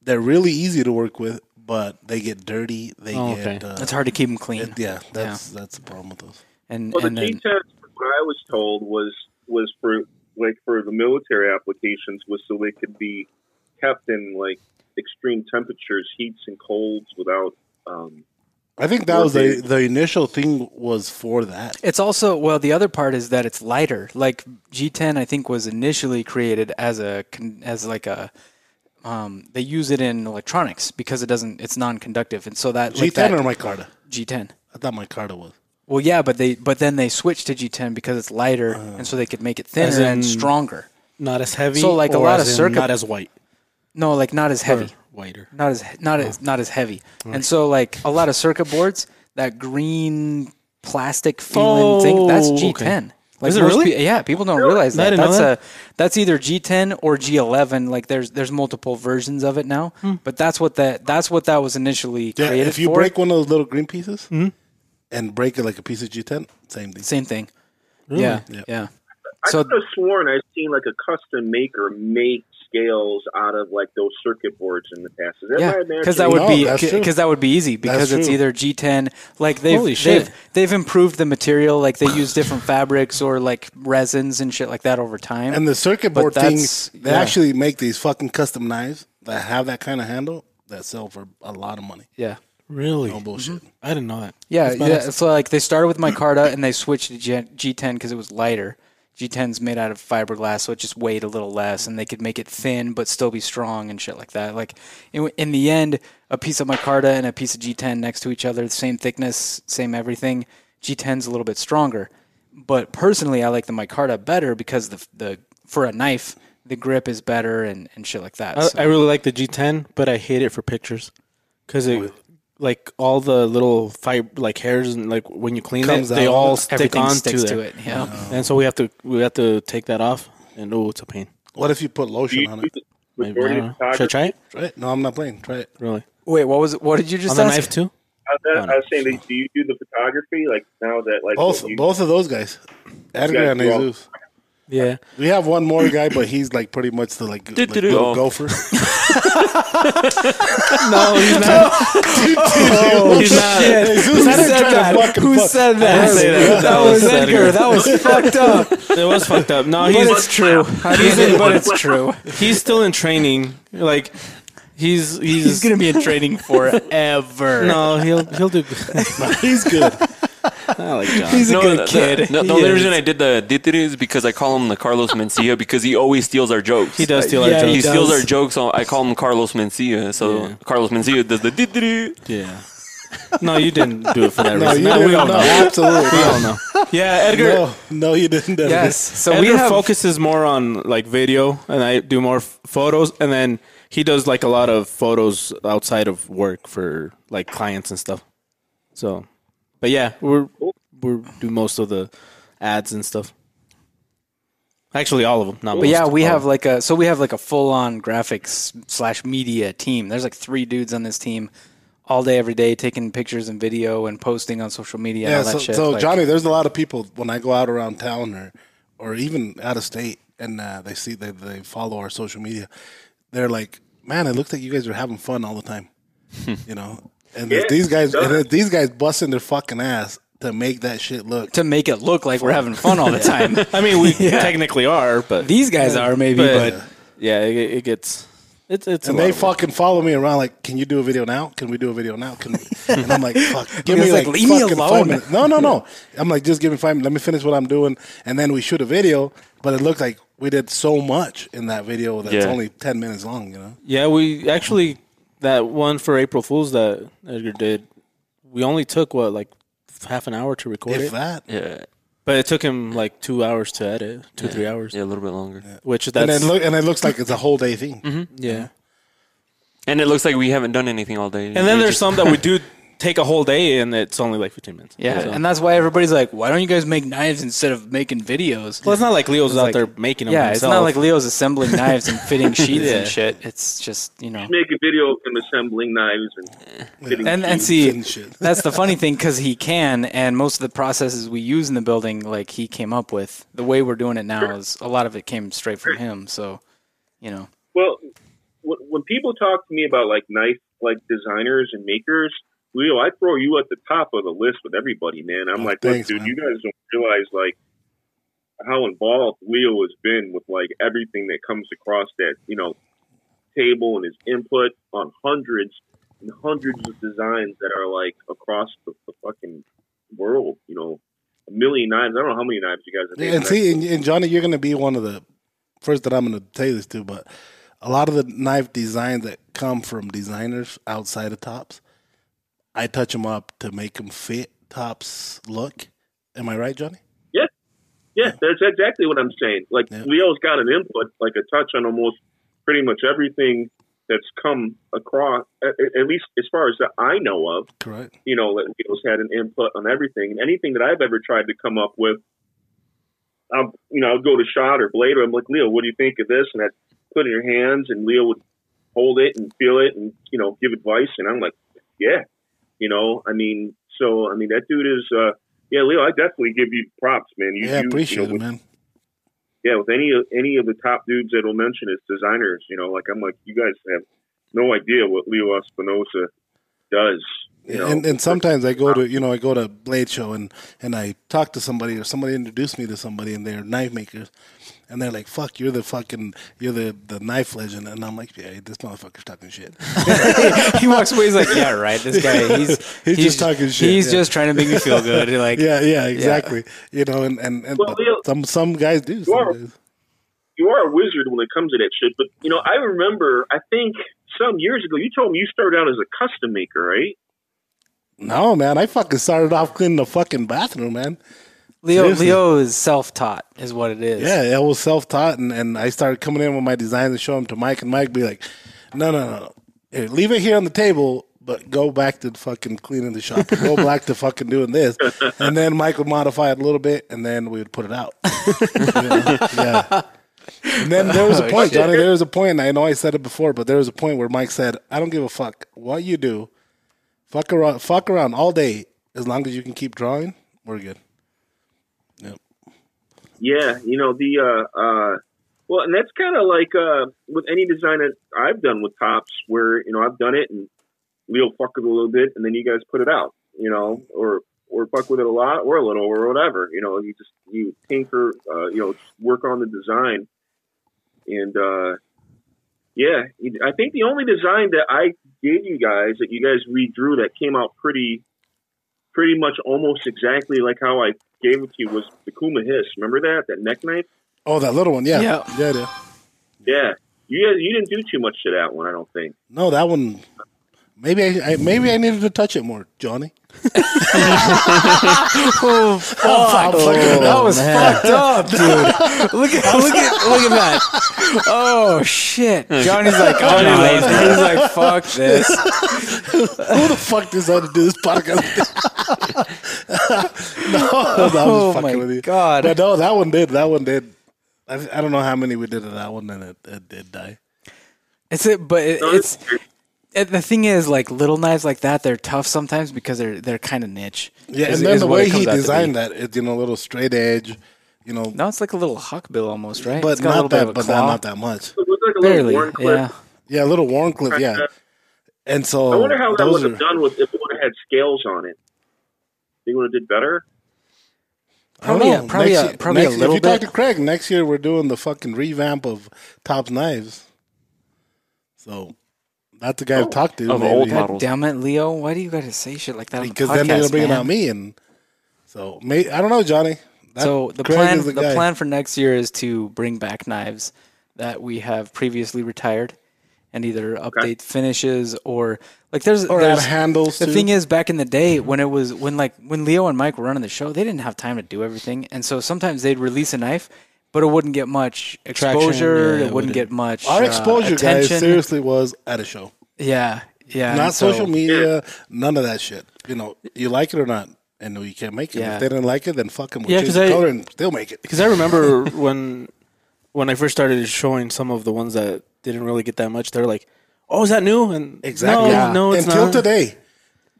They're really easy to work with, but they get dirty. They Oh, get okay. uh, it's hard to keep them clean. it- yeah, that's that's the problem with those. And Well, the and then G10, what I was told was was for like for the military applications was so they could be kept in like extreme temperatures, heats and colds without. Um, I think that was the the initial thing was for that. It's also well. The other part is that it's lighter. Like G10, I think was initially created as a as like a. Um, they use it in electronics because it doesn't. It's non-conductive, and so that G10 like that, or micarta? G10. I thought micarta was. Well, yeah, but they but then they switched to G10 because it's lighter, uh, and so they could make it thinner in- and stronger. Not as heavy. So, like, a lot of in circuit- Not as white. No, like not as heavy. Or whiter. not as not as oh. not as heavy. And so like a lot of circuit boards, that green plastic feeling thing, oh, that's Oh, G10. okay. Like Is it most really? pe- yeah, people don't realize that. That's that. a that's either G10 or G11. Like there's there's multiple versions of it now, hmm. but that's what that that's what that was initially Yeah, created if you for. break one of those little green pieces hmm? And break it like a piece of G10, same thing. Same thing. Yeah, Yeah. yeah. I So could have sworn I've seen like a custom maker make scales out of like those circuit boards in the past. Is that Yeah, because that would No, be because that would be easy because That's it's true. either G10 like they've Holy shit. they've they've improved the material like they use different fabrics or like resins and shit like that over time. And the circuit board things that's- they yeah. actually make these fucking custom knives that have that kind of handle that sell for a lot of money. yeah. Really? No bullshit. Mm-hmm. I didn't know that. Yeah, That's yeah. badass. So like they started with micarta and they switched to G- G10 because it was lighter. G10's made out of fiberglass, so it just weighed a little less, and they could make it thin but still be strong and shit like that. Like in, in the end, a piece of micarta and a piece of G10 next to each other, the same thickness, same everything. G10's a little bit stronger, but personally, I like the micarta better because the the for a knife, the grip is better and, and shit like that. I, So- I really like the G10, but I hate it for pictures because it, like all the little fib- like hairs and like when you clean Comes it, they out. all stick everything on sticks to, to it. it. Yeah. and so we have to we have to take that off, and oh, it's a pain. What if you put lotion you on it? Maybe, I majority don't of know. Should I try it? Try it. No, I'm not playing. Try it. Really? Wait, what was it? What did you just On the knife too? I was, Oh, no. I was saying, do you do the photography like now that like Both you- both of those guys, Edgar and do all- Jesus. Yeah. We have one more guy, but he's like pretty much the like, like little Oh. gopher. No, he's not. Oh, he's not. Jesus Who had him said that? Who fuck- said that? that. That was That was Edgar. Edgar. That was fucked up. It was fucked up. No, But he's it's true. He's in, but it's true. he's still in training. Like he's he's, He's gonna be in training forever. no, he'll he'll do. Good. He's good. I like John. He's a No, good the, kid. The, the He only is. reason I did the did is because I call him the Carlos Mencia because he always steals our jokes. he does steal Yeah, our he He jokes. steals our jokes. So I call him Carlos Mencia. So Yeah. Carlos Mencia does the did Yeah. No, you didn't do it for that No, reason. No, Nah, we all No, know. absolutely. We all know. Yeah, Edgar. No, no, you didn't. Edgar. Yes. So Edgar we have focuses more on like video, and I do more f- photos, and then he does like a lot of photos outside of work for like clients and stuff. So, but yeah, we're we do most of the ads and stuff. Actually, all of them. Not But most, yeah, we have like a so we have like a full on graphics slash media team. There's like three dudes on this team, all day every day, taking pictures and video and posting on social media and Yeah, all that so, shit. so Like, Johnny, there's a lot of people when I go out around town or or even out of state, and uh, they see they they follow our social media. They're like, "Man, it looks like you guys are having fun all the time," you know. And Yeah, if these guys, and if these guys busting their fucking ass to make that shit look. to make it look like we're having fun all the time. I mean, we Yeah. technically are, but These guys are maybe, but, but, yeah, it, it gets it's it's. a And lot they of work. fucking follow me around like, "Can you do a video now? Can we do a video now?" Can we? And I'm like, "Fuck, give me like, like, leave me alone. five minutes." No, no, no. I'm like, just give me five minutes. Let me finish what I'm doing, and then we shoot a video. But it looked like we did so much in that video that's Yeah. only ten minutes long. You know? Yeah, we actually that one for April Fools that Edgar did. We only took what like half an hour to record If it, that. Yeah, but it took him like two hours to edit, two three hours. yeah, a little bit longer. Which And that's then look, and it looks like it's a whole day thing. Mm-hmm. yeah. And it looks like we haven't done anything all day. And then there's just- some that we do take a whole day, and it's only like 15 minutes. yeah, So- and that's why everybody's like, why don't you guys make knives instead of making videos? well, it's not like Leo's out like- there making them. Yeah, it's not like Leo's assembling knives and fitting sheets Yeah. and shit. It's just you know, Make a video of him assembling knives and fitting and and sheets. see and shit. that's the funny thing because he can, and most of the processes we use in the building, like he came up with. The way we're doing it now is a lot of it came straight from him. So, you know, Well, when, when people talk to me about like knife like designers and makers, Leo, I throw you at the top of the list with everybody, man. I'm Oh, like, thanks, dude, man. you guys don't realize like how involved Leo has been with like everything that comes across that you know table and his input on hundreds and hundreds of designs that are like across the, the fucking world. You know, a million knives. I don't know how many knives you guys have. Yeah, and see, and, and Johnny, you're going to be one of the first that I'm going to tell you this to, but a lot of the knife designs that come from designers outside of Tops, I touch them up to make them fit Tops look. Am I right, Johnny? Yeah, yeah, that's exactly what I'm saying. Like Yeah. Leo's got an input, like a touch on almost pretty much everything that's come across, at, at least as far as that I know of. Correct. You know, that Leo's had an input on everything, and anything that I've ever tried to come up with, I'll you know I'll go to shot or blade, or I'm like Leo, what do you think of this? And I'd put it in your hands, and Leo would hold it and feel it, and you know give advice, and I'm like, yeah, you know, I mean, so I mean that dude is. uh yeah, Leo, I definitely give you props, man. You, yeah, you, appreciate you know, it, man. yeah, with any of any of the top dudes that will mention as designers, you know, like I'm like, you guys have no idea what Leo Espinosa does. You know, and and sometimes I go to you know I go to Blade Show and and I talk to somebody or somebody introduced me to somebody and they're knife makers and they're like fuck you're the fucking you're the the knife legend and I'm like yeah this motherfucker's talking shit he walks away. He's like, "Yeah, right. This guy, he's He's just talking shit, He's yeah. just trying to make me feel good." Like, yeah yeah exactly you know and and, and Well, but Leo- some some guys do some are- guys. you are a wizard when it comes to that shit. But you know, I remember, I think some years ago, you told me you started out as a custom maker, right? no man I fucking started off cleaning the fucking bathroom man Leo, Seriously. Leo is self-taught, is what it is. Yeah, I was self taught, and, and I started coming in with my designs and show them to Mike, and Mike be like, "No, no, no, Here, leave it here on the table, but go back to fucking cleaning the shop. go back to fucking doing this." And then Mike would modify it a little bit, and then we would put it out. yeah. yeah. And then there was a point, Johnny. There was a point. I know I said it before, but there was a point where Mike said, "I don't give a fuck what you do. Fuck around, fuck around all day. As long as you can keep drawing, we're good." Yep. Yeah, you know the uh, uh, well, and that's kind of like uh, with any design that I've done with tops, where you know I've done it and Leo fuck with it a little bit, and then you guys put it out, you know, or or fuck with it a lot or a little or whatever, you know. You just you tinker, uh, you know, work on the design, and uh, yeah, I think the only design that I gave you guys that you guys redrew that came out pretty, pretty much almost exactly like how I gave it to you was the Kuma Hiss. Remember that that neck knife? Oh, that little one, yeah, Yeah. yeah, yeah. Yeah, you guys, you didn't do too much to that one, I don't think. No, that one. Maybe I, I maybe I needed to touch it more, Johnny. Oh, fuck. that was fucked up, dude. look at look at look at that. Oh shit. Johnny's like, oh, no. he's like, fuck this. Who the fuck decided to do this podcast? no, I was Oh fucking my with you. God. But no, that one did. That one did. I, I don't know how many we did of that one, and it, it did die. It's it, but it, it's it, the thing is like little knives like that. They're tough sometimes because they're they're kind of niche. Yeah, is- and then the way he comes out to be. designed that, it's you know a little straight edge, you know, now it's like a little hawkbill almost, right? but It's got a little not that, but not, not that much. It looked like a Barely, little Wharncliffe. yeah. Yeah, a little Wharncliffe, yeah. And so I wonder how that would have are- done with if it would have had scales on it. Think we would have did better? I don't Probably know. a- probably Next a- year- probably a next- little If you talk to Craig next year, we're doing the fucking revamp of Top's knives. So that's the guy to oh, talk to. Of maybe. old God models. damn it, Leo! Why do you got to say shit like that? on the because then they're podcast, gonna bring it on me, and so may, I don't know, Johnny. That- so the Craig plan is the, plan for next year is to bring back knives that we have previously retired and either update finishes or like there's or there's, add handles. the too. thing is back in the day when it was when like when Leo and Mike were running the show they didn't have time to do everything and so sometimes they'd release a knife but it wouldn't get much exposure yeah, it it wouldn't wouldn't. get much our uh, exposure, guys, seriously was at a show, yeah yeah not so- social media, none of that shit. You know, you like it or not, and no, you can't make it. Yeah. If they didn't like it, then fuck them. We'll Yeah, change 'cause the I- color and they'll make it. Because I remember when when I first started showing some of the ones that didn't really get that much, they're like, "Oh, is that new?" And Exactly. no, Yeah. no, it's Until not. today,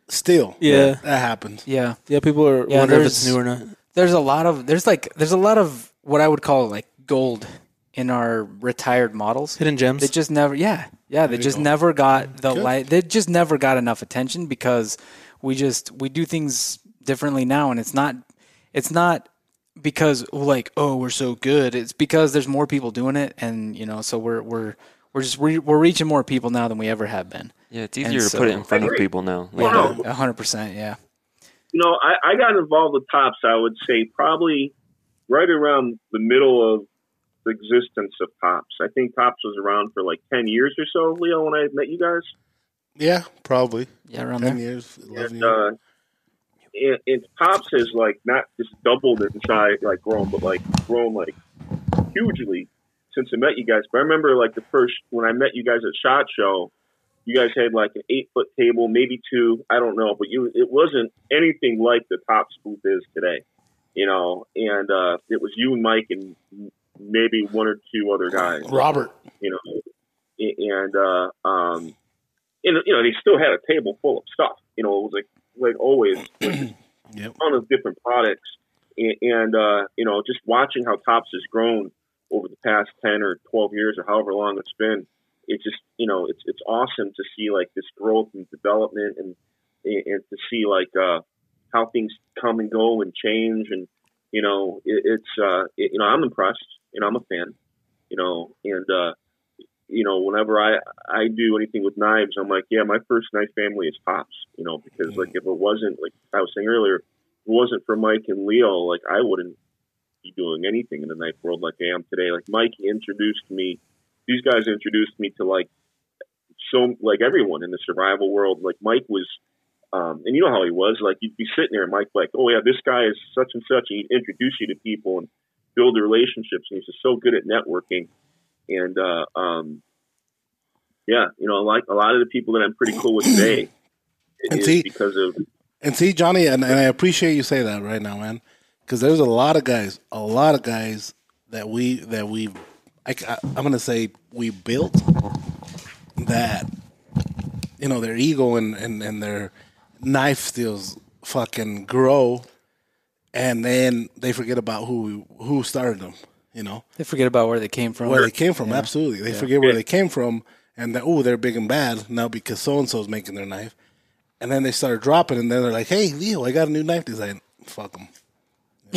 still, Yeah. that happens. yeah Yeah, people are Yeah, wonder if it's new or not. there's a lot of there's like there's a lot of what I would call like gold in our retired models. Hidden gems. They just never yeah. Yeah, they just never got mm. the Good. light they just never got enough attention because we just we do things differently now and it's not it's not because oh, like oh we're so good. It's because there's more people doing it and you know so we're we're we're just re- we're reaching more people now than we ever have been. Yeah, it's And easier to so- put it in front of people now. Well, Like, no. A hundred percent, yeah. You know, I, I got involved with Tops, I would say probably right around the middle of the existence of Tops. I think Tops was around for like 10 years or so, Leo, when I met you guys. Yeah, probably Yeah, around ten there. years, eleven And, years. uh, and, and Tops has like not just doubled in size, like grown, but like grown like hugely since I met you guys. But I remember like the first when I met you guys at Shot Show, you guys had like an eight foot table, maybe two, I don't know, but you it wasn't anything like the Tops booth is today, you know. And uh, it was you and Mike and maybe one or two other guys Robert. you know, and uh, um, and you know, they still had a table full of stuff. You know, it was like like always, like, Yep. a ton of different products, and, and uh, you know, just watching how Tops has grown over the past ten or twelve years or however long it's been. It's just you know, it's it's awesome to see like this growth and development, and and to see like uh, how things come and go and change, and you know, it, it's uh, it, you know, I'm impressed. You know, I'm a fan. You know, and uh, you know, whenever I I do anything with knives, I'm like, yeah, my first knife family is Tops. You know, because like if it wasn't like I was saying earlier, it wasn't for Mike and Leo, like I wouldn't be doing anything in the knife world like I am today. Like Mike introduced me, these guys introduced me to like so like everyone in the survival world. Like Mike was. Um, and you know how he was. Like you'd be sitting there, and Mike, like, oh yeah, this guy is such and such. And he'd introduce you to people and build the relationships. And he's just so good at networking. And uh, um, yeah, you know, like a lot of the people that I'm pretty cool with today And is see- because of And see, Johnny, and, and I appreciate you say that right now, man, because there's a lot of guys, a lot of guys that we that we, I, am gonna say we built that, you know, their ego and and, and their knife skills fucking grow, and then they forget about who who started them. You know They forget about where they came from. where they came from. Absolutely, they forget where they came from, and that oh, they're big and bad now because so and so's making their knife, and then they start dropping, and then they're like, "Hey, Leo, I got a new knife design." Fuck them.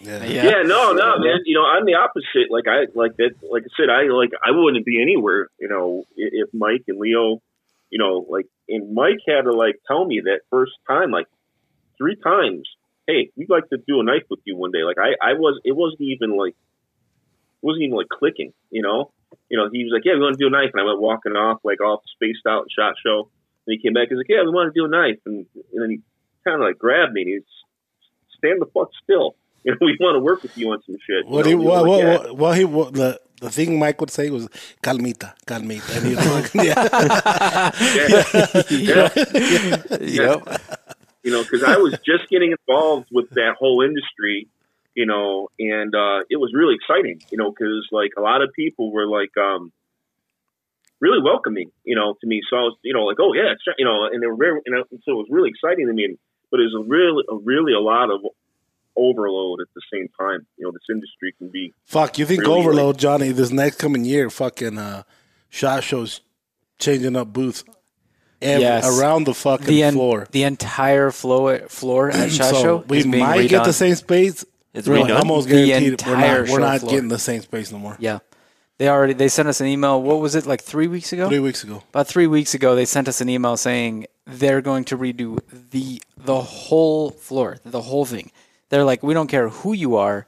yeah. yeah. no, no, man. You know, I'm the opposite. Like I like that. Like I said, I like I wouldn't be anywhere. You know, if Mike and Leo, you know, like and Mike had to like tell me that first time, like three times. Hey, we'd like to do a knife with you one day. Like I, I was. It wasn't even like. It wasn't even like clicking. You know. You know, he was like, "Yeah, we want to do a knife," and I went walking off like all spaced out shot show. And he came back. And he's like, "Yeah, we want to do a knife," and, and then he kind of like grabbed me. and He's stand the fuck still. You know, we want to work with you on some shit. What he know, what, we what, were like, what, what he what, the the thing Mike would say was calmita, calmita, and he was yeah. yeah. Yep. you know, because I was just getting involved with that whole industry, you know, and uh, it was really exciting, you know, because like a lot of people were like um, really welcoming, you know, to me. So I was, you know, like, oh yeah, it's, you know, and they were very, you know, so it was really exciting to me. But it was a really, a really a lot of overload at the same time. You know, this industry can be Fuck, you think Really, overload, Johnny? This next coming year, fucking uh, shot shows changing up booths. ev- Yes. around the fucking the en- floor. the entire floor floor at Shot so Show we is being might get the same space. It's We're redone? almost The guaranteed we're entire not, we're not getting the same space no more. Yeah, they already they sent us an email. What was it like three weeks ago? Three weeks ago. About three weeks ago, they sent us an email saying they're going to redo the the whole floor, the whole thing. They're like, we don't care who you are,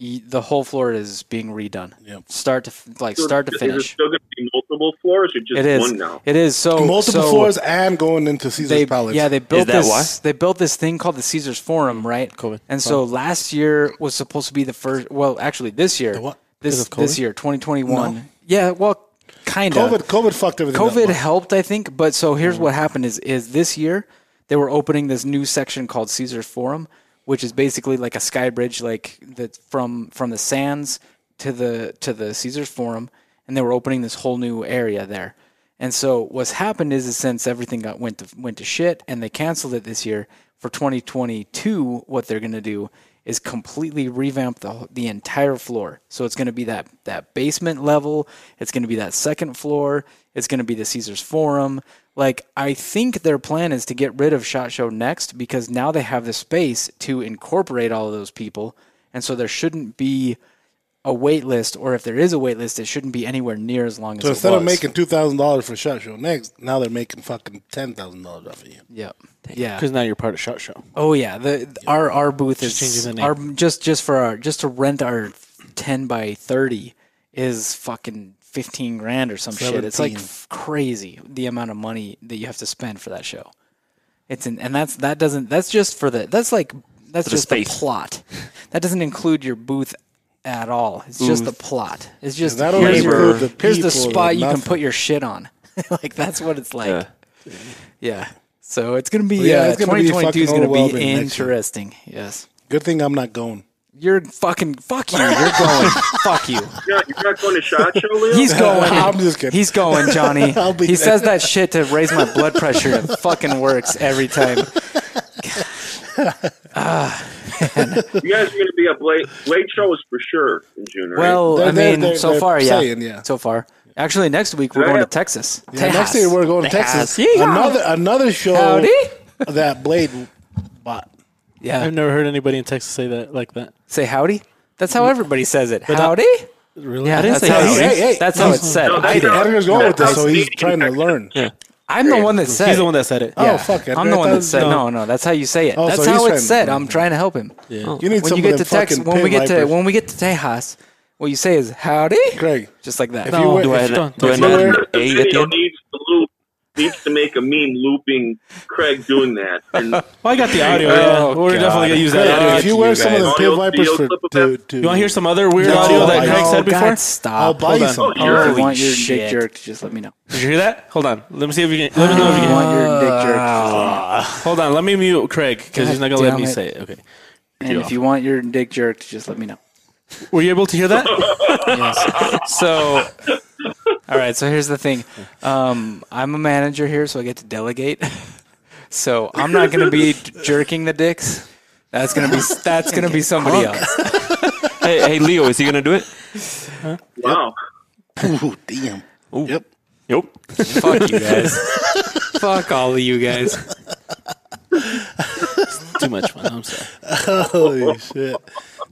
y- the whole floor is being redone, Yep. start to f- like So start to Is finish. it still going to be multiple floors or just It is. one now? It is so Multiple so floors and going into Caesar's They Palace. yeah they built that this why? they built this thing called the Caesars Forum right COVID. and so last year was supposed to be the first well actually this year what? this Because of this COVID? year 2021 yeah well kind of COVID, COVID fucked everything COVID up. helped, I think. But so here's what happened: is is this year they were opening this new section called Caesar's Forum, which is basically like a sky bridge, like that from from the Sands to the to the Caesar's Forum, and they were opening this whole new area there. And so what's happened is, is since everything got went to went to shit, and they canceled it this year for 2022, what they're gonna do is completely revamp the the entire floor. So it's going to be that that basement level. It's going to be that second floor. It's going to be the Caesars Forum. Like I think their plan is to get rid of Shot Show next because now they have the space to incorporate all of those people, and so there shouldn't be a wait list, or if there is a wait list, it shouldn't be anywhere near as long as So it instead was. of making two thousand dollars for Shot Show next, now they're making fucking ten thousand dollars off of you. Yep. yeah. Because now you're part of Shot Show. Oh yeah, the our our booth is changing the our name. just just for our just to rent our ten by thirty is fucking fifteen grand or some shit. It's like crazy the amount of money that you have to spend for that show. It's in, and that's that doesn't that's just for the that's like that's the just the space. plot. That doesn't include your booth at all. It's just the plot. It's just don't here's, your, the here's the spot you can put your shit on. like that's what it's like. Yeah. Yeah. So it's gonna be Well, yeah, uh, it's gonna be is gonna be overwhelming next year. interesting. Yes. Good thing I'm not going. You're fucking fuck you. You're going. fuck you. You're not, you're not going to Shot Show, Leo? He's going. I'm just kidding. He's going, Johnny. I'll be He there. says that shit to raise my blood pressure. It fucking works every time. you guys are going to be a Blade, Blade Show is for sure in June, right? Well, They're- I they're- mean, they're- so they're far, yeah. saying, yeah. So far. Actually, next week we're Yeah, going to Texas. Yeah, next year we're going to Texas. Yeehaw. Another another show Howdy. that Blade bought. Yeah. I've never heard anybody in Texas say that like that. Say howdy. That's how mm. everybody says it. Howdy. Really? Yeah, I didn't that's say how, howdy. Hey, hey, that's how it's said. No, I that's did. how- Edgar's going with this, so he's That's trying to Texas. learn. I'm the one that said it. He's the one that said it. Oh fuck! I'm the one that said no. no, no. That's how you say it. Oh, that's so how it's said. I'm trying to help him. Yeah. You need When some you get to Texas, when we get to when we get to Tejas, what you say is howdy, Craig, just like that. If you were- Do I, if- do I if not you have were- an the A at the video end? needs to loop, needs to make a meme looping Craig doing that. And Well, I got the audio. Oh, yeah. We're God. definitely gonna use that Craig, audio. if you wear some of the guys. Pit Vipers for to, to You want to hear some other weird No, audio that I Craig know. said before? God, stop. I'll buy Hold you on. some. Oh, If you oh, want your Shit. dick jerked, just let me know. Did you hear that? Hold on. Let me see if you can. Let me know if you If you can. want your dick jerked, ah. Hold on. Let me mute Craig because he's not gonna let me it. say it. Okay. and if you want your dick jerked, just let me know. Were you able to hear that? Yes. So, all right. So here's the thing. Um, I'm a manager here, so I get to delegate. So I'm not going to be jerking the dicks. That's gonna be that's gonna be somebody else. Hey, hey, Leo, is he gonna do it? wow. Ooh, damn. Ooh. Yep. Yep. Fuck you guys. Fuck all of you guys. Too much fun. I'm sorry. Holy shit.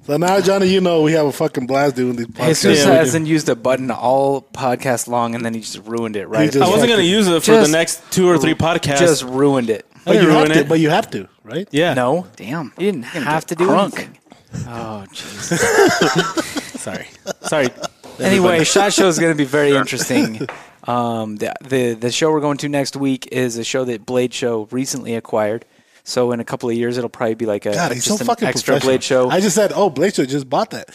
So now, Johnny, you know we have a fucking blast doing these podcasts. Jesus Yeah, hasn't used a button all podcast long, and then he just ruined it. Right? I wasn't gonna use it for the next two or three podcasts. just ruined it. I But you have ruin to. it. But you have to, right? yeah. No, damn, you didn't have to do crunk. anything. Oh, jeez. Sorry. Sorry. anyway, Shot Show is going to be very interesting. Um, the, the the show we're going to next week is a show that Blade Show recently acquired. So in a couple of years, it'll probably be like a God, he's just so an fucking extra professional. Blade Show. I just said, oh, Blade Show just bought that.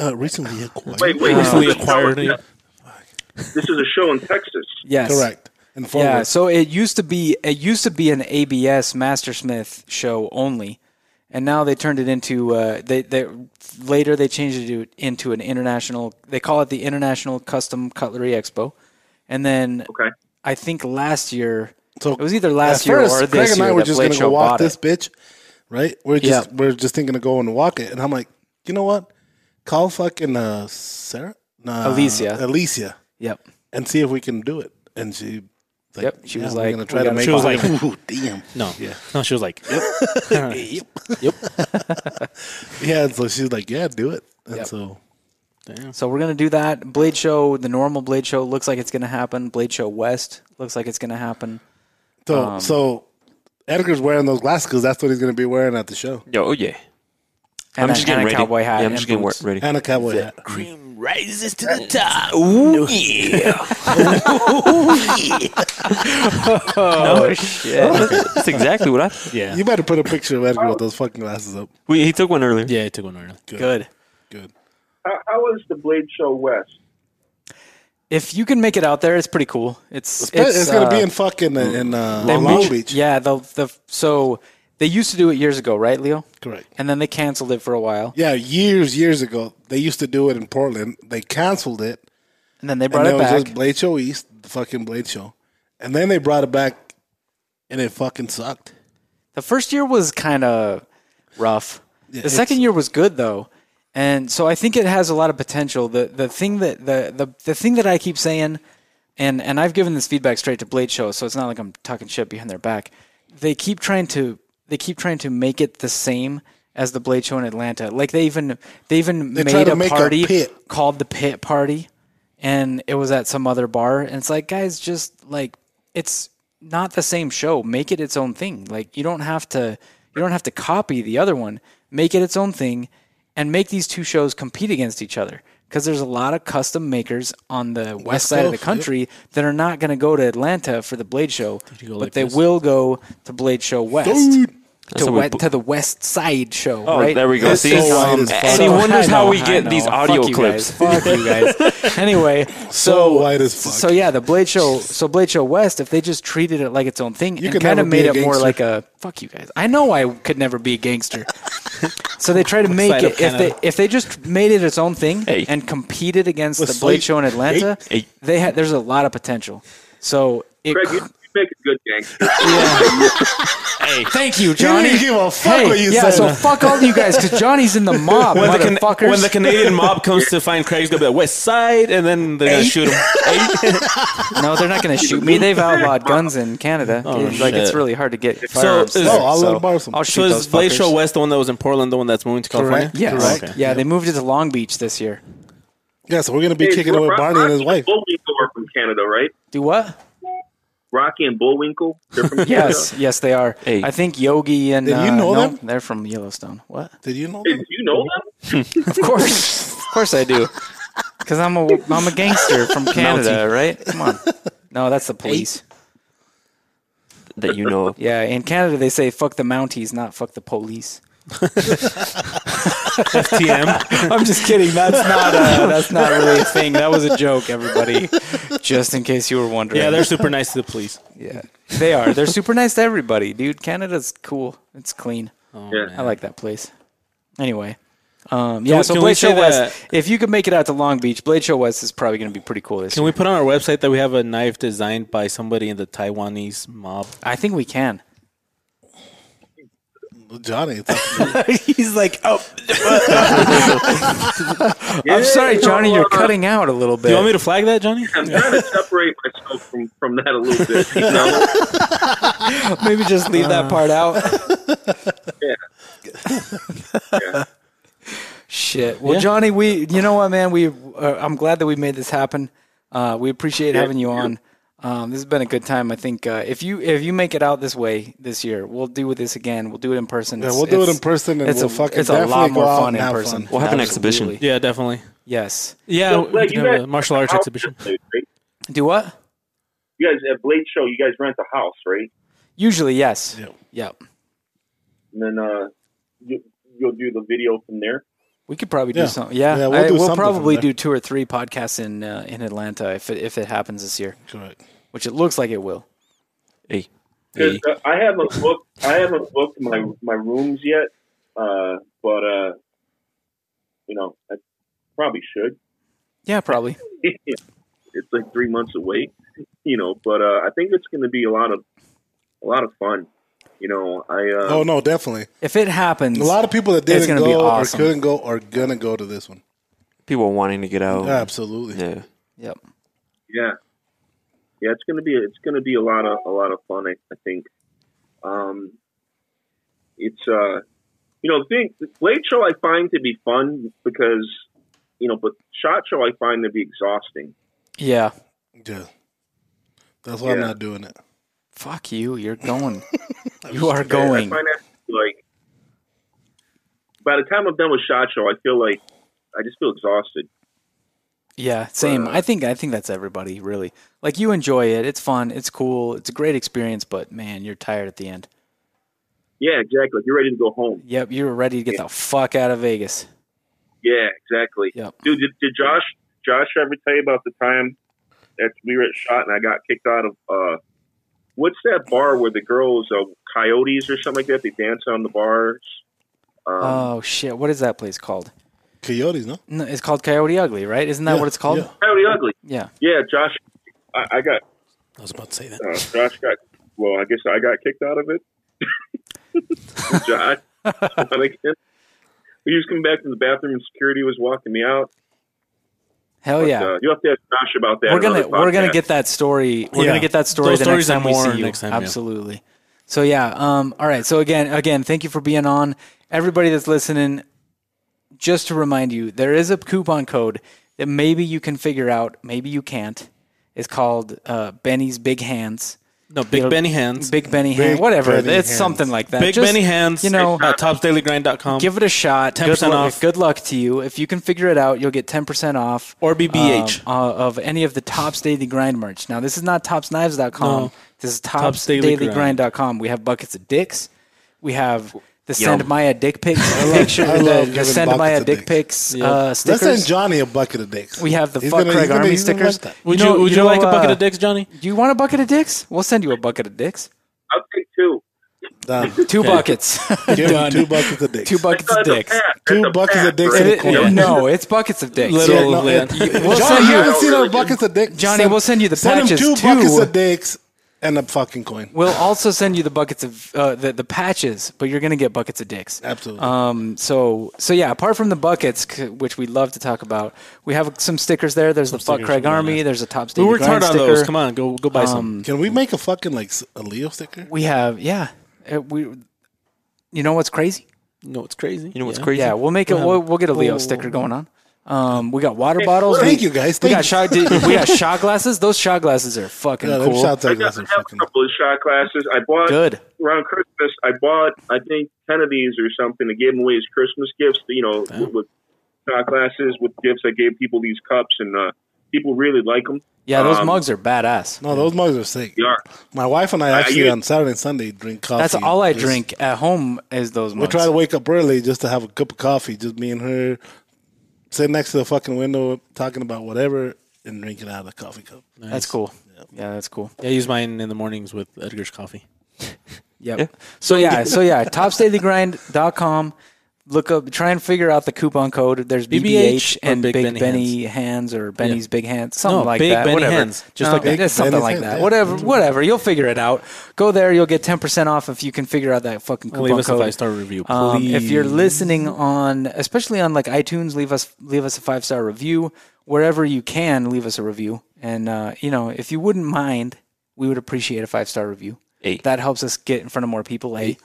Uh, recently acquired. Wait, wait. Recently this is a acquired show- it. This is a show in Texas. yes, Correct. And Fort Yeah, Worth. so it used to be it used to be an ABS Mastersmith show only, and now they turned it into uh, they they later they changed it to, into an international. They call it the International Custom Cutlery Expo, and then Okay. I think last year So it was either last at year first, or Craig this and year I were that just gonna Show go walk bought this it. bitch, right? We're just Yeah. we're just thinking of going to walk it, and I'm like, you know what? Call fucking uh, Sarah, nah, Alicia. Alicia, Yep. and see if we can do it. And she It's Yep, she was we're like, gonna we try to gotta make. She was like- Ooh, damn. No, yeah, no. She was like, Yep. Yep. Yep. Yeah, and so she's like, yeah, do it. And Yep. so So we're gonna do that. Blade Show, the normal Blade Show looks like it's gonna happen. Blade Show West looks like it's gonna happen. So Um, so Edgar's wearing those glasses because that's what he's gonna be wearing at the show Yo, oh yeah. And I'm a, just getting and a ready. cowboy hat. Yeah, I'm just getting boots. ready. and a cowboy hat. Cream rises to the top. Ooh, yeah. Oh shit! That's exactly what I. yeah, You better put a picture of Edgar with those fucking glasses up. We, he took one earlier. yeah. I took one earlier. Good. Good. How, how is the Blade Show West? If you can make it out there, it's pretty cool. It's It's, it's, gonna uh, be in fucking in uh, Long moved- Beach. Yeah, the the so they used to do it years ago, right, Leo? Correct. And then they canceled it for a while, Yeah, years years ago they used to do it in Portland. They canceled it. and then they brought it back. it was just Blade Show East, the fucking Blade Show, and then they brought it back, and it fucking sucked. The first year was kind of rough. Yeah, the second year was good though, and so I think it has a lot of potential. The the thing that the the, the thing that I keep saying, and and I've given this feedback straight to Blade Show, so it's not like I'm talking shit behind their back. They keep trying to they keep trying to make it the same as the Blade Show in Atlanta. Like they even they even They made a make a party called the Pit Party, and it was at some other bar. And it's like, guys, just like it's not the same show. Make it its own thing. Like you don't have to you don't have to copy the other one. Make it its own thing, and make these two shows compete against each other. Because there's a lot of custom makers on the west side of the yep. country that are not going to go to Atlanta for the Blade Show, but like they this? will go to Blade Show West. That's To, how we we- to the West Side Show, Oh, right? there we go. It's See, so white as and he wonders how we get know. these Fuck audio you clips. Guys. Fuck you guys. Anyway, so, So white as fuck. So yeah, the Blade Show. So Blade Show West, if they just treated it like its own thing and kind of made it more like a fuck you guys. I know I could never be a gangster. so they try to make side it if they if they just made it its own thing Hey. and competed against With the Blade Show in Atlanta, Hey. Hey. they had there's a lot of potential. So it. Craig, you, you make a good gangster. Hey, Thank you, You Johnny. didn't give a fuck hey, what you yeah, said. so fuck all you guys because Johnny's in the mob, When the, Can- when the Canadian mob comes to find Craig's gonna be like West Side, and then they're gonna shoot him. No, they're not going to shoot me. They've outlawed guns in Canada. Oh, like it's really hard to get firearms. is- there, Oh, I'll so him borrow some. I'll shoot So those is Blade. Show West the one that was in Portland, the one that's moving to California? Correct. Yes. Correct. Yeah, they moved it to Long Beach this year. Yeah, so we're gonna be Hey, kicking it with Barney and his Rocky wife. Bullwinkle are from Canada, right? Do what? Rocky and Bullwinkle, they're from Yes, yes, they are. Hey. I think Yogi and Did you uh, know no, them? They're from Yellowstone. What? Did you know? Hey, That? you know them? Of course, of course I do. Because I'm a I'm a gangster from Canada, right? Come on. No, that's the police. that you know of. Yeah, in Canada they say "fuck the Mounties," not "fuck the police." TM. I'm just kidding. That's not uh, that's not really a thing. That was a joke, everybody. Just in case you were wondering. Yeah, they're super nice to the police. yeah, they are. They're super nice to everybody, dude. Canada's cool. It's clean. Yeah. I like that place. Anyway, um, yeah. we- so can we Blade Show West. that- If you could make it out to Long Beach, Blade Show West is probably going to be pretty cool this Can year. we put on our website that we have a knife designed by somebody in the Taiwanese mob? I think we can. Johnny. He's like, oh. I'm sorry, Johnny. You're cutting out a little Do bit. you want me to flag that, Johnny? I'm trying to separate myself from, from that a little bit. You know? Maybe just leave that part out. Yeah. Shit. Well, Yeah. Johnny, we, you know what, man? We, uh, I'm glad that we made this happen. Uh, we appreciate Yeah, having you yeah. on. Um, this has been a good time. I think uh, if you if you make it out this way this year, we'll do with this again. We'll do it in person. Yeah, It's- we'll do it in person and it's we'll a, fucking it's a lot more fun in person. fun. We'll have an exhibition. Yeah, definitely. Yes. Yeah, So, we Blake, can you have guys a martial arts exhibition. place, right? Do what? You guys at Blade Show, you guys rent a house, right? Usually, yes. Yep. Yep. And then uh, you, you'll do the video from there. We could probably do Yeah. something. Yeah, Yeah, we'll I- do we'll something probably do two or three podcasts in uh, in Atlanta if it, if it happens this year, Correct. which it looks like it will. Hey, 'Cause, uh, I haven't booked I haven't booked my my rooms yet, uh, but uh, you know I probably should. Yeah, probably. it's like three months away, you know. But uh, I think it's going to be a lot of a lot of fun. You know, I uh, Oh no, definitely. If it happens, A lot of people that didn't gonna be go awesome. or couldn't go are gonna go to this one. people wanting to get out. Absolutely. Yeah. Yep. yeah. yeah, it's gonna be it's gonna be a lot of a lot of fun. I, I think. Um, it's uh, you know, the thing the Blade Show I find to be fun because you know, but shot show I find to be exhausting. Yeah. Yeah. That's why I'm not doing it. Fuck you. You're going. you are I- going. I find that like by the time I'm done with shot show, I feel like I just feel exhausted. Yeah, same. Uh, I think I think that's everybody really. Like you enjoy it. It's fun. It's cool. It's a great experience. But man, you're tired at the end. Yeah, exactly. You're ready to go home. Yep, you're ready to get the fuck out of Vegas. Yeah, exactly. Yep. Dude, did, did Josh Josh ever tell you about the time that we were at shot and I got kicked out of uh what's that bar where the girls are coyotes or something like that? They dance on the bars. Um, oh shit! What is that place called? Coyotes, no? No, it's called Coyote Ugly, right? Isn't that Yeah, what it's called? yeah. Coyote Ugly. Yeah. Yeah, Josh. I, I got I was about to say that. uh, Josh got. Well, I guess I got kicked out of it. Josh, when I get- he was coming back from the bathroom and security was walking me out. Hell But, yeah. uh, you have to ask Josh about that. we're gonna we're gonna get that story. We're Yeah. gonna get that story Those the next stories and time we see you. next time, yeah. Absolutely. So yeah. Um. All right. So again, again, thank you for being on. Everybody that's listening, just to remind you, there is a coupon code that maybe you can figure out, maybe you can't. It's called uh, Benny's Big Hands. No, Big It'll- Benny Hands. Big Benny Big Hands. Whatever. Benny it's Hands. something like that. Big Just, Benny Hands. You know, at topsdailygrind.com. give it a shot. 10% Good luck, off. Good luck to you. If you can figure it out, you'll get 10% off. Or BBH. um, uh, of any of the Tops Daily Grind merch. Now, this is not topsknives.com. No. This is Tops Daily topsdailygrind.com. We have buckets of dicks. We have the Yum. Send Maya dick pics picture. I love the giving Send buckets Maya of dick dicks. pics Yeah. uh, Let's send. Johnny a bucket of dicks. We have the He's Fuck gonna- Craig gonna- Army he's gonna stickers. like that. Would You you, know- would you you, know, like a bucket uh, of dicks, Johnny? Do you want a bucket of dicks? We'll send you a bucket of dicks. I'll take two. Done. Two buckets. Give him Done. two buckets of dicks. Two buckets of That's a dicks. pack. That's Two a buckets pack, of dicks right? and a It- coin. no, it's buckets of dicks. Little- Yeah, no, Yeah. it- We'll John, send you you- haven't seen our buckets of dicks? Johnny, Send- we'll send you the Send him patches, two too. buckets of dicks and a fucking coin. We'll also send you the buckets of uh, the the patches, but you're gonna get buckets of dicks. Absolutely. Um. So so yeah. Apart from the buckets, c- which we love to talk about, we have some stickers there. There's the Fuck stickers Craig are Army. nice. There's a Top We State worked hard on sticker. those. Come on, go go buy some. Um, Can we make a fucking like s- a Leo sticker? We have yeah. Uh, we. You know what's crazy? No, it's crazy. You know what's Yeah. crazy? Yeah, we'll make it. We'll We'll, get a Leo we'll- sticker going on. Um, we got water bottles. Thank we, you, guys. We Thank got shot. We got shot glasses. Those shot glasses are fucking Yeah, cool. shots I got I are have a fucking. couple of shot glasses. I bought Good. around Christmas. I bought, I think, ten of these or something to give them away as Christmas gifts. You know, Damn. with, with shot glasses, with gifts. I gave people these cups, and uh, people really like them. Yeah, those Um, mugs are badass. No, those mugs are sick. They are. My wife and I I- actually on Saturday and Sunday drink coffee. That's all I Just- drink at home is those mugs. We try to wake up early just to have a cup of coffee, just me and her, sitting next to the fucking window, talking about whatever and drinking out of the coffee cup. That's cool. Yeah, that's cool. Yeah, I use mine in the mornings with Edgar's coffee. Yep. Yeah. So yeah, so yeah, topsdailygrind.com. Look up, try and figure out the coupon code. There's BBH, BBH and Big Big, Benny Benny, hands. or Benny's Big Hands, something No, like Big that. Benny whatever. Hands, just No, like that. something Benny's like that. yeah. Whatever, whatever. You'll figure it out. Go there. You'll get ten percent off if you can figure out that fucking coupon Leave us code. a five star review, please. Um, if you're listening on, especially on like iTunes, leave us leave us a five star review wherever you can. Leave us a review, and uh, you know if you wouldn't mind, we would appreciate a five star review. Eight. That helps us get in front of more people. A.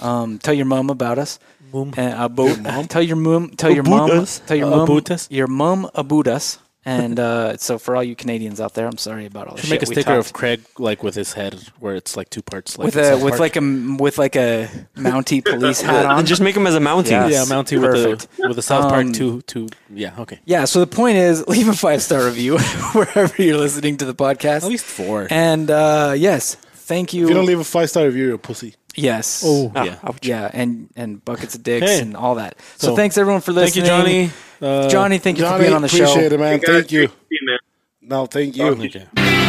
Um, tell your mom about us. Mom. And about, Tell your mom. Tell your mom. Tell your mom. about us. Your mom about us. And uh, so for all you Canadians out there, I'm sorry about all the should shit make a we sticker talked. of Craig like with his head, where it's like two parts, like with a with Park. like a with like a Mountie police hat on. And just make them as a Mountie. Yeah. yeah, Mountie with Perfect. the with the South Park Um, two two. Yeah, okay, Yeah, so the point is leave a five star review wherever you're listening to the podcast. at least four. And uh, yes, thank you. If you don't leave a five star review, you're a pussy. Yes. oh Ah, yeah, ouch. Yeah, and and buckets of dicks Hey. and all that. So, So, thanks everyone for listening. thank you, listening. Johnny. Uh, Johnny, thank you for Johnny, being on the appreciate show. it, man. Hey, guys, Thank you. great man. No, thank you. Okay.